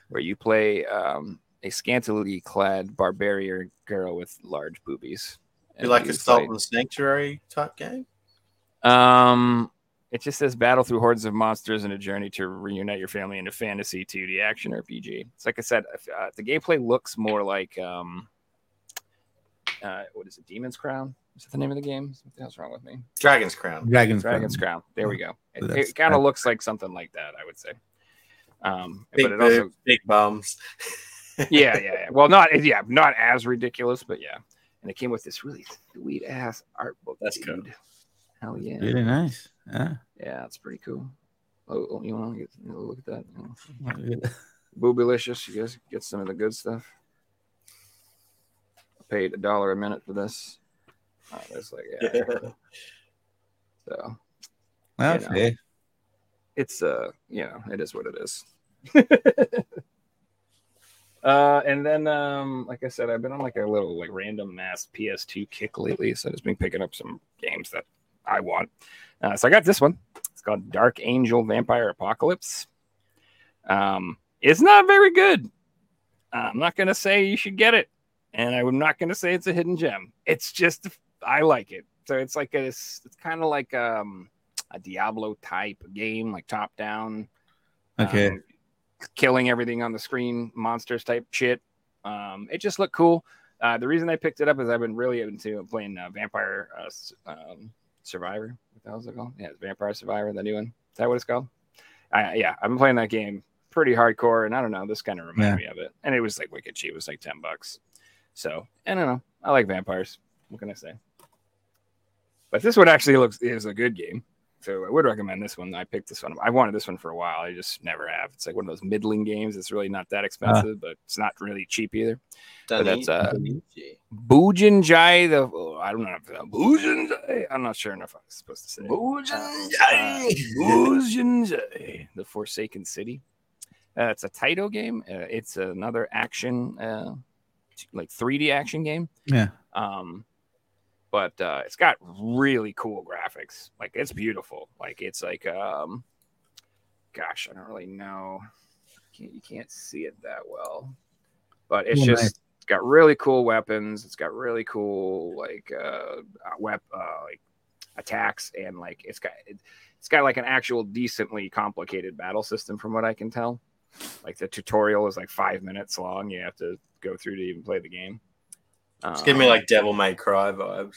Speaker 4: where you play um, a scantily clad barbarian girl with large boobies. You
Speaker 2: like a
Speaker 4: play-
Speaker 2: Salt and Sanctuary type game.
Speaker 4: um, it just says battle through hordes of monsters and a journey to reunite your family in a fantasy 2D action RPG. It's like I said, uh, the gameplay looks more like um, uh, what is it? Demon's Crown? Is that the name of the game? What the hell's wrong with me?
Speaker 2: Dragon's Crown.
Speaker 3: Dragon's
Speaker 4: Dragon's
Speaker 3: Crown.
Speaker 4: Crown. There we go. It,
Speaker 3: So that's-
Speaker 4: kind of looks like something like that, I would say. Um,
Speaker 2: Big
Speaker 4: but it also,
Speaker 2: boobs, big bums. <laughs>
Speaker 4: yeah, yeah, yeah. Well, not yeah, not as ridiculous, but yeah. And it came with this really sweet ass art book.
Speaker 2: That's cool.
Speaker 4: Hell yeah.
Speaker 3: Really nice. Yeah.
Speaker 4: Yeah, it's pretty cool. Oh, oh, you want to get you know, look at that? You know.
Speaker 3: Good.
Speaker 4: Boobylicious. You guys get some of the good stuff. I paid a dollar a minute for this. Oh, that's like yeah. so
Speaker 3: Okay.
Speaker 4: it's uh you know it is what it is. <laughs> uh and then um like I said, I've been on like a little like random mass PS2 kick lately, so I've just been picking up some games that I want. Uh, so I got this one. It's called Dark Angel Vampire Apocalypse. Um, it's not very good. Uh, I'm not gonna say you should get it, and I'm not gonna say it's a hidden gem. It's just I like it. So it's like a, it's, it's kind of like um, a Diablo type game, like top down.
Speaker 3: Okay.
Speaker 4: um, killing everything on the screen, monsters type shit. Um, it just looked cool. Uh, the reason I picked it up is I've been really into playing uh, Vampire uh, um, Survivor. What the hell's it called? Yeah, it's Vampire Survivor, the new one. Is that what it's called? I, yeah, I've been playing that game pretty hardcore, and I don't know. This kind of reminded me of it, and it was like wicked cheap. It was like ten bucks. So I don't know. I like vampires. What can I say? But this one actually looks is a good game. So I would recommend this one. I picked this one. I wanted this one for a while. I just never have. It's like one of those middling games. It's really not that expensive, but it's not really cheap either. But that's, uh,
Speaker 2: Danichi.
Speaker 4: Bujinjai, the oh, I don't know if Bujinjai. I'm not sure enough I was supposed to say.
Speaker 2: Bujinjai.
Speaker 4: Bujinjai, the Forsaken City. Uh, it's a Taito game. Uh, it's another action, uh, like 3D action game.
Speaker 3: Yeah.
Speaker 4: Um, but uh, it's got really cool graphics. Like it's beautiful. Like it's like um, gosh, I don't really know. Can't, you can't see it that well, but it's
Speaker 3: Oh,
Speaker 4: just
Speaker 3: nice.
Speaker 4: it's got really cool weapons. It's got really cool like uh, uh wep uh, like attacks and like it's got it, it's got like an actual decently complicated battle system from what I can tell. Like the tutorial is like five minutes long. You have to go through to even play the game.
Speaker 2: It's giving me
Speaker 4: Um,
Speaker 2: like Devil May Cry vibes.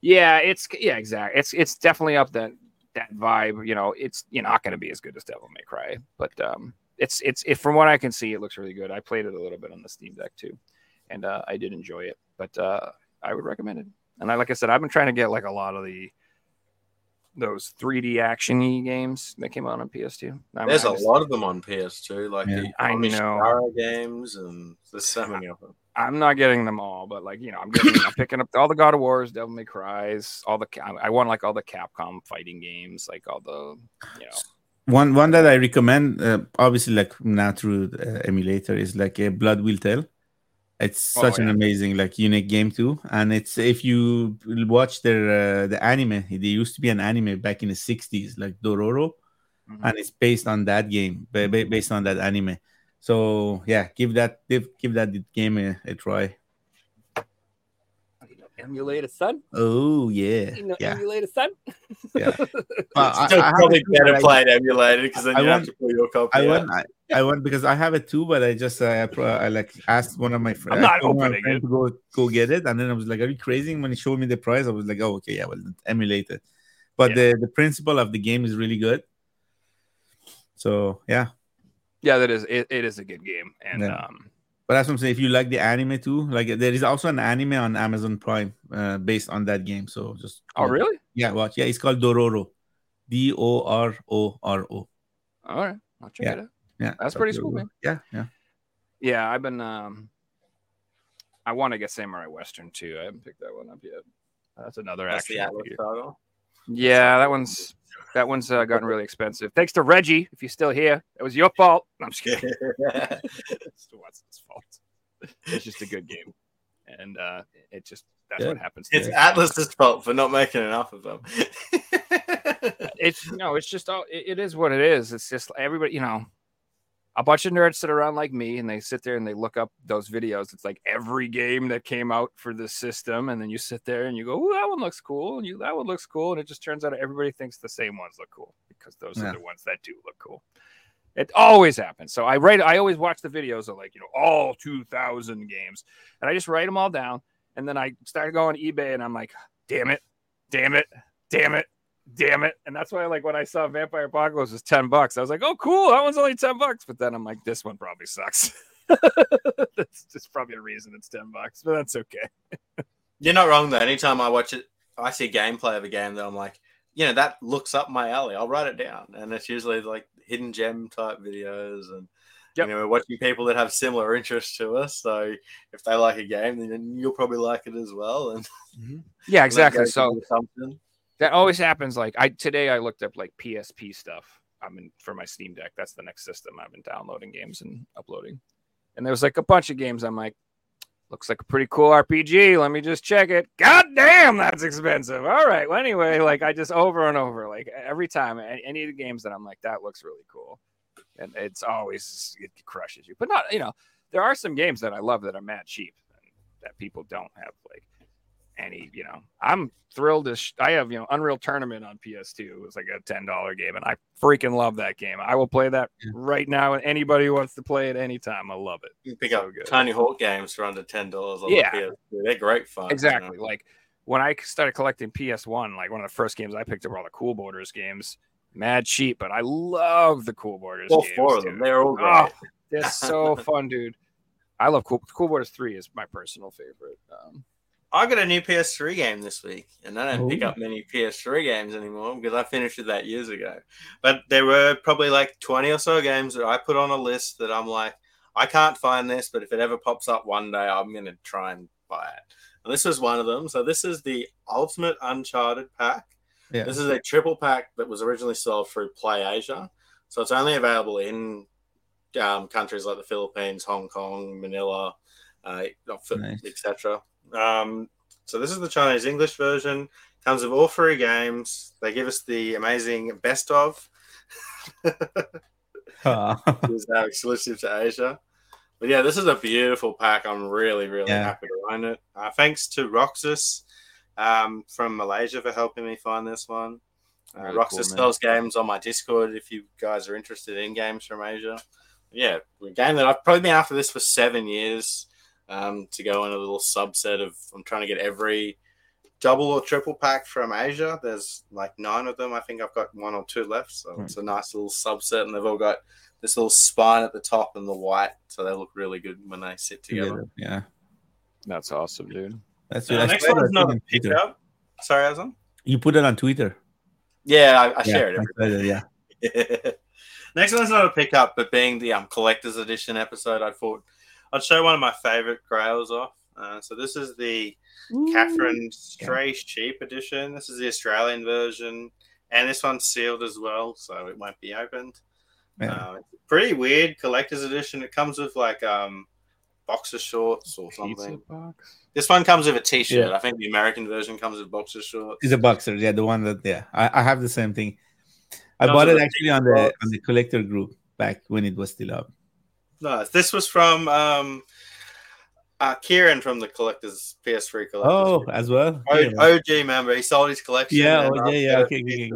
Speaker 4: yeah, it's yeah, exactly. It's it's definitely up that that vibe. You know, it's you're not going to be as good as Devil May Cry, but um, it's it's it, from what I can see, it looks really good. I played it a little bit on the Steam Deck too, and uh, I did enjoy it. But uh, I would recommend it. And I, like I said, I've been trying to get like a lot of the those 3D actiony games that came out on PS2. I mean,
Speaker 2: There's
Speaker 4: I
Speaker 2: a
Speaker 4: just-
Speaker 2: lot of them on PS2, like
Speaker 3: Yeah.
Speaker 2: the
Speaker 4: I
Speaker 2: Amish
Speaker 4: know.
Speaker 2: Star games, and there's so many of them.
Speaker 4: I'm not getting them all, but like you know, I'm getting, I'm picking up all the God of Wars, Devil May Cries, all the I want like all the Capcom fighting games, like all the you know.
Speaker 3: One one that I recommend, uh, obviously, like now through uh, emulator, is like a Blood Will Tell. It's
Speaker 4: Oh,
Speaker 3: such an amazing, like unique game too, and it's if you watch their uh, the anime, there used to be an anime back in the '60s, like Dororo,
Speaker 4: Mhm.
Speaker 3: and it's based on that game, ba- ba- based on that anime. So yeah, give that give, give that game a, a try.
Speaker 4: Emulator son,
Speaker 3: Oh yeah, yeah.
Speaker 4: emulator son.
Speaker 3: Yeah. <laughs> Uh, I-
Speaker 2: Still
Speaker 3: I
Speaker 2: probably
Speaker 3: it too, but
Speaker 2: better play it emulated because then
Speaker 3: I
Speaker 2: you have
Speaker 3: want-
Speaker 2: to pull your copy.
Speaker 3: I
Speaker 2: out.
Speaker 3: want, I, I want because I have it too, but I just uh, I, I like asked one of my friends.
Speaker 4: I'm not opening
Speaker 3: friend
Speaker 4: it.
Speaker 3: to go go get it, and then I was like, "Are you crazy?" When he showed me the price, I was like, "Oh, okay, yeah, well, emulate it." But
Speaker 4: Yeah.
Speaker 3: the the principle of the game is really good. So yeah,
Speaker 4: Yeah, that is it, it is a good game, and
Speaker 3: Yeah.
Speaker 4: um,
Speaker 3: but that's what I'm saying. If you like the anime too, like there is also an anime on Amazon Prime uh, based on that game. So just
Speaker 4: oh really?
Speaker 3: Yeah, watch. Yeah, it's called Dororo, D O R O R O.
Speaker 4: All right, I'll check
Speaker 3: Yeah.
Speaker 4: it out.
Speaker 3: Yeah,
Speaker 4: That's
Speaker 3: so
Speaker 4: pretty cool, man.
Speaker 3: Yeah, yeah.
Speaker 4: Yeah, I've been um, I want to get Samurai Western too. I haven't picked that one up yet. That's another
Speaker 2: That's
Speaker 4: action.
Speaker 2: the Atlus
Speaker 4: figure. Yeah, that one's that one's uh, gotten really expensive. Thanks to Reggie, if you're still here, it was your fault. No, I'm just kidding. <laughs> it's Watson's fault. It's just a good game, and uh, it just that's
Speaker 3: Yeah.
Speaker 4: what happens.
Speaker 2: It's
Speaker 4: to
Speaker 2: Atlus's fault for not making enough of them. <laughs>
Speaker 4: it's no, it's just all it, it is what it is. It's just everybody, you know, a bunch of nerds sit around like me and they sit there and they look up those videos. It's like every game that came out for the system, and then you sit there and you go, "Oh, that one looks cool," and you that one looks cool, and it just turns out everybody thinks the same ones look cool because those
Speaker 3: Yeah.
Speaker 4: are the ones that do look cool. It always happens. So I write. I always watch the videos of like you know all two thousand games, and I just write them all down, and then I start going to eBay, and I'm like, "Damn it, damn it, damn it." Damn it. And that's why, like, when I saw Vampire Apocalypse was 10 bucks, I was like, oh, cool. That one's only 10 bucks. But then I'm like, this one probably sucks. <laughs> that's just probably a reason it's 10 bucks, but that's okay.
Speaker 2: You're not wrong though. Anytime I watch it, I see gameplay of a game that I'm like, you know, that looks up my alley. I'll write it down, and it's usually like hidden gem type videos, and
Speaker 4: Yep.
Speaker 2: you know, we're watching people that have similar interests to us. So if they like a game, then you'll probably like it as well. And
Speaker 4: mm-hmm.
Speaker 2: Yeah, <laughs>
Speaker 4: exactly. So
Speaker 2: something.
Speaker 4: That always happens. Like, I today I looked up like PSP stuff. I'm in for my Steam Deck. That's the next system I've been downloading games and uploading. And there was like a bunch of games. I'm like, looks like a pretty cool RPG. Let me just check it. God damn, that's expensive. All right. Well, anyway, like I just over and over, like every time, any of the games that I'm like, that looks really cool. And it's always, it crushes you. But not, you know, there are some games that I love that are mad cheap that people don't have like any, you know, I'm thrilled to, sh- I have, you know, Unreal Tournament on PS2. It was like a $10 game and I freaking love that game. I will play that
Speaker 3: Yeah.
Speaker 4: right now. And anybody who wants to play it anytime, I love it.
Speaker 2: You pick
Speaker 4: so
Speaker 2: up
Speaker 4: good.
Speaker 2: Tony Hawk games for under ten dollars on
Speaker 4: Yeah.
Speaker 2: the PS2. They're great fun. you know.
Speaker 4: Exactly. Like when I started collecting PS1, like one of the first games I picked up were all the Cool Borders games. Mad cheap, but I love the Cool Borders.
Speaker 2: All
Speaker 4: games,
Speaker 2: four of them.
Speaker 4: dude.
Speaker 2: They're all great.
Speaker 4: Oh, they're so <laughs> fun, dude. I love Cool, cool Borders 3 is my personal favorite. Um,
Speaker 7: I got a new PS3 game this week.
Speaker 2: And I don't pick up many PS3 games anymore because I finished it that years ago.
Speaker 7: But there were probably like 20 or so games that I put on a list that I'm like, I can't find this, but if it ever pops up one day, I'm going to try and buy it. And this was one of them. So this is the Ultimate Uncharted pack.
Speaker 3: Yeah.
Speaker 2: This is a triple pack that was originally sold through Play Asia. So it's only available in um, countries like the Philippines, Hong Kong, Manila, uh,
Speaker 3: Nice.
Speaker 2: etc.
Speaker 7: Um, so this is the Chinese English version. Comes with all three games. They give us the amazing best of. <laughs>
Speaker 3: Ah.
Speaker 2: is now exclusive to Asia. But yeah, this is a beautiful pack. I'm really, really
Speaker 3: Yeah.
Speaker 2: happy to own it.
Speaker 7: Uh, thanks to Roxas um, from Malaysia for helping me find this one. Uh,
Speaker 4: Really
Speaker 7: Roxas
Speaker 4: cool, man.
Speaker 7: sells games on my Discord if you guys are interested in games from Asia.
Speaker 2: Yeah, a game that I've probably been after this for seven years um, to go in a little subset of. I'm trying to get every
Speaker 7: Double or triple pack from Asia. There's like nine of them. I think I've got one or two left. So
Speaker 2: So it's a nice little subset, and they've all got this little spine at the top and the white, so they look really good when they sit together.
Speaker 3: Together. Yeah.
Speaker 4: that's awesome, dude.
Speaker 3: That's
Speaker 7: Uh, next
Speaker 3: saw
Speaker 7: one's
Speaker 3: that
Speaker 7: not a pickup. Sorry, Azam.
Speaker 3: You put it on Twitter.
Speaker 2: Yeah, I, I
Speaker 3: yeah,
Speaker 2: share it
Speaker 3: I
Speaker 2: every
Speaker 3: saw yeah. <laughs>
Speaker 7: Next one's not a pickup,
Speaker 2: but being the um, collector's edition episode, I thought
Speaker 7: I'd show one of my favorite grails off. Uh, so this is the Catherine Stray Sheep edition. This is the Australian version, and this one's sealed as well, so it won't be opened.
Speaker 3: Yeah.
Speaker 7: Uh, pretty weird collector's edition. It comes with like um boxer shorts or
Speaker 4: Pizza
Speaker 7: something.
Speaker 4: box.
Speaker 2: this one comes with a T-shirt.
Speaker 3: Yeah.
Speaker 2: I think the American version comes with boxer shorts.
Speaker 3: It's a boxer, yeah, the one that yeah. I, I have the same thing. I bought it actually on the on the collector group back when it was still up.
Speaker 7: No, this was from um uh, Kieran from the collector's PS3 collector's.
Speaker 3: Oh,
Speaker 7: group.
Speaker 3: as well.
Speaker 7: O-
Speaker 3: Yeah,
Speaker 7: OG member. He sold his collection.
Speaker 3: Yeah,
Speaker 7: and
Speaker 3: OG,
Speaker 7: asked
Speaker 3: yeah, okay, okay,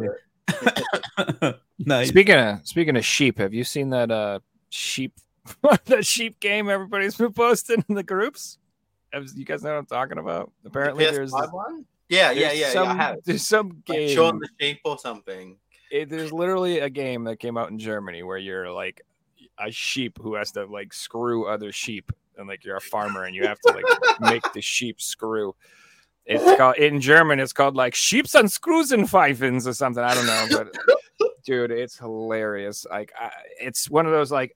Speaker 3: okay. <laughs> nice.
Speaker 4: Speaking of speaking of sheep, have you seen that uh sheep <laughs> that sheep game everybody's been posting in the groups? Have- You guys know what I'm talking about? Apparently,
Speaker 2: the
Speaker 4: there's
Speaker 2: PS5 one. Yeah, yeah, yeah.
Speaker 4: some,
Speaker 2: yeah I have.
Speaker 4: there's some
Speaker 2: Like
Speaker 4: game.
Speaker 2: Shaun the Sheep or something.
Speaker 4: it, there's literally a game that came out in Germany where you're like a sheep who has to like screw other sheep, and like you're a farmer and you have to like make the sheep screw. It's <laughs> called in German. It's called like sheeps unscrews and Screwsenpfeifens or something. I don't know, but <laughs> dude, it's hilarious. Like I, it's one of those like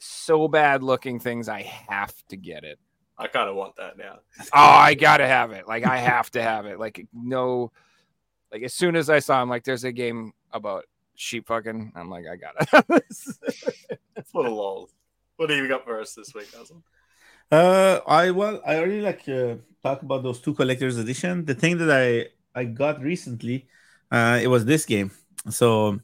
Speaker 4: so bad looking things. I have to get it.
Speaker 2: I kind of want that now.
Speaker 4: Oh, I gotta have it. Like I have to have it. Like no, like as soon as I saw him, like there's a game about sheep fucking. I'm like, I gotta have this. <laughs>
Speaker 2: What a lol. What do you got for us this week, Hazel?
Speaker 3: Uh, I well, I already like uh, talk about those two collectors edition. The thing that I I got recently, uh, it was this game. So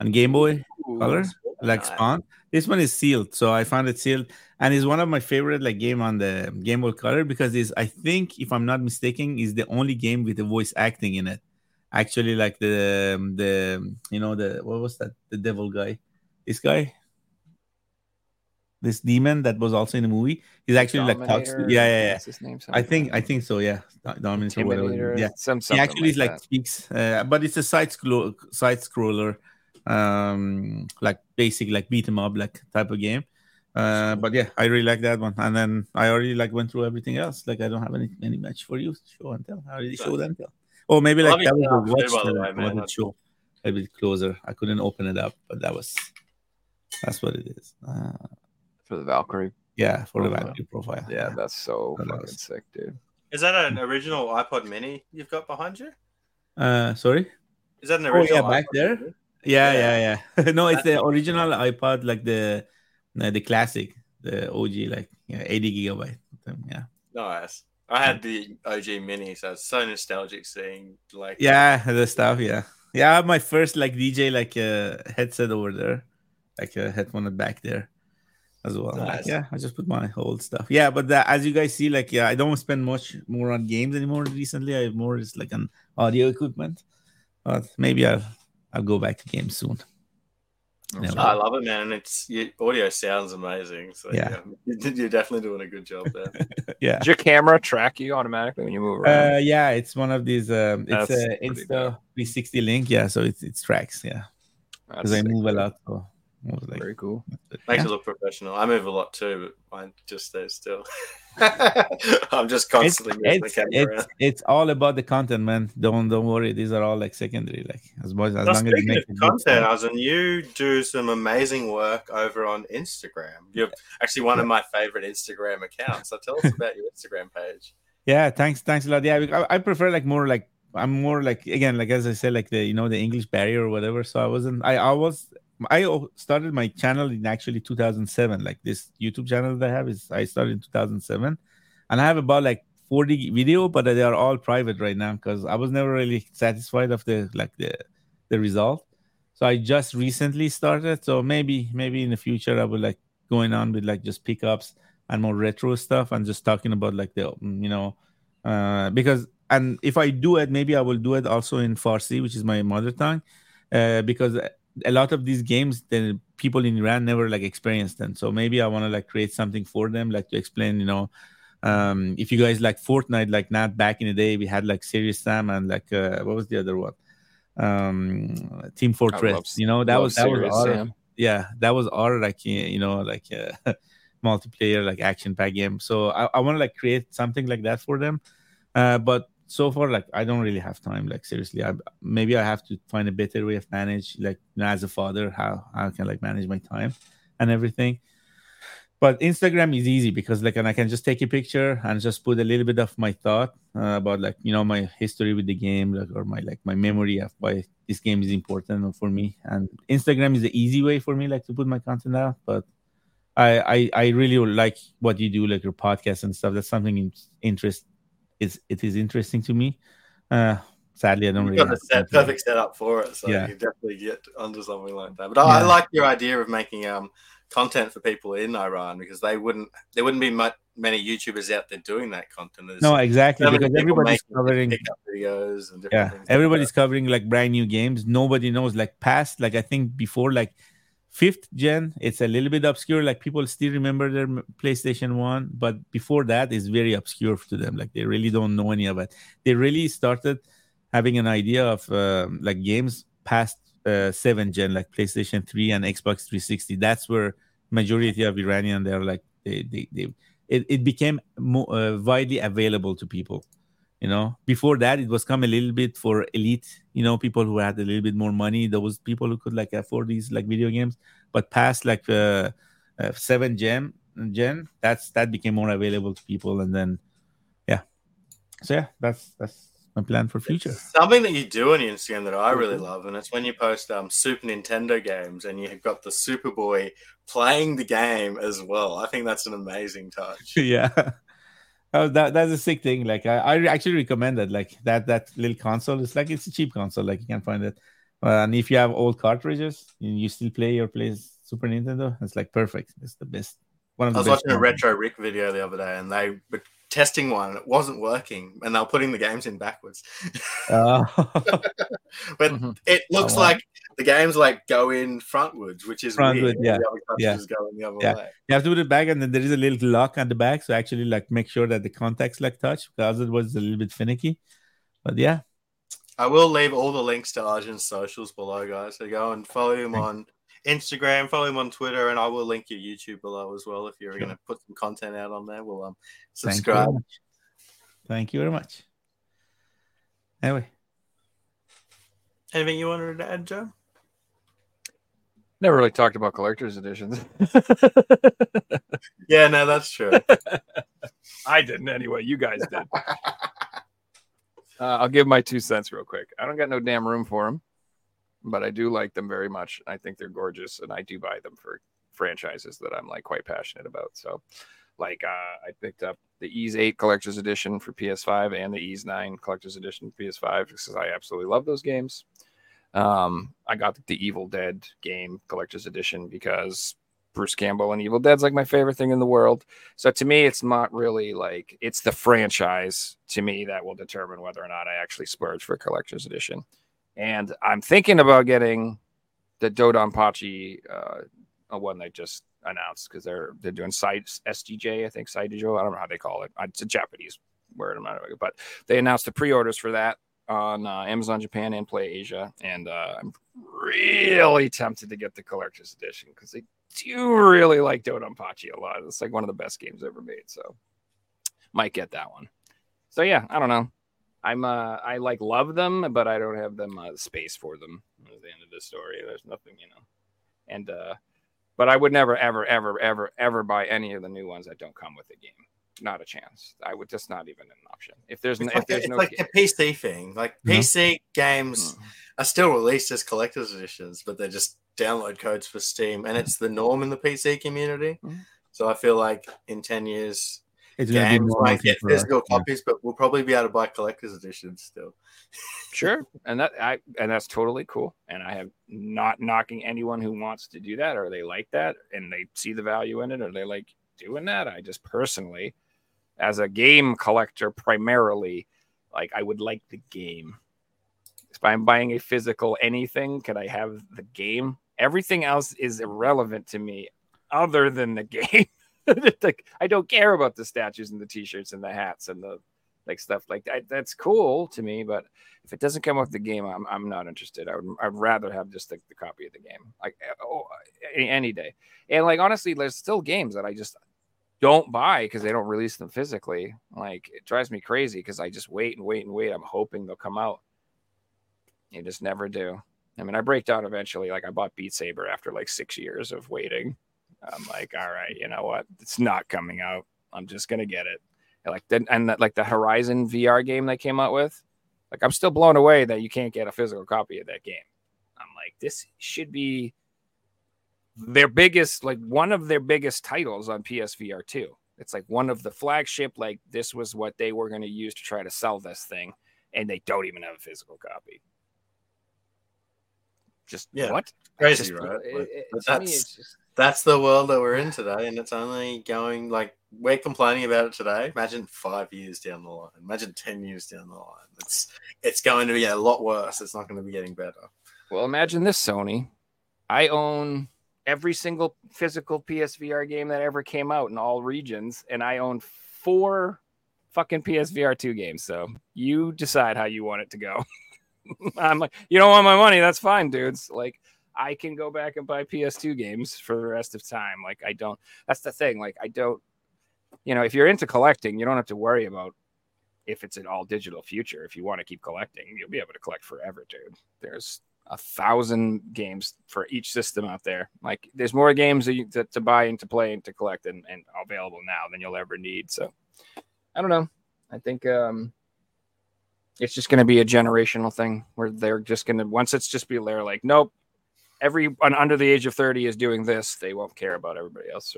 Speaker 3: on Game Boy Color, like
Speaker 2: Nice.
Speaker 3: Spawn. This one is sealed, so I found it sealed, and it's one of my favorite like game on the Game Boy Color because it's I think if I'm not mistaken, is the only game with the voice acting in it. Actually, like the the you know the what was that the devil guy, this guy, this demon that was also in the movie. He's actually like talks.
Speaker 4: Dominator,
Speaker 3: Yeah, yeah, yeah.
Speaker 4: his name?
Speaker 3: I think I think so. Yeah, Do- Dominus whatever. Yeah,
Speaker 4: some
Speaker 3: he actually is like speaks, uh, but it's a side scroll side scroller, um, like basic like beat 'em up like type of game. Uh, but yeah, I really like that one. And then I already like went through everything else. Like I don't have any any match for you. Show and tell. I already showed and tell. Or maybe like that was a watch that
Speaker 2: way,
Speaker 3: I
Speaker 2: man.
Speaker 3: wanted to
Speaker 2: That's
Speaker 3: show a bit closer. I couldn't open it up, but that was that's what it is. Uh,
Speaker 4: for the Valkyrie.
Speaker 3: yeah, for the
Speaker 4: Profile.
Speaker 3: Valkyrie profile.
Speaker 4: Yeah, that's so
Speaker 3: That
Speaker 4: fucking
Speaker 3: was-
Speaker 4: sick, dude.
Speaker 7: Is that an original iPod Mini you've got behind you?
Speaker 3: Uh, sorry.
Speaker 7: Is that an original?
Speaker 3: Oh,
Speaker 7: original?
Speaker 3: yeah, back
Speaker 7: iPod
Speaker 3: there?
Speaker 7: Mini?
Speaker 3: Yeah,
Speaker 7: Yeah.
Speaker 3: yeah, yeah. <laughs> no, it's the original iPod, like the the classic, the OG, like yeah, 80 gigabyte. Yeah,
Speaker 2: Nice. I had the OG Mini, so it's so nostalgic seeing like
Speaker 3: yeah, the stuff. Yeah, yeah. I have my first like DJ like uh, headset over there, like a headphone back there as well. Like, yeah, I just put my old stuff. Yeah, but the, as you guys see, like yeah, I don't spend much more on games anymore recently. I have more just like on audio equipment, but maybe I'll I'll go back to games soon. Yeah.
Speaker 2: I love it, man. And it's your audio sounds amazing. So
Speaker 3: Yeah.
Speaker 2: yeah, <laughs> you're definitely doing a good job there. <laughs>
Speaker 3: yeah.
Speaker 4: Does your camera track you automatically when you move around?
Speaker 3: Uh, yeah, it's one of these. Um, it's
Speaker 4: That's
Speaker 3: a
Speaker 4: pretty
Speaker 3: Insta
Speaker 4: dope?
Speaker 3: 360 link. Yeah, so it's it's tracks. Yeah, because I move a lot. So I was like,
Speaker 4: Very cool.
Speaker 2: Makes
Speaker 3: Yeah.
Speaker 2: it look professional. I move a lot too, but mine just stays still. <laughs> I'm just
Speaker 3: it's
Speaker 2: constantly moving
Speaker 3: it's,
Speaker 2: the camera
Speaker 3: it's,
Speaker 2: around.
Speaker 3: it's all about the content, man. Don't don't worry. These are all like secondary. Like as much as
Speaker 7: Now,
Speaker 3: long as you
Speaker 7: speaking
Speaker 3: make
Speaker 7: of
Speaker 3: it good
Speaker 7: content,
Speaker 3: stuff.
Speaker 7: Arzan, you do some amazing work over on Instagram.
Speaker 2: You're actually one of my favorite Instagram accounts. So tell us <laughs> about your Instagram page.
Speaker 3: Yeah, thanks, thanks a lot. Yeah, I, I prefer like more like I'm more like again like as I said like the you know the English barrier or whatever. So I wasn't I I was I started my channel in actually 2007. Like this YouTube channel that I have is I started in 2007, and I have about like 40 video, but they are all private right now because I was never really satisfied of the like the the result. So I just recently started. So maybe maybe in the future I will like going on with like just pickups and more retro stuff and just talking about like the mm, you know uh because and if I do it, maybe I will do it also in Farsi, which is my mother tongue, uh, because a lot of these games the people in Iran never like experienced them. So maybe I want to like create something for them, like to explain, you know, um, if you guys like Fortnite, like not back in the day, we had like Serious Sam and like uh, what was the other one? Um, Team Fortress. You know, that was that was our,
Speaker 4: Sam.
Speaker 3: yeah, that was our like you know like uh, <laughs> multiplayer like action pack game. So I, I want to like create something like that for them. Uh, but so far, like I don't really have time. Like seriously, I maybe I have to find a better way of manage, like you know, as a father, how how I can like manage my time and everything. But Instagram is easy because like, and I can just take a picture and just put a little bit of my thought uh, about like you know my history with the game, like or my like my memory of why this game is important for me. And Instagram is the easy way for me like to put my content out, but. I, I I really like what you do, like your podcast and stuff. That's something in, interest. It's it is interesting to me. Uh, sadly, I don't
Speaker 2: You've
Speaker 3: really.
Speaker 2: got set, perfect setup for it, so
Speaker 3: Yeah.
Speaker 2: you definitely get onto something like that. But I, I like your idea of making um content for people in Iran because they wouldn't there wouldn't be much, many YouTubers out there doing that content. There's
Speaker 3: No, exactly because everybody's covering.
Speaker 2: videos and different
Speaker 3: Yeah,
Speaker 2: things. like
Speaker 3: everybody's
Speaker 2: that.
Speaker 3: covering like brand new games. Nobody knows like past. Like I think before like fifth gen, it's a little bit obscure. Like people still remember their PlayStation One, but before that, it's very obscure to them. Like they really don't know any of it. They really started having an idea of um like games past uh, seven gen, like PlayStation Three and Xbox 360. That's where majority of Iranian they're like they they, they it, it became more uh, widely available to people you know? Before that it was come a little bit for elite you know people who had a little bit more money. Those people who could like afford these like video games. But past like uh, uh seven gen gen that's that became more available to people. And then yeah. So yeah that's that's my plan for future.
Speaker 2: Something that you do on Instagram that I really love, and it's when you post um, Super Nintendo games and you've got the Superboy playing the game as well. I think that's an amazing touch. <laughs>
Speaker 3: yeah oh, that, that's a sick thing. Like I, I actually recommend that like that that little console. It's like it's a cheap console. Like you can find it. Uh, and if you have old cartridges and you still play or play super nintendo it's like perfect. It's the best one of
Speaker 2: I was watching a retro Rick video the other day, and they testing one. and It wasn't working, and they were putting the games in backwards.
Speaker 3: Uh, <laughs> <laughs>
Speaker 2: but
Speaker 4: Mhm.
Speaker 2: it looks
Speaker 3: Oh, wow.
Speaker 2: like the games like go in frontwards, which is
Speaker 3: Frontward,
Speaker 2: weird.
Speaker 3: yeah,
Speaker 2: The other
Speaker 3: yeah,
Speaker 2: go in the other
Speaker 3: yeah.
Speaker 2: way.
Speaker 3: you have to put it back and then there is a little lock on the back so actually like make sure that the contacts like touch because it was a little bit finicky but yeah
Speaker 2: I will leave all the links to Arjun's socials below, guys. So go and follow him
Speaker 3: Thank
Speaker 2: on Instagram, follow him on Twitter, and I will link your YouTube below as well if you're
Speaker 3: Sure.
Speaker 2: going to put some content out on there. We'll um,
Speaker 3: thank you
Speaker 2: subscribe.
Speaker 3: thank you very much anyway
Speaker 7: Anything you wanted to add, Joe?
Speaker 4: Never really talked about collector's editions. <laughs>
Speaker 2: Yeah, no, that's true. <laughs>
Speaker 4: I didn't anyway. You guys did. <laughs> Uh, I'll give my two cents real quick. I don't got no damn room for them, but I do like them very much. I think they're gorgeous, and I do buy them for franchises that I'm like quite passionate about. So, like, uh, I picked up the Ys 8 Collector's Edition for PS5 and the Ys 9 Collector's Edition for PS5 because I absolutely love those games. Um, I got the Evil Dead game Collector's Edition because Bruce Campbell and Evil Dead's like my favorite thing in the world. So to me, it's not really like it's the franchise to me that will determine whether or not I actually splurge for a collector's edition. And I'm thinking about getting the Dodonpachi, uh, uh, one they just announced because they're they're doing side SGJ, I think Saidijo. I don't know how they call it. It's a Japanese word, I'm not, but they announced the pre-orders for that on uh, Amazon Japan and Play Asia, and uh, I'm really tempted to get the collector's edition because I do really like Dodonpachi a lot. It's like one of the best games ever made, so might get that one. So yeah, I don't know. I'm uh I like love them, but I don't have them uh, space for them. At the end of the story, there's nothing, you know. And uh, but I would never, ever, ever, ever, ever buy any of the new ones that don't come with the game. Not a chance. I would just not even an option. If there's
Speaker 2: It's
Speaker 4: no,
Speaker 2: like,
Speaker 4: if there's
Speaker 2: it's
Speaker 4: no,
Speaker 2: like
Speaker 4: ga-
Speaker 2: a PC thing. Like. PC games
Speaker 4: Mm.
Speaker 2: are still released as collector's editions, but they're just download codes for Steam, and it's the norm in the PC community.
Speaker 4: Mhm.
Speaker 2: So I feel like in ten years,
Speaker 3: It's gonna be
Speaker 2: games
Speaker 3: more
Speaker 2: might get
Speaker 3: for us,
Speaker 2: physical
Speaker 3: yeah.
Speaker 2: copies, but we'll probably be able to buy collector's editions still. <laughs>
Speaker 4: sure, and that I and that's totally cool. And I have not knocking anyone who wants to do that or they like that and they see the value in it or they like doing that. I just personally, as a game collector, primarily, like I would like the game. If I'm buying a physical anything, can I have the game? Everything else is irrelevant to me, other than the <laughs> game. <laughs> like I don't care about the statues and the t-shirts and the hats and the like stuff like that. That's cool to me, but if it doesn't come with the game, I'm, I'm not interested. I would I'd rather have just the, the copy of the game, like eh, oh, eh, any, any day. And like honestly, there's still games that I just don't buy because they don't release them physically. Like it drives me crazy because I just wait and wait and wait. I'm hoping they'll come out. You just never do. I mean, I break down eventually. Like I bought Beat Saber after like six years of waiting. I'm like, all right, you know what? It's not coming out. I'm just gonna get it. And like then and that, like the Horizon VR game they came out with. Like I'm still blown away that you can't get a physical copy of that game. I'm like, this should be their biggest, like one of their biggest titles on PSVR 2. It's like one of the flagship, like this was what they were going to use to try to sell this thing, and they don't even have a physical copy. Just
Speaker 2: Yeah,
Speaker 4: what?
Speaker 2: Crazy,
Speaker 4: Just-
Speaker 2: right?
Speaker 4: it- it-
Speaker 2: but
Speaker 4: to me,
Speaker 2: that's
Speaker 4: it's just-
Speaker 2: that's the world that we're in today, and it's only going like we're complaining about it today. Imagine five years down the line. Imagine ten years down the line. It's it's going to be a lot worse. It's not going to be getting better.
Speaker 4: Well, imagine this, Sony. I own every single physical PSVR game that ever came out in all regions, and I own four fucking PSVR 2 games. So you decide how you want it to go. <laughs> I'm like, you don't want my money? That's fine, dudes. Like, I can go back and buy PS2 games for the rest of time. Like, I don't, that's the thing. Like, I don't, you know, if you're into collecting, you don't have to worry about if it's an all digital future. If you want to keep collecting, you'll be able to collect forever, dude. There's a thousand games for each system out there. Like there's more games to, to buy and to play and to collect and, and available now than you'll ever need. So I don't know. I think um, it's just going to be a generational thing where they're just going to once it's just be they're like, nope, everyone under the age of thirty is doing this. They won't care about everybody else.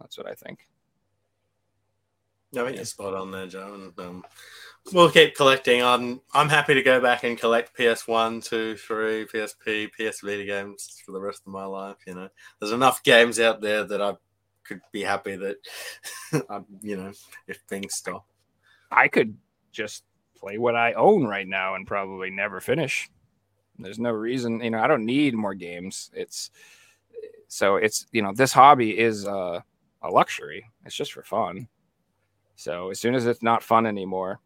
Speaker 4: That's what I think.
Speaker 2: I think you're spot on there, Joe. And, um, we'll keep collecting. I'm I'm happy to go back and collect PS1, 2, 3, PSP, PS Vita games for the rest of my life. You know, there's enough games out there that I could be happy that, <laughs> I'm, you know, if things stop.
Speaker 4: I could just play what I own right now and probably never finish. There's no reason, you know, I don't need more games. It's so it's, you know, this hobby is uh, a luxury. It's just for fun. So as soon as it's not fun anymore,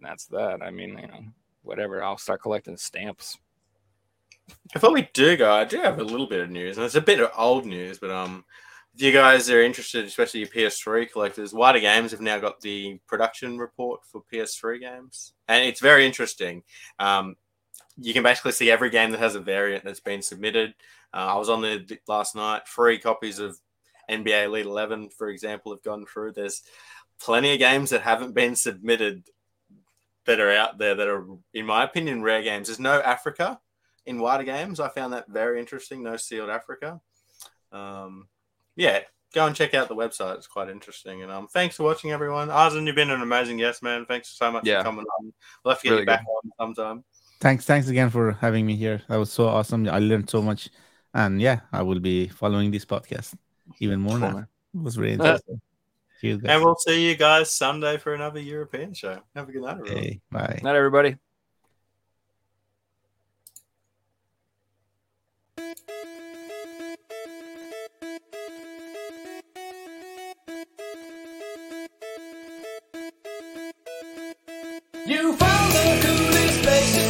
Speaker 4: that's that. I mean, you know, whatever. I'll start collecting stamps.
Speaker 2: Before we do go, I do have a little bit of news, and it's a bit of old news, but um, if you guys are interested, especially your PS3 collectors, Wata Games have now got the production report for PS3 games, and it's very interesting. Um, you can basically see every game that has a variant that's been submitted. Uh, I was on there last night. Free copies of NBA Elite 11, for example, have gone through. There's plenty of games that haven't been submitted that are out there that are, in my opinion, rare games. There's no Africa in Wata games. I found that very interesting. No sealed Africa. Um, yeah, go and check out the website. It's quite interesting. And um, thanks for watching, everyone. Arzen, you've been an amazing guest, man. Thanks so much
Speaker 4: Yeah.
Speaker 2: for coming on. We'll have to get
Speaker 4: Really
Speaker 2: you back on sometime.
Speaker 3: Thanks, thanks again for having me here. That was so awesome. I learned so much, and yeah, I will be following this podcast even more now. It was really <laughs> interesting.
Speaker 7: And we'll see you guys Sunday for another European show. Have a good night,
Speaker 3: everybody. Bye.
Speaker 4: Not night, everybody.
Speaker 1: You found the coolest place.